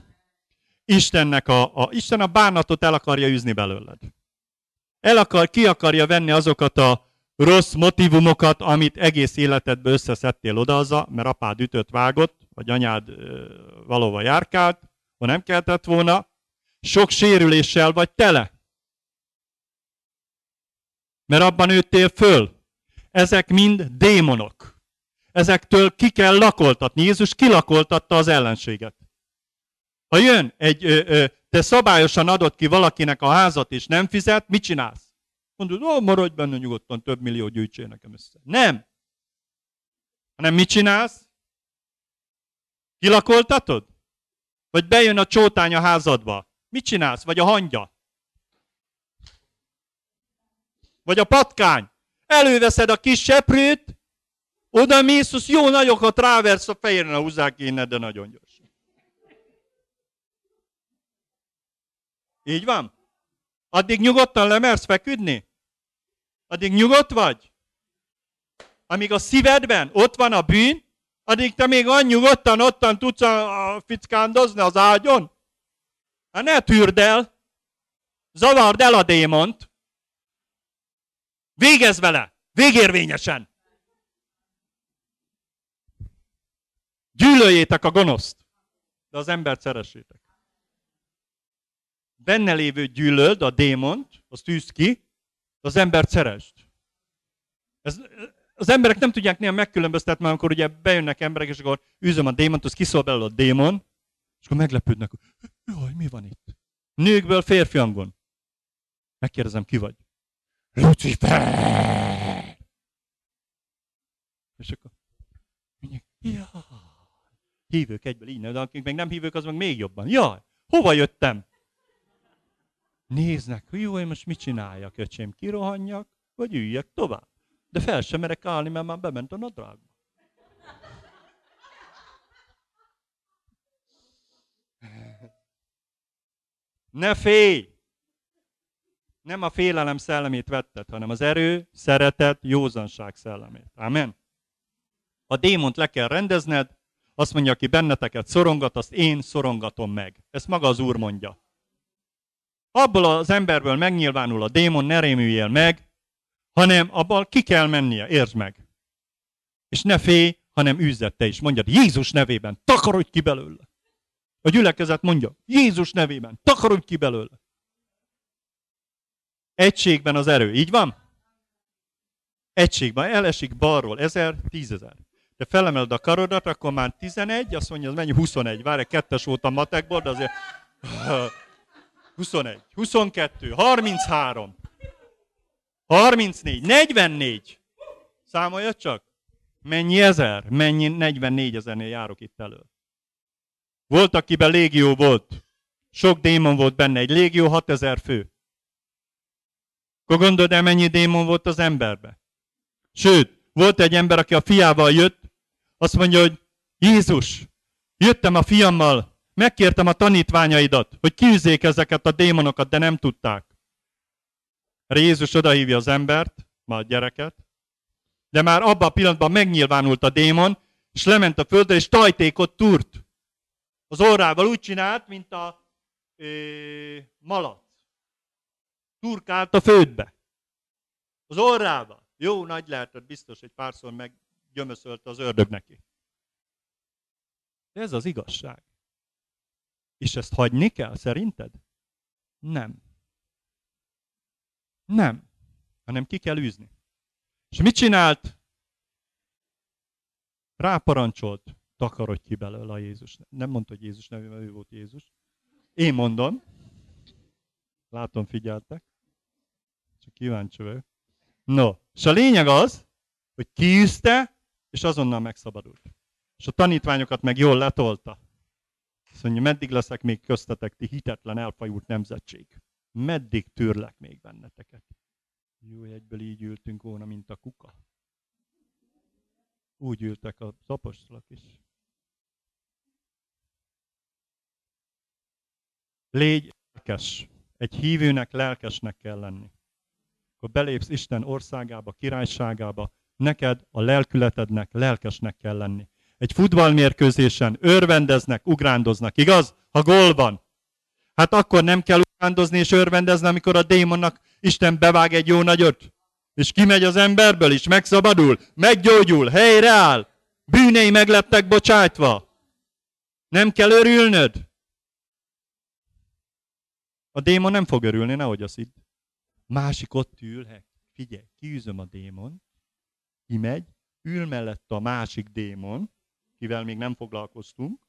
Istennek a, a, Isten a bánatot el akarja űzni belőled. El akar, ki akarja venni azokat a rossz motivumokat, amit egész életedbe összeszedtél odahaza, mert apád ütött, vágott, vagy anyád valóban járkált, ha nem keltett volna, sok sérüléssel vagy tele. Mert abban nőttél föl. Ezek mind démonok. Ezektől ki kell lakoltatni. Jézus kilakoltatta az ellenséget. Ha jön egy, ö, ö, te szabályosan adod ki valakinek a házat, és nem fizet, mit csinálsz? Mondod, ó, maradj benne nyugodtan, több millió gyűjtsél nekem össze. Nem. Hanem mit csinálsz? Kilakoltatod? Vagy bejön a csótány a házadba? Mit csinálsz? Vagy a hangya? Vagy a patkány? Előveszed a kis seprőt, oda mész, az jó nagyokat ráversz a fejére, na húzzák de nagyon gyorsan. Így van? Addig nyugodtan lemersz feküdni? Addig nyugodt vagy? Amíg a szívedben ott van a bűn, addig te még olyan nyugodtan ottan tudsz a, a fickándozni az ágyon? Hát ne tűrd el. Zavard el a démont. Végez vele. Végérvényesen. Gyűlöljétek a gonoszt, de az embert szeressétek. Benne lévő gyűlöld a démont, azt tűz ki, az embert szerest. Ez, az emberek nem tudják néha megkülönböztetni, mert amikor ugye bejönnek emberek, és akkor űzöm a démont, az kiszól belőle a démon, és akkor meglepődnek, hogy jaj, mi van itt? Nőkből férfi. Megkérdezem, ki vagy? Lucifer! És akkor mondják, jaj. Hívők egyből így, de akik meg nem hívők, az meg még jobban. Jaj, hova jöttem? Néznek, hogy jó, én most mit csináljak, öcsém, kirohanjak, vagy üljek tovább. De fel sem merek állni, mert már bement a nadrágba. Ne félj! Nem a félelem szellemét vetted, hanem az erő, szeretet, józanság szellemét. Amen. A démont le kell rendezned, azt mondja, aki benneteket szorongat, azt én szorongatom meg. Ezt maga az Úr mondja. Abból az emberből megnyilvánul a démon, ne rémüljél meg, hanem abban ki kell mennie, értsd meg. És ne félj, hanem üzzed te is. Mondjad, Jézus nevében, takarodj ki belőle. A gyülekezet mondja, Jézus nevében, takarodj ki belőle. Egységben az erő, így van? Egységben, elesik balról ezer, tízezer. De felemeled a karodat, akkor már 11, azt mondja, az mennyi? 21. Várj, kettes voltam matekból, de azért... 21, 22, 33. 34, 44. Számolja csak. Mennyi ezer? Mennyi 44 ezernél járok itt elő. Volt, akiben légió volt. Sok démon volt benne. Egy légió 6000 fő. Akkor gondolod el, mennyi démon volt az emberbe? Sőt, volt egy ember, aki a fiával jött, azt mondja, hogy Jézus, jöttem a fiammal, megkértem a tanítványaidat, hogy kiűzzék ezeket a démonokat, de nem tudták. Erre Jézus odahívja az embert, már a gyereket, de már abban a pillanatban megnyilvánult a démon, és lement a földre, és tajtékot túrt. Az orrával úgy csinált, mint a ö, malac. Turkált a földbe. Az orrával. Jó nagy lehetett, biztos, hogy párszor meggyömöszölte az ördög neki. De ez az igazság. És ezt hagyni kell, szerinted? Nem. Nem. Hanem ki kell űzni. És mit csinált? Ráparancsolt, takarodj ki belőle a Jézus. Nem mondta, hogy Jézus nevében, ő volt Jézus. Én mondom. Látom, figyeltek. Csak kíváncsi vagyok. No, és a lényeg az, hogy kiűzte, és azonnal megszabadult. És a tanítványokat meg jól letolta. Azt mondja, meddig leszek még köztetek, ti hitetlen elfajult nemzetség? Meddig tűrlek még benneteket? Jó, egyből így ültünk volna, mint a kuka. Úgy ültek a apostolok is. Légy lelkes. Egy hívőnek lelkesnek kell lenni. Akkor belépsz Isten országába, királyságába, neked a lelkületednek lelkesnek kell lenni. Egy futballmérkőzésen örvendeznek, ugrándoznak, igaz? Ha gól van. Hát akkor nem kell ugrándozni és örvendezni, amikor a démonnak Isten bevág egy jó nagyot, és kimegy az emberből is, megszabadul, meggyógyul, helyreáll, bűnei meglettek bocsájtva. Nem kell örülnöd. A démon nem fog örülni, nehogy azt hidd. Másik ott ül, figyelj, kiűzöm a démon, kimegy, ül mellett a másik démon, kivel még nem foglalkoztunk,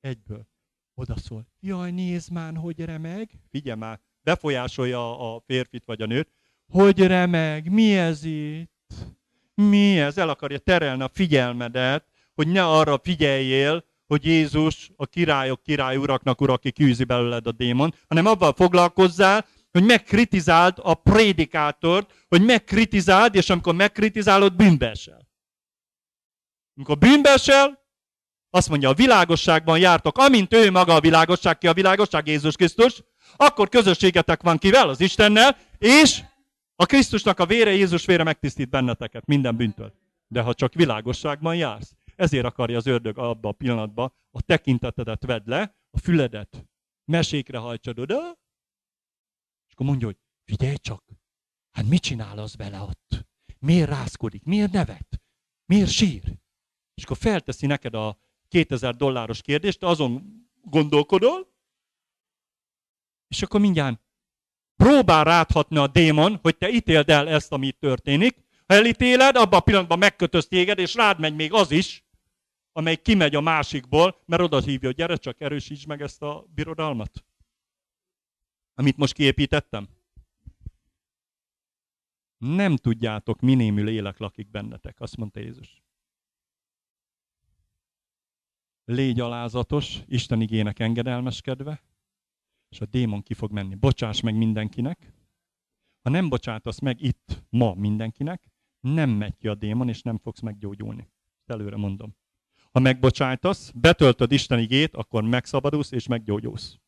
egyből oda szól, jaj, nézd már, hogy remeg, figyelj már, befolyásolja a férfit vagy a nőt, hogy remeg, mi ez itt? Mi ez? El akarja terelni a figyelmedet, hogy ne arra figyeljél, hogy Jézus a királyok király uraknak ura, aki kűzi belőled a démon, hanem abban foglalkozzál, hogy megkritizáld a prédikátort, hogy megkritizáld, és amikor megkritizálod, bűnbe esel. Amikor bűnbe azt mondja, a világosságban jártok, amint ő maga a világosság, ki a világosság, Jézus Krisztus, akkor közösségetek van kivel? Az Istennel, és a Krisztusnak a vére, Jézus vére megtisztít benneteket minden bűntől. De ha csak világosságban jársz, ezért akarja az ördög abba a pillanatban a tekintetedet vedd le, a füledet mesékre hajtsad oda, akkor mondja, hogy figyelj csak, hát mit csinál az vele ott? Miért rázkodik? Miért nevet? Miért sír? És akkor felteszi neked a 2000 dolláros kérdést, azon gondolkodol, és akkor mindjárt próbál ráthatni a démon, hogy te ítéld el ezt, ami itt történik. Ha elítéled, abban a pillanatban megkötöz téged, és rád megy még az is, amely kimegy a másikból, mert oda hívja, gyere csak erősíts meg ezt a birodalmat. Amit most kiépítettem. Nem tudjátok, minémű lélek lakik bennetek, azt mondta Jézus. Légy alázatos, Isten igének engedelmeskedve, és a démon ki fog menni. Bocsáss meg mindenkinek. Ha nem bocsátasz meg itt ma mindenkinek, nem megy ki a démon, és nem fogsz meggyógyulni. Előre mondom. Ha megbocsájtasz, betöltöd Isten igét, akkor megszabadulsz és meggyógyulsz.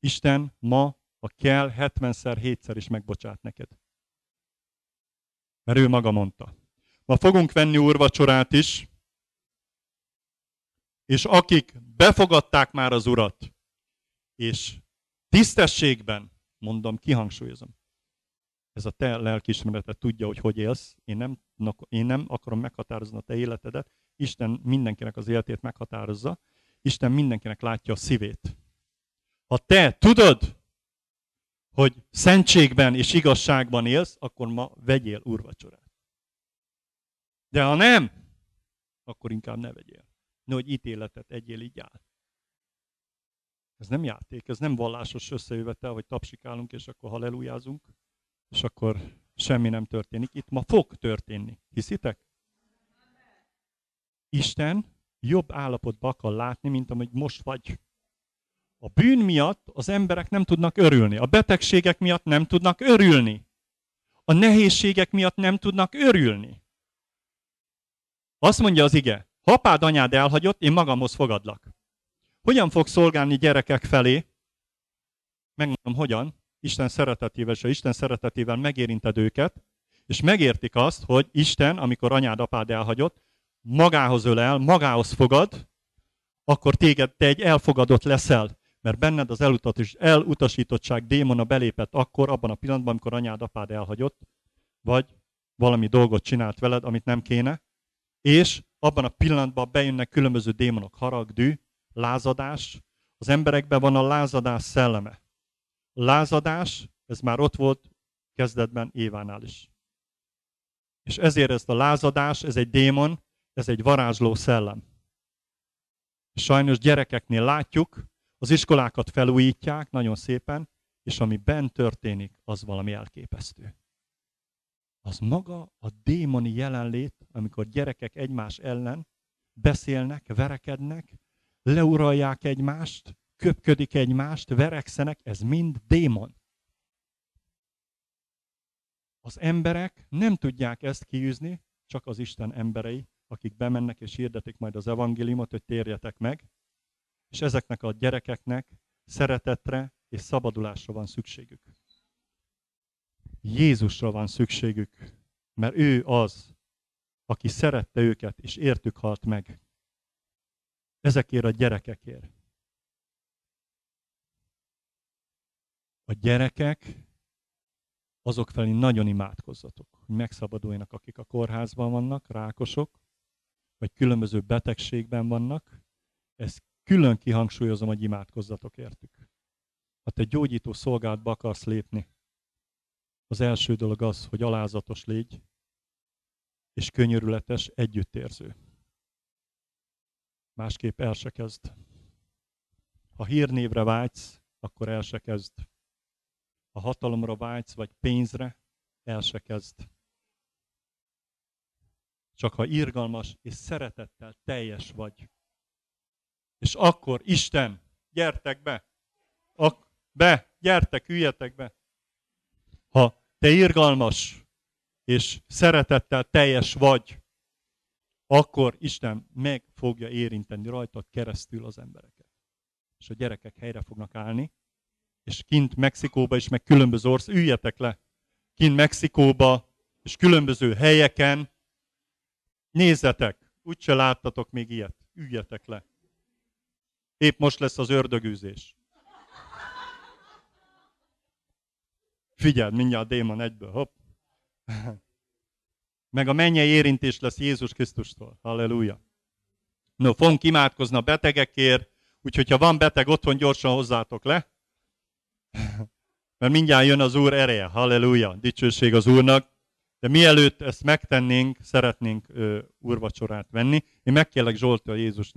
Isten ma, ha kell, 70-szer, 7-szer is megbocsát neked. Mert ő maga mondta. Ma fogunk venni úrvacsorát is, és akik befogadták már az Urat, és tisztességben, mondom, kihangsúlyozom, ez a te lelkismeretet tudja, hogy hogy élsz, én nem, én nem akarom meghatározni a te életedet, Isten mindenkinek az életét meghatározza, Isten mindenkinek látja a szívét. Ha te tudod, hogy szentségben és igazságban élsz, akkor ma vegyél úrvacsorát. De ha nem, akkor inkább ne vegyél. Nehogy ítéletet egyél így áll. Ez nem játék, ez nem vallásos összejövetel, hogy tapsikálunk, és akkor hallelujázunk, és akkor semmi nem történik. Itt ma fog történni. Hiszitek? Isten jobb állapotba akar látni, mint amely most vagy. A bűn miatt az emberek nem tudnak örülni. A betegségek miatt nem tudnak örülni. A nehézségek miatt nem tudnak örülni. Azt mondja az ige, ha apád anyád elhagyott, én magamhoz fogadlak. Hogyan fog szolgálni gyerekek felé? Megmondom, hogyan. Isten szeretetével, és Isten szeretetével megérinted őket, és megértik azt, hogy Isten, amikor anyád, apád elhagyott, magához ölel, magához fogad, akkor téged, te egy elfogadott leszel, mert benned az elutasítottság démona belépett akkor, abban a pillanatban, amikor anyád, apád elhagyott, vagy valami dolgot csinált veled, amit nem kéne, és abban a pillanatban bejönnek különböző démonok, harag, dű, lázadás. Az emberekben van a lázadás szelleme. Lázadás, ez már ott volt kezdetben Évánál is. És ezért ezt a lázadás, ez egy démon, ez egy varázsló szellem. Sajnos gyerekeknél látjuk, az iskolákat felújítják nagyon szépen, és ami bent történik, az valami elképesztő. Az maga a démoni jelenlét, amikor gyerekek egymás ellen beszélnek, verekednek, leuralják egymást, köpködik egymást, verekszenek, ez mind démon. Az emberek nem tudják ezt kiűzni, csak az Isten emberei, akik bemennek és hirdetik majd az evangéliumot, hogy térjetek meg, és ezeknek a gyerekeknek szeretetre és szabadulásra van szükségük. Jézusra van szükségük, mert ő az, aki szerette őket, és értük halt meg. Ezekért a gyerekekért. A gyerekek azok felé nagyon imádkozzatok, hogy megszabaduljanak, akik a kórházban vannak, rákosok, vagy különböző betegségben vannak. Ezt külön kihangsúlyozom, hogy imádkozzatok értük. Ha te gyógyító szolgálatba akarsz lépni, az első dolog az, hogy alázatos légy, és könyörületes, együttérző. Másképp el se kezd. Ha hírnévre vágysz, akkor el se kezd. Ha hatalomra vágysz, vagy pénzre, el se kezd. Csak ha irgalmas és szeretettel teljes vagy. És akkor Isten, gyertek be! Ak- be, gyertek, üljetek be! Ha te irgalmas és szeretettel teljes vagy, akkor Isten meg fogja érinteni rajtad keresztül az embereket. És a gyerekek helyre fognak állni, és kint Mexikóba is, meg különböző ország, üljetek le, kint Mexikóba, és különböző helyeken, nézzetek, úgyse láttatok még ilyet, üljetek le. Épp most lesz az ördögűzés. Figyeld, mindjárt démon egyből, hopp. Meg a mennyei érintés lesz Jézus Krisztustól. Halleluja. No, fogunk imádkozni a betegekért, úgyhogy ha van beteg otthon, gyorsan hozzátok le. Mert mindjárt jön az Úr ereje. Halleluja. Dicsőség az Úrnak. De mielőtt ezt megtennénk, szeretnénk ö, úrvacsorát venni. Én megkérlek Zsolti a Jézus